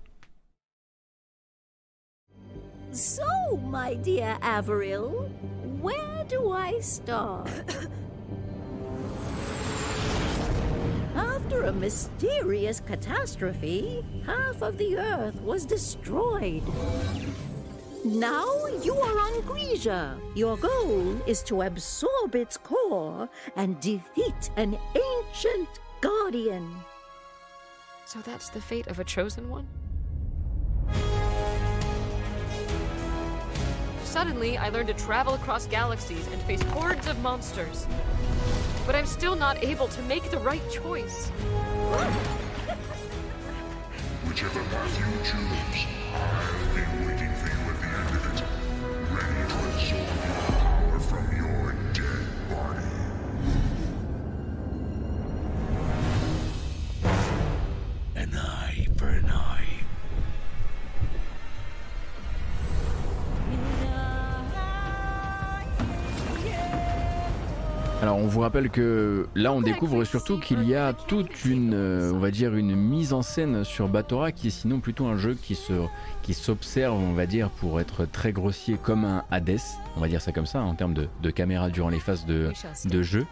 So, my dear Averil, where do I start? [coughs] After a mysterious catastrophe, half of the Earth was destroyed. Now you are on Grisia. Your goal is to absorb its core and defeat an ancient guardian. So that's the fate of a chosen one? Suddenly, I learned to travel across galaxies and face hordes of monsters. But I'm still not able to make the right choice. Whichever path you choose, I'll be waiting for you at the end of it, ready to absorb your power from your dead body. An eye for an eye. Alors on vous rappelle que là on découvre surtout qu'il y a toute une, euh, on va dire une mise en scène sur Batora qui est sinon plutôt un jeu qui se, qui s'observe, on va dire pour être très grossier comme un Hades, on va dire ça comme ça en termes de, de caméra durant les phases de, de jeu.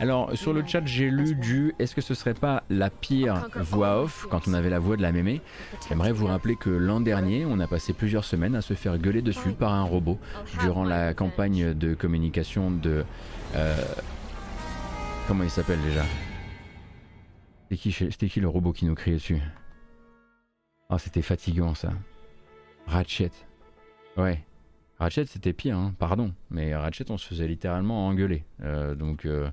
Alors sur le chat j'ai lu du est-ce que ce serait pas la pire voix off? quand on avait la voix de la mémé. J'aimerais vous rappeler que l'an dernier on a passé plusieurs semaines à se faire gueuler dessus par un robot durant la campagne de communication de... euh, comment il s'appelle déjà C'était qui, le robot qui nous criait dessus Ah c'était fatigant ça. Ratchet. Ouais. Ratchet c'était pire, hein, pardon. Mais Ratchet on se faisait littéralement engueuler. Euh, donc euh,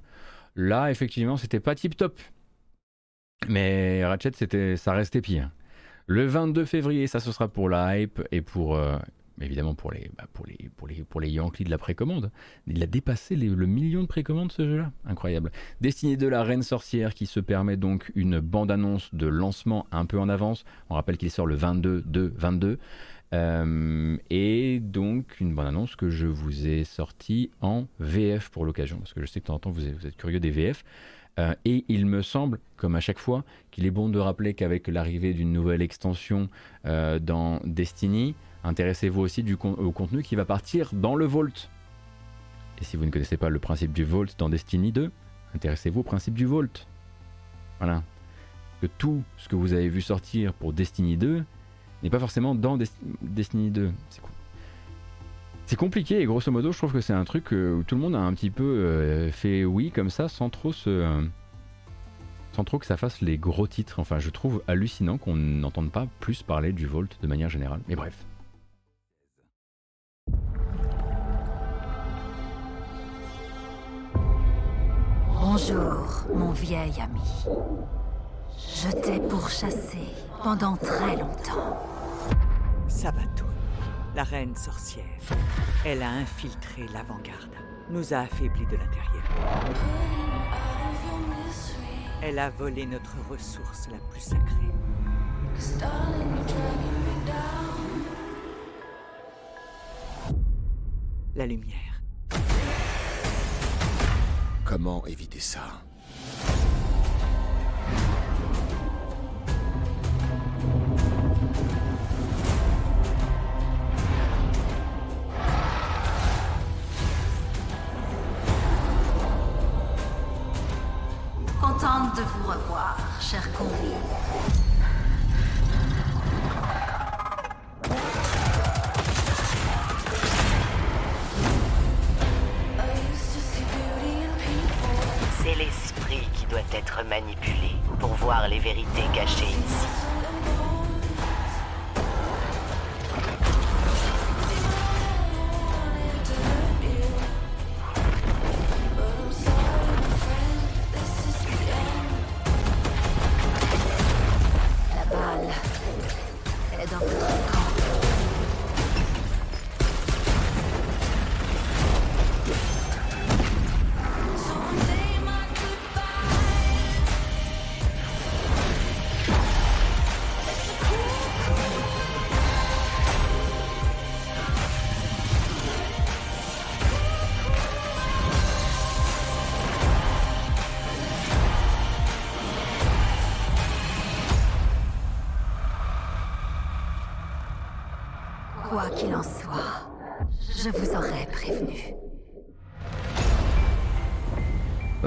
là effectivement c'était pas tip top. Mais Ratchet c'était, ça restait pire. Le 22 février ça ce sera pour la hype et pour... euh, évidemment pour les, bah, pour, les, pour, les, pour les Yankees de la précommande. Il a dépassé le million de précommandes ce jeu-là. Incroyable. Destiné de la Reine Sorcière qui se permet donc une bande-annonce de lancement un peu en avance. On rappelle qu'il sort le 22 de 22. Euh, et donc une bande-annonce que je vous ai sortie en VF pour l'occasion. Parce que je sais que de temps en temps vous êtes, vous êtes curieux des VF. Euh, et il me semble, comme à chaque fois, qu'il est bon de rappeler qu'avec l'arrivée d'une nouvelle extension euh, dans Destiny, intéressez-vous aussi au contenu qui va partir dans le Vault. Et si vous ne connaissez pas le principe du Vault dans Destiny 2, intéressez-vous au principe du Vault. Voilà. Que tout ce que vous avez vu sortir pour Destiny 2 n'est pas forcément dans Desti- Destiny 2. C'est cool. C'est compliqué et grosso modo, je trouve que c'est un truc euh, où tout le monde a un petit peu euh, fait oui comme ça sans trop se. euh, sans trop que ça fasse les gros titres. Enfin, je trouve hallucinant qu'on n'entende pas plus parler du Vault de manière générale. Mais bref. Bonjour, mon vieil ami. Je t'ai pourchassé pendant très longtemps. Sabato, la reine sorcière. Elle a infiltré l'avant-garde, nous a affaiblis de l'intérieur. Elle a volé notre ressource la plus sacrée. La lumière. Comment éviter ça? Contente de vous revoir, cher convive. Doit être manipulé pour voir les vérités cachées ici.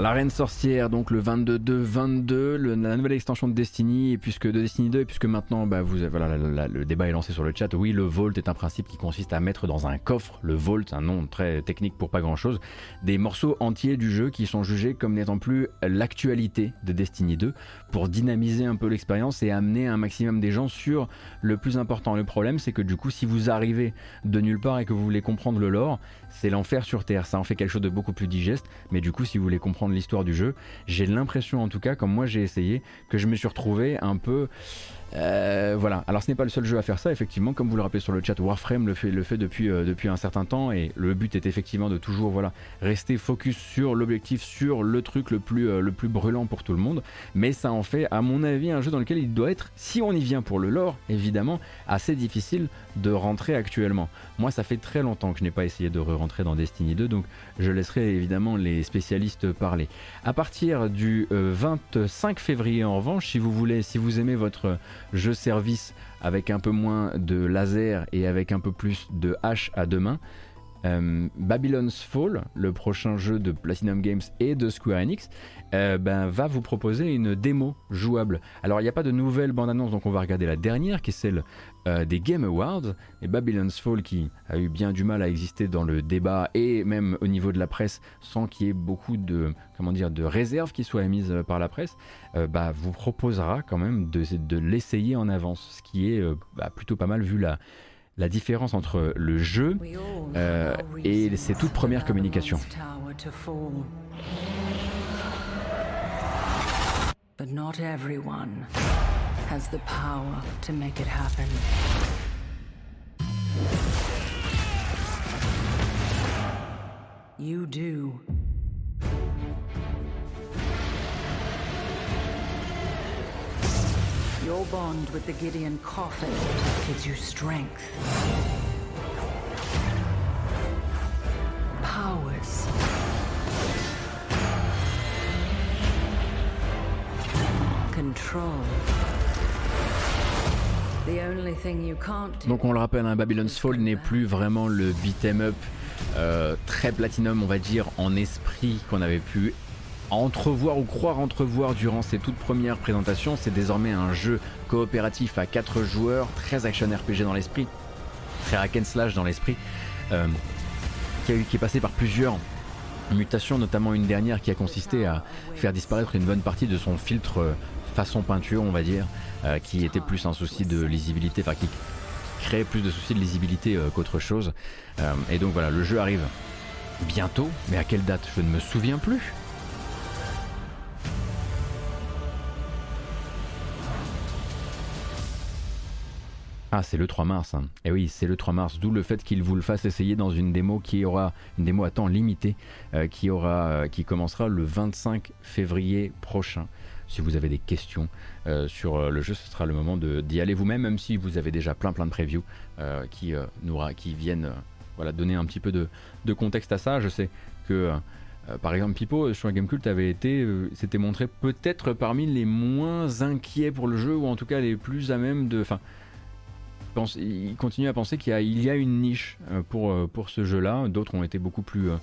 La Reine Sorcière, donc le 22-22, le- la nouvelle extension de Destiny, et puisque de Destiny 2, et puisque maintenant bah, le débat est lancé sur le chat, oui, le Vault est un principe qui consiste à mettre dans un coffre, le Vault, un nom très technique pour pas grand chose, des morceaux entiers du jeu qui sont jugés comme n'étant plus l'actualité de Destiny 2, pour dynamiser un peu l'expérience et amener un maximum des gens sur le plus important. Le problème, c'est que du coup, si vous arrivez de nulle part et que vous voulez comprendre le lore, c'est l'enfer sur Terre. Ça en fait quelque chose de beaucoup plus digeste, mais du coup, si vous voulez comprendre l'histoire du jeu, j'ai l'impression, en tout cas, comme moi j'ai essayé, que je me suis retrouvé un peu. Euh, voilà, alors ce n'est pas le seul jeu à faire ça, effectivement, comme vous le rappelez sur le chat, Warframe le fait, depuis, euh, depuis un certain temps, et le but est effectivement de toujours voilà, rester focus sur l'objectif, sur le truc le plus, euh, le plus brûlant pour tout le monde, mais ça en fait, à mon avis, un jeu dans lequel il doit être, si on y vient pour le lore, évidemment, assez difficile de rentrer actuellement. Moi, ça fait très longtemps que je n'ai pas essayé de re-rentrer dans Destiny 2, donc je laisserai évidemment les spécialistes parler. À partir du euh, 25 février, en revanche, si vous voulez, si vous aimez votre jeu service avec un peu moins de laser et avec un peu plus de hache à deux mains, euh, Babylon's Fall, le prochain jeu de Platinum Games et de Square Enix, euh, ben, va vous proposer une démo jouable. Alors il n'y a pas de nouvelle bande-annonce, donc on va regarder la dernière, qui est celle euh, des Game Awards, et Babylon's Fall qui a eu bien du mal à exister dans le débat et même au niveau de la presse, sans qu'il y ait beaucoup de, comment dire, de réserves qui soient émises par la presse, bah, vous proposera quand même de, l'essayer en avance, ce qui est bah, plutôt pas mal vu la, la différence entre le jeu euh, et ses toutes premières communications. Tower to Your bond with the Gideon coffin gives you strength. Powers. Control. Donc on le rappelle, un Babylon's Fall n'est plus vraiment le beat'em up euh, très platinum, on va dire, en esprit qu'on avait pu entrevoir ou croire entrevoir durant ses toutes premières présentations. C'est désormais un jeu coopératif à 4 joueurs, très action RPG dans l'esprit, très hack and slash dans l'esprit. euh, qui, est passé par plusieurs mutations, notamment une dernière qui a consisté à faire disparaître une bonne partie de son filtre euh, façon peinture, on va dire, euh, qui était plus un souci de lisibilité, enfin qui créait plus de soucis de lisibilité qu'autre chose. Et donc voilà, le jeu arrive bientôt, mais à quelle date Je ne me souviens plus. Ah, c'est le 3 mars. hein. Eh oui, c'est le 3 mars, d'où le fait qu'il vous le fasse essayer dans une démo qui aura une démo à temps limité, euh, qui aura, euh, qui commencera le 25 février prochain. Si vous avez des questions euh, sur le jeu, ce sera le moment d'y aller vous-même, même si vous avez déjà plein plein de previews qui, viennent voilà, donner un petit peu de, contexte à ça. Je sais que par exemple, Pipo sur Gamecult avait été, s'était montré peut-être parmi les moins inquiets pour le jeu, ou en tout cas les plus à même de. Enfin, pense- il continue à penser qu'il y a, une niche euh, pour, euh, pour ce jeu-là. D'autres ont été beaucoup plus, euh,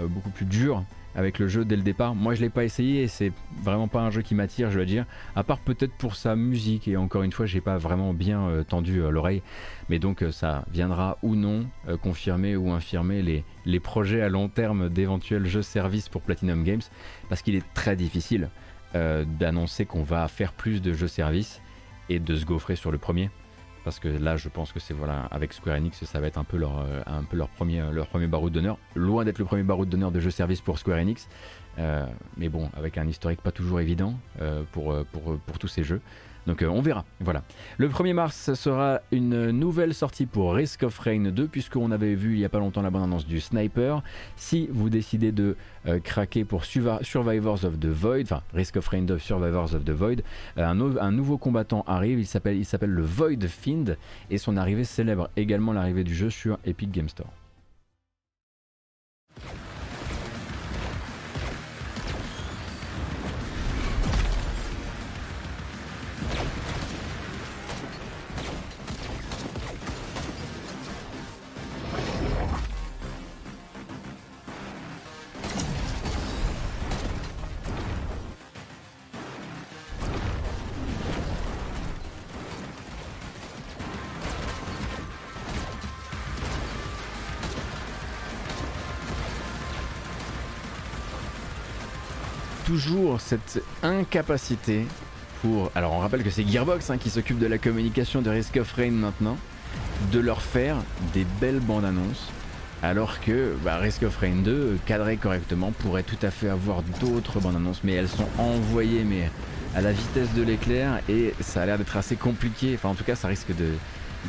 beaucoup plus durs avec le jeu dès le départ. Moi, je l'ai pas essayé et c'est vraiment pas un jeu qui m'attire, je dois dire. À part peut-être pour sa musique et encore une fois, j'ai pas vraiment bien tendu l'oreille. Mais donc, ça viendra ou non confirmer ou infirmer les, les projets à long terme d'éventuels jeux services pour Platinum Games, parce qu'il est très difficile d'annoncer qu'on va faire plus de jeux services et de se gaufrer sur le premier parce que là je pense que c'est voilà avec Square Enix ça va être un peu leur euh, premier leur premier baroud d'honneur. Loin d'être le premier baroud d'honneur de jeu service pour Square Enix. Euh, mais bon avec un historique pas toujours évident euh, pour tous ces jeux donc euh, on verra. Voilà. Le 1er mars sera une nouvelle sortie pour Risk of Rain 2 puisqu'on avait vu il y a pas longtemps la bande annonce du Sniper. Si vous décidez de euh, craquer pour Survivors of the Void enfin Risk of Rain 2 Survivors of the Void euh, un, nou- un nouveau combattant arrive, il s'appelle il s'appelle le Void Fiend et son arrivée célèbre également l'arrivée du jeu sur Epic Game Store. Cette incapacité pour... Alors on rappelle que c'est Gearbox hein, qui s'occupe de la communication de Risk of Rain maintenant, de leur faire des belles bandes annonces. Alors que bah, Risk of Rain 2, cadré correctement, pourrait tout à fait avoir d'autres bandes annonces, mais elles sont envoyées mais à la vitesse de l'éclair et ça a l'air d'être assez compliqué. Enfin en tout cas ça risque de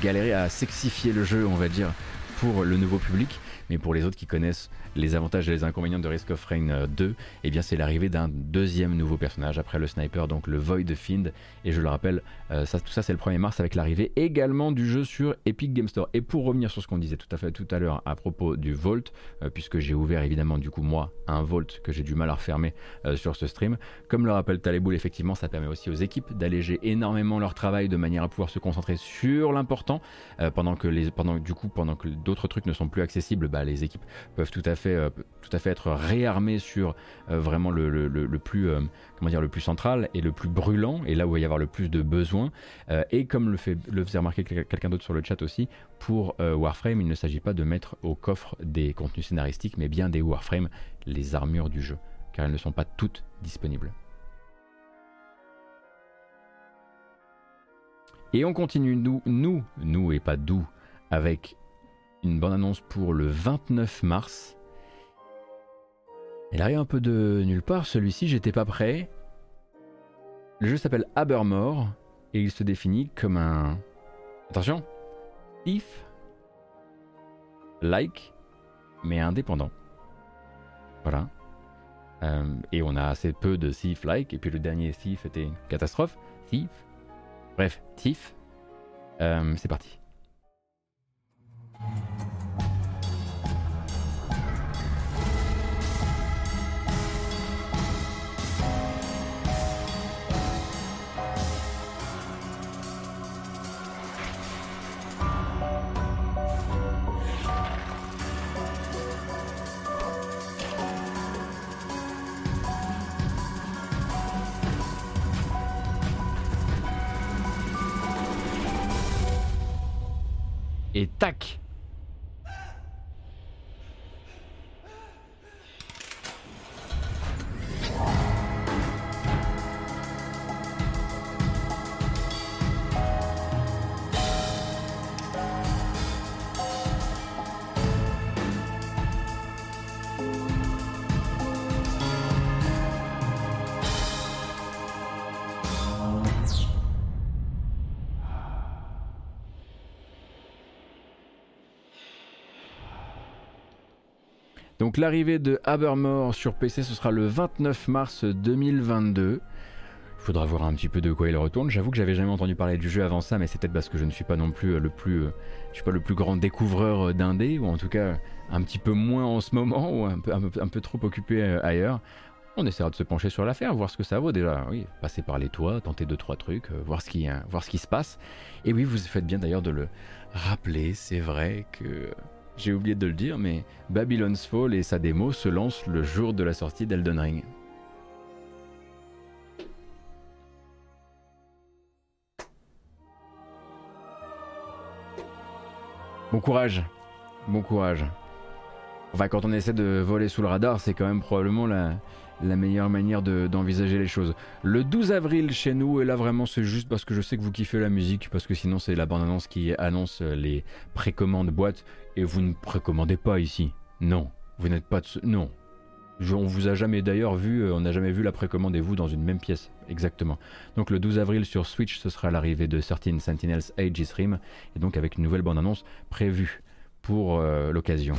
galérer à sexifier le jeu, on va dire, pour le nouveau public. Mais pour les autres qui connaissent les avantages et les inconvénients de Risk of Rain euh, 2, eh bien c'est l'arrivée d'un deuxième nouveau personnage après le sniper, donc le Void Fiend. Et je le rappelle, euh, ça, tout ça c'est le 1er mars avec l'arrivée également du jeu sur Epic Game Store. Et pour revenir sur ce qu'on disait tout à fait tout à l'heure à propos du Vault, euh, puisque j'ai ouvert évidemment du coup moi un Vault que j'ai du mal à refermer euh, sur ce stream, comme le rappelle Taleboul, effectivement ça permet aussi aux équipes d'alléger énormément leur travail de manière à pouvoir se concentrer sur l'important, euh, pendant que les, pendant du coup pendant que d'autres trucs ne sont plus accessibles, bah, les équipes peuvent tout à fait, euh, être réarmées sur euh, vraiment euh, le plus central et le plus brûlant, et là où il va y avoir le plus de besoins. Et comme le, faisait remarquer quel- quelqu'un d'autre sur le chat aussi, pour Warframe, il ne s'agit pas de mettre au coffre des contenus scénaristiques, mais bien des Warframe, les armures du jeu, car elles ne sont pas toutes disponibles. Et on continue, nous, nous, nous et pas d'où, avec une bonne annonce pour le 29 mars. Il arrive un peu de nulle part, celui-ci, j'étais pas prêt. Le jeu s'appelle Abermore et il se définit comme un. Attention! Thief, like, mais indépendant. Voilà. Euh, et on a assez peu de Thief like, et puis le dernier Thief était une catastrophe. Thief. Bref, Thief. Euh, c'est parti. Et tac l'arrivée de Abermore sur PC, ce sera le 29 mars 2022. Il faudra voir un petit peu de quoi il retourne. J'avoue que j'avais jamais entendu parler du jeu avant ça, mais c'est peut-être parce que je ne suis pas non plus le plus, je suis pas le plus grand découvreur d'indé, ou en tout cas un petit peu moins en ce moment, ou un peu, un peu trop occupé ailleurs. On essaiera de se pencher sur l'affaire, voir ce que ça vaut déjà. Oui, passer par les toits, tenter deux trois trucs, euh, voir, ce qui, euh, voir ce qui se passe. Et oui, vous faites bien d'ailleurs de le rappeler. C'est vrai que j'ai oublié de le dire, mais Babylon's Fall et sa démo se lancent le jour de la sortie d'Elden Ring. Bon courage, bon courage. Enfin, quand on essaie de voler sous le radar, c'est quand même probablement la, meilleure manière d'envisager les choses. Le 12 avril chez nous, et là vraiment c'est juste parce que je sais que vous kiffez la musique, parce que sinon c'est la bande-annonce qui annonce les précommandes boîtes, et vous ne précommandez pas ici. Non, vous n'êtes pas de ce... Non. on vous a jamais d'ailleurs vu, euh, on n'a jamais vu la précommande et vous dans une même pièce, exactement. Donc le 12 avril sur Switch, ce sera l'arrivée de 13 Sentinels Aegis Rim, et donc avec une nouvelle bande-annonce prévue pour euh, l'occasion.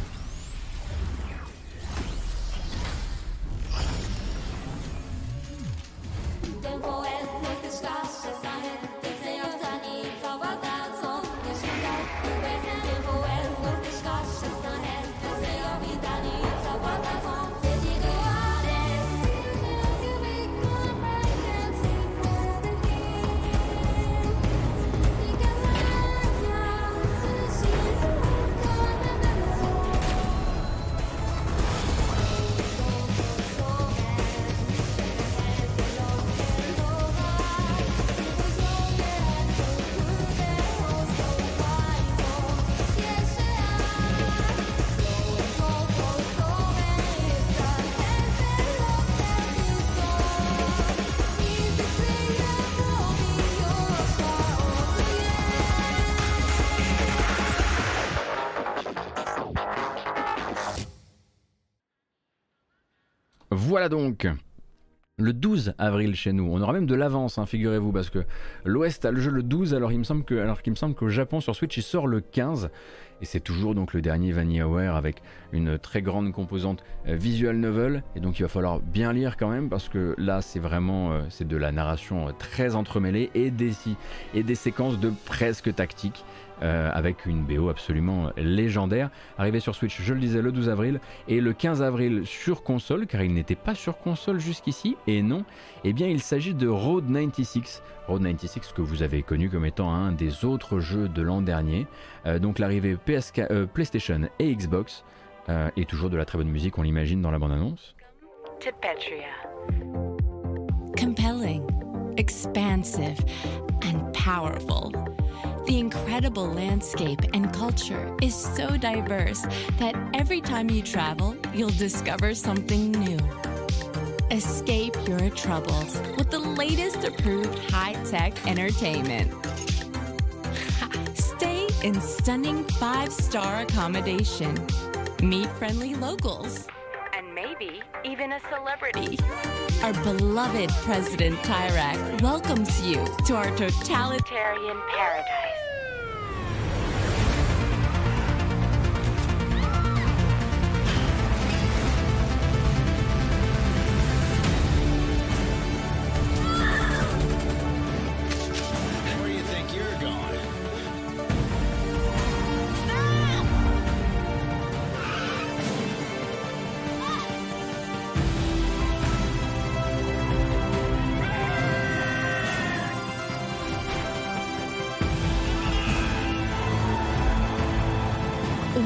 Voilà donc le 12 avril chez nous. On aura même de l'avance, hein, figurez-vous, parce que l'Ouest a le jeu le 12, alors il me semble que, qu'il me semble qu'au Japon sur Switch il sort le 15. Et c'est toujours donc le dernier VanillaWare avec une très grande composante euh, visual novel. Et donc il va falloir bien lire quand même parce que là c'est vraiment euh, c'est de la narration euh, très entremêlée et des, et des séquences de presque tactiques. Euh, avec une BO absolument légendaire. Arrivé sur Switch, je le disais, le 12 avril, et le 15 avril sur console, car il n'était pas sur console jusqu'ici, et non, eh bien il s'agit de Road 96. Road 96 que vous avez connu comme étant un des autres jeux de l'an dernier. Euh, donc l'arrivée euh, PlayStation et Xbox, et toujours de la très bonne musique, on l'imagine dans la bande-annonce. Compelling, expansive and powerful. The incredible landscape and culture is so diverse that every time you travel, you'll discover something new. Escape your troubles with the latest approved high tech entertainment. [laughs] Stay in stunning five star accommodation. Meet friendly locals. Maybe even a celebrity. Our beloved President Tyrak welcomes you to our totalitarian paradise.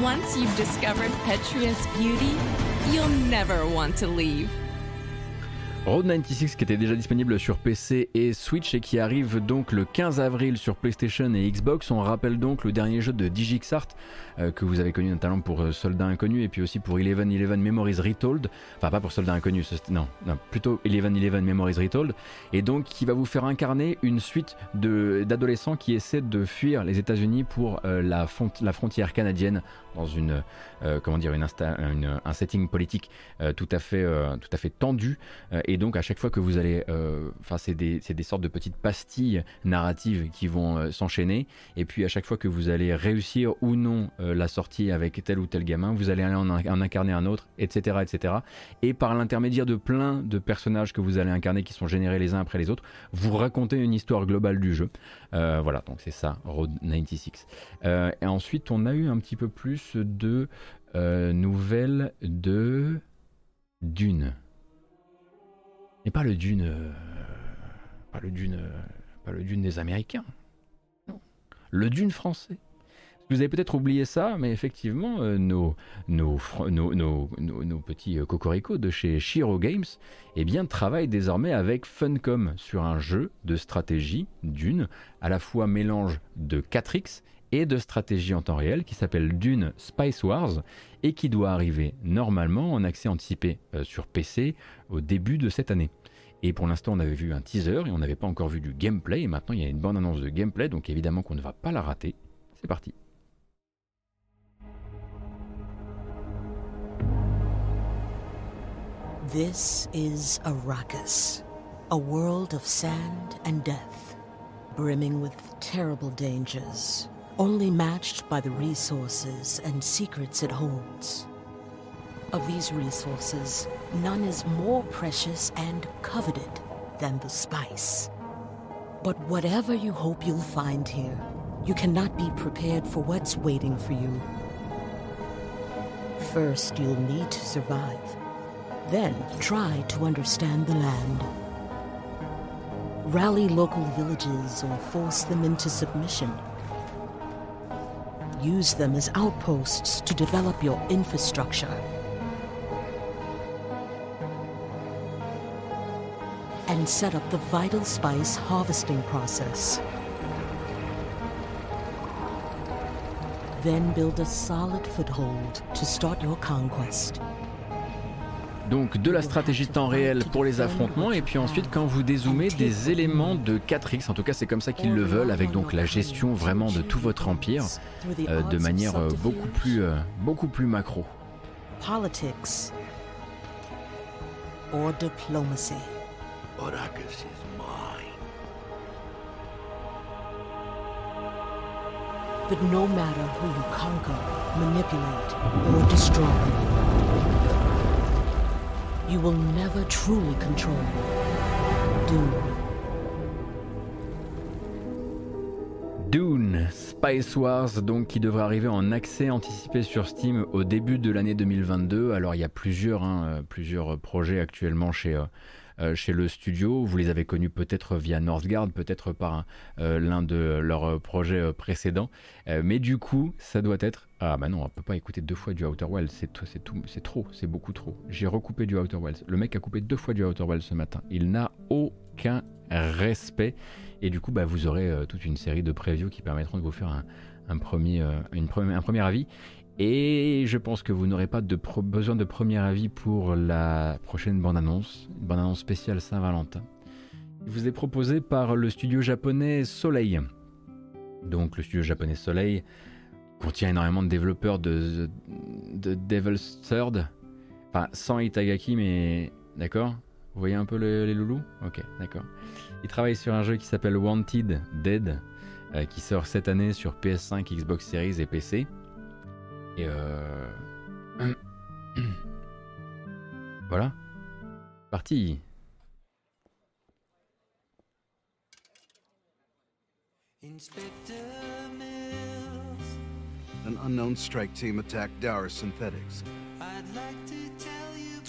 Once you've discovered Petria's beauty, you'll never want to leave. Road 96 qui était déjà disponible sur PC et Switch et qui arrive donc le 15 avril sur PlayStation et Xbox. On rappelle donc le dernier jeu de Digixart euh, que vous avez connu notamment pour euh, Soldat Inconnu et puis aussi pour Eleven Eleven Memories Retold. Enfin pas pour Soldat Inconnu, non, non, plutôt Eleven Eleven Memories Retold. Et donc qui va vous faire incarner une suite d'adolescents qui essaient de fuir les États-Unis pour euh, la, la, frontière canadienne dans une, comment dire, une un setting politique tout, à fait, tout à fait tendu. et donc à chaque fois que vous allez, euh, enfin c'est des, sortes de petites pastilles narratives qui vont euh, s'enchaîner. Et puis à chaque fois que vous allez réussir ou non euh, la sortie avec tel ou tel gamin, vous allez aller en, en incarner un autre, etc., etc. Et par l'intermédiaire de plein de personnages que vous allez incarner qui sont générés les uns après les autres, vous racontez une histoire globale du jeu. Euh, voilà, donc c'est ça, Road 96. Euh, et ensuite, on a eu un petit peu plus de euh, nouvelles de Dune. Et pas le Dune, pas le Dune, pas le Dune des Américains. Non, le Dune français. Vous avez peut-être oublié ça, mais effectivement, euh, nos, petits euh, cocoricots de chez Shiro Games eh bien, travaillent désormais avec Funcom sur un jeu de stratégie d'une, à la fois mélange de 4X et de stratégie en temps réel qui s'appelle Dune Spice Wars et qui doit arriver normalement en accès anticipé euh, sur PC au début de cette année. Et pour l'instant, on avait vu un teaser et on n'avait pas encore vu du gameplay. Et maintenant, il y a une bonne annonce de gameplay, donc évidemment qu'on ne va pas la rater. C'est parti. This is Arrakis, a world of sand and death, brimming with terrible dangers, only matched by the resources and secrets it holds. Of these resources, none is more precious and coveted than the spice. But whatever you hope you'll find here, you cannot be prepared for what's waiting for you. First, you'll need to survive. Then, try to understand the land. Rally local villages or force them into submission. Use them as outposts to develop your infrastructure. And set up the vital spice harvesting process. Then build a solid foothold to start your conquest. Donc de la stratégie de temps réel pour les affrontements et puis ensuite quand vous dézoomez des éléments de 4X, en tout cas c'est comme ça qu'ils le veulent avec donc la gestion vraiment de tout votre empire euh, de manière euh, beaucoup plus euh, beaucoup plus macro. Politics or diplomacy? Arrakis is mine. But no matter who you conquer, manipulate, or destroy, you will never truly control Dune. Dune Spice Wars donc qui devrait arriver en accès anticipé sur Steam au début de l'année 2022. Alors il y a plusieurs, hein, euh, plusieurs projets actuellement chez, euh, chez le studio. Vous les avez connus peut-être via Northgard, peut-être par euh, l'un de leurs euh, projets euh, précédents. Euh, mais du coup, ça doit être... Ah bah non, on peut pas écouter deux fois du Outer c'est c'est trop, c'est beaucoup trop. J'ai recoupé du Outer. Le mec a coupé deux fois du Outer ce matin. Il n'a aucun respect. Et du coup, bah, vous aurez euh, toute une série de previews qui permettront de vous faire un, un premier, euh, un premier avis. Et je pense que vous n'aurez pas besoin de premier avis pour la prochaine bande-annonce, une bande-annonce spéciale Saint-Valentin. Il vous est proposé par le studio japonais Soleil. Donc le studio japonais Soleil contient énormément de développeurs de, de Devil's Third. Enfin, sans Itagaki, mais d'accord Vous voyez un peu le- les loulous? Ok, d'accord. Il travaille sur un jeu qui s'appelle Wanted Dead, euh, qui sort cette année sur PS5, Xbox Series et PC. Et euh... [clears throat] voilà. Parti. An unknown strike team attacked Dara Synthetics. i'd like to tell you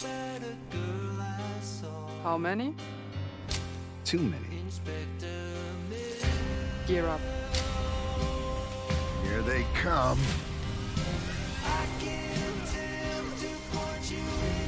How many? Too many. Gear up. Here they come. I can't tell to point you in.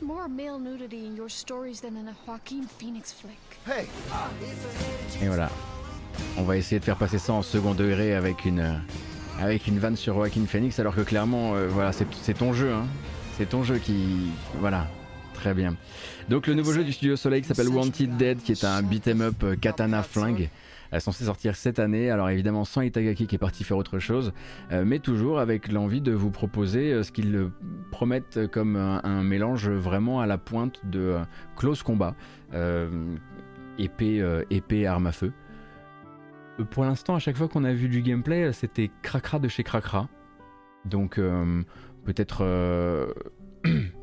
There's more male nudity in your stories than in a Joaquin Phoenix flick. Hey! Et voilà. On va essayer de faire passer ça en second degré avec une, avec une vanne sur Joaquin Phoenix, alors que clairement, euh, voilà, c'est c'est ton jeu. Hein. C'est ton jeu qui. Voilà. Très bien. Donc le nouveau jeu du studio Soleil qui s'appelle Wanted Dead, qui est un beat'em up euh, katana flingue. Est censée sortir cette année, alors évidemment sans Itagaki qui est parti faire autre chose, euh, mais toujours avec l'envie de vous proposer euh, ce qu'ils euh, promettent comme un, un mélange vraiment à la pointe de euh, close combat, euh, épée, euh, épée, arme à feu. Euh, Pour l'instant, à chaque fois qu'on a vu du gameplay, euh, c'était Cracra de chez Cracra. Donc euh, peut-être euh, [clears throat]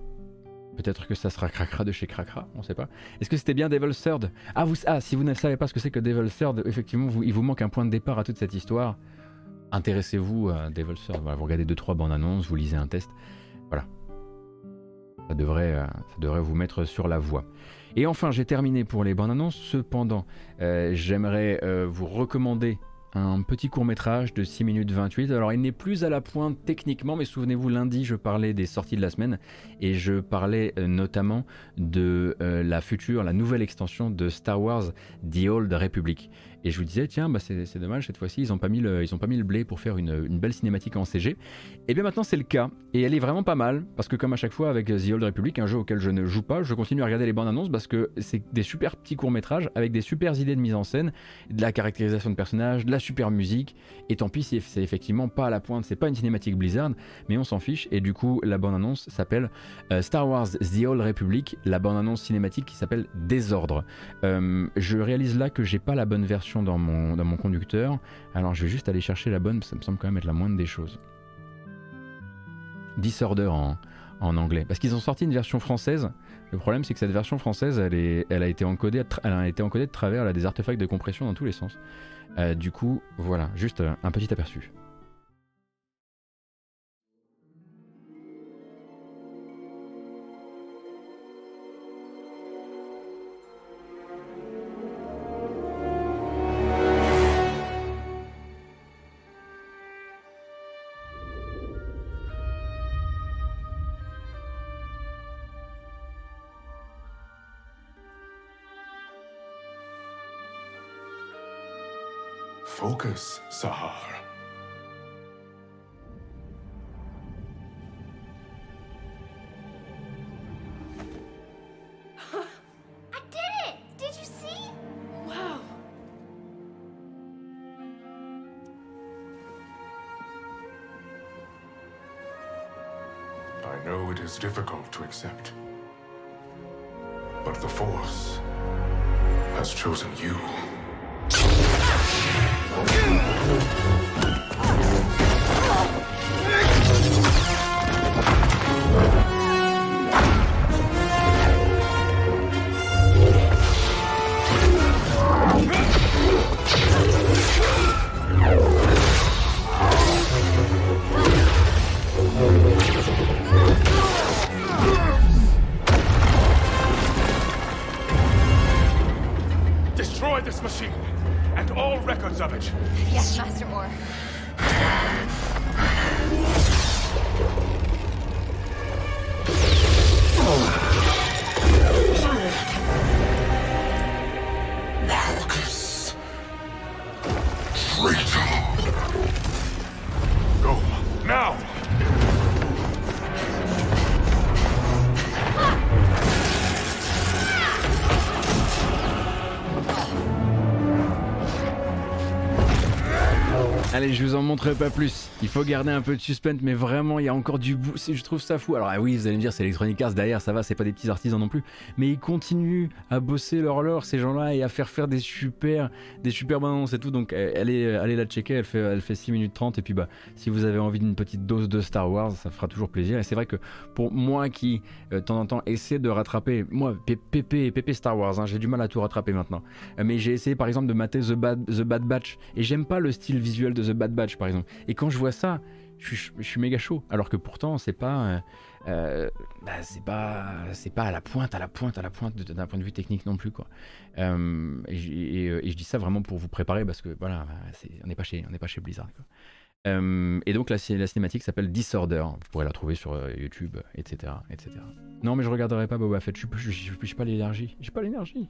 peut-être que ça sera Cracra de chez Cracra, on sait pas. Est-ce que c'était bien Devil's Third? Ah, vous, ah, si vous ne savez pas ce que c'est que Devil's Third, effectivement, il vous manque un point de départ à toute cette histoire. Intéressez-vous à Devil's Third. Voilà, vous regardez 2-3 bandes annonces, vous lisez un test. Voilà. Ça devrait, euh, ça devrait vous mettre sur la voie. Et enfin, j'ai terminé pour les bandes annonces. Cependant, euh, j'aimerais euh, vous recommander un petit court métrage de 6 minutes 28. Alors il n'est plus à la pointe techniquement, mais souvenez-vous, lundi je parlais des sorties de la semaine et je parlais euh, notamment de euh, la future, la nouvelle extension de Star Wars The Old Republic. Et je vous disais, tiens, bah, c'est dommage, cette fois-ci, ils n'ont pas, mis le- ils ont pas mis le blé pour faire une, une belle cinématique en CG. Et bien maintenant, c'est le cas. Et elle est vraiment pas mal, parce que comme à chaque fois avec The Old Republic, un jeu auquel je ne joue pas, je continue à regarder les bandes annonces parce que c'est des super petits courts-métrages avec des super idées de mise en scène, de la caractérisation de personnages, de la super musique. Et tant pis c'est effectivement pas à la pointe, c'est pas une cinématique Blizzard, mais on s'en fiche. Et du coup, la bande-annonce s'appelle euh, Star Wars The Old Republic, la bande-annonce cinématique qui s'appelle Désordre. Euh, je réalise là que j'ai pas la bonne version dans mon, dans mon conducteur, alors je vais juste aller chercher la bonne, ça me semble quand même être la moindre des choses. Disorder en, en anglais. Parce qu'ils ont sorti une version française. Le problème, c'est que cette version française, elle, est, elle, a été encodée, elle a été encodée de travers, elle a des artefacts de compression dans tous les sens. Euh, du coup, voilà, juste euh, un petit aperçu. Focus, Sahar. Allez, je vous en montrerai pas plus. Il faut garder un peu de suspense, mais vraiment, il y a encore du bout. Je trouve ça fou. Alors, ah oui, vous allez me dire, c'est Electronic Arts derrière, ça va, c'est pas des petits artisans non plus. Mais ils continuent à bosser leur lore, ces gens-là, et à faire faire des super, des super annonces et tout. Donc, allez, allez la checker. Elle fait, elle fait 6 minutes 30. Et puis, bah, si vous avez envie d'une petite dose de Star Wars, ça fera toujours plaisir. Et c'est vrai que pour moi qui, euh, de temps en temps, essaie de rattraper, moi, PP, PP Star Wars, hein, j'ai du mal à tout rattraper maintenant. Euh, mais j'ai essayé, par exemple, de mater The Bad, The Bad Batch. Et j'aime pas le style visuel de The Bad Batch, par exemple. Et quand je vois ça, je suis, suis méga chaud. Alors que pourtant, c'est pas. euh, euh, bah, c'est pas c'est pas à la pointe à la pointe à la pointe d'un point de vue technique non plus quoi Euh, et, je dis ça vraiment pour vous préparer parce que voilà on n'est pas chez on n'est pas chez Blizzard quoi. Et donc la, cinématique s'appelle Disorder. Vous pourrez la trouver sur YouTube, etc., etc. Non, mais je regarderai pas Boba Fett. Je n'ai pas l'énergie. J'ai pas l'énergie.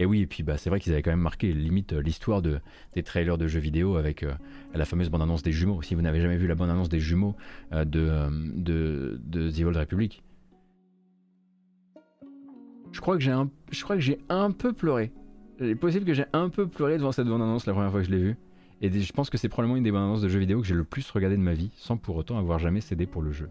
Et oui, et puis bah, c'est vrai qu'ils avaient quand même marqué limite euh, l'histoire de, des trailers de jeux vidéo avec la fameuse bande-annonce des jumeaux. Si vous n'avez jamais vu la bande-annonce des jumeaux de, de, de, The Old Republic, je crois que j'ai un, un peu pleuré. Il est possible que j'ai un peu pleuré devant cette bande-annonce la première fois que je l'ai vue. Et je pense que c'est probablement une des bandes de jeux vidéo que j'ai le plus regardé de ma vie, sans pour autant avoir jamais cédé pour le jeu.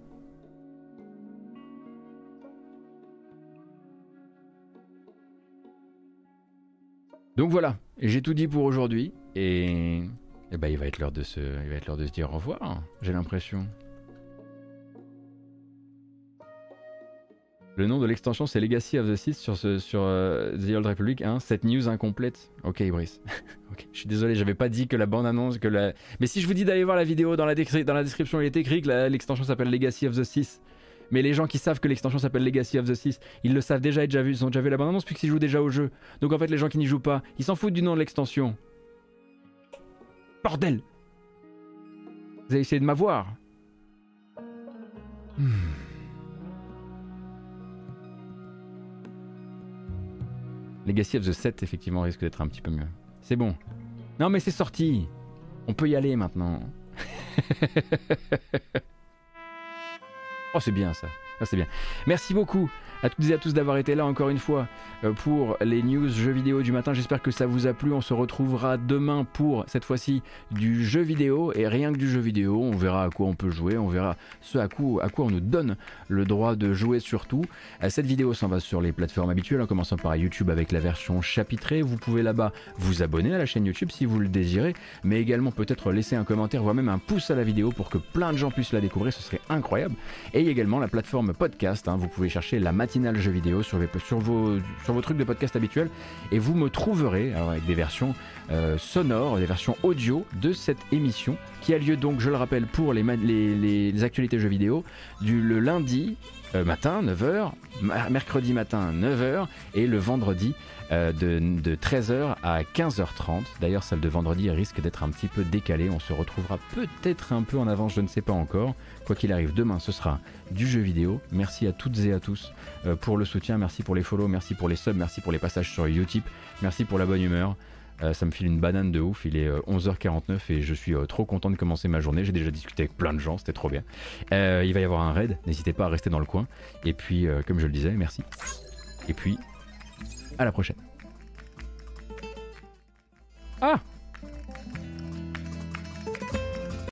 Donc voilà, j'ai tout dit pour aujourd'hui et, et bah, il va être l'heure de se, il va de se dire au revoir. J'ai l'impression. Le nom de l'extension c'est Legacy of the Sith sur, euh, The Old Republic 1. Cette news incomplète. Ok, Brice. [laughs] Je suis désolé, j'avais pas dit que la bande annonce. que la... Mais si je vous dis d'aller voir la vidéo, dans la, dans la description il est écrit que l'extension s'appelle Legacy of the Sith. Mais les gens qui savent que l'extension s'appelle Legacy of the Sith, ils le savent déjà et déjà vu, ils ont déjà vu la bande annonce puisqu'ils jouent déjà au jeu. Donc en fait, les gens qui n'y jouent pas, ils s'en foutent du nom de l'extension. Bordel Vous avez essayé de m'avoir hmm. Legacy of the 7, effectivement, risque d'être un petit peu mieux. C'est bon. Non, mais c'est sorti. On peut y aller maintenant. [laughs] oh, c'est bien ça. C'est bien. Merci beaucoup à toutes et à tous d'avoir été là encore une fois euh, pour les news jeux vidéo du matin. J'espère que ça vous a plu. On se retrouvera demain pour cette fois-ci du jeu vidéo et rien que du jeu vidéo. On verra à quoi on peut jouer, on verra ce à quoi, à quoi on nous donne le droit de jouer surtout. Euh, cette vidéo s'en va sur les plateformes habituelles en commençant par YouTube avec la version chapitrée. Vous pouvez là-bas vous abonner à la chaîne YouTube si vous le désirez, mais également peut-être laisser un commentaire, voire même un pouce à la vidéo pour que plein de gens puissent la découvrir. Ce serait incroyable. Et également la plateforme podcast. Hein. Vous pouvez chercher la jeux vidéo sur, vos, trucs de podcast habituels. Et vous me trouverez avec des versions euh, sonores, des versions audio de cette émission qui a lieu donc, je le rappelle, pour les, les, actualités jeux vidéo du le lundi euh, matin 9h, mercredi matin 9h et le vendredi euh, de, 13h à 15h30. D'ailleurs, celle de vendredi risque d'être un petit peu décalée. On se retrouvera peut-être un peu en avance, je ne sais pas encore. Quoi qu'il arrive, demain ce sera du jeu vidéo. Merci à toutes et à tous euh, pour le soutien. Merci pour les follow, merci pour les subs, merci pour les passages sur YouTube, merci pour la bonne humeur. Euh, ça me file une banane de ouf. Il est 11h49 et je suis trop content de commencer ma journée. J'ai déjà discuté avec plein de gens, c'était trop bien. il va y avoir un raid, n'hésitez pas à rester dans le coin. Et puis, comme je le disais, merci. Et puis, à la prochaine. Ah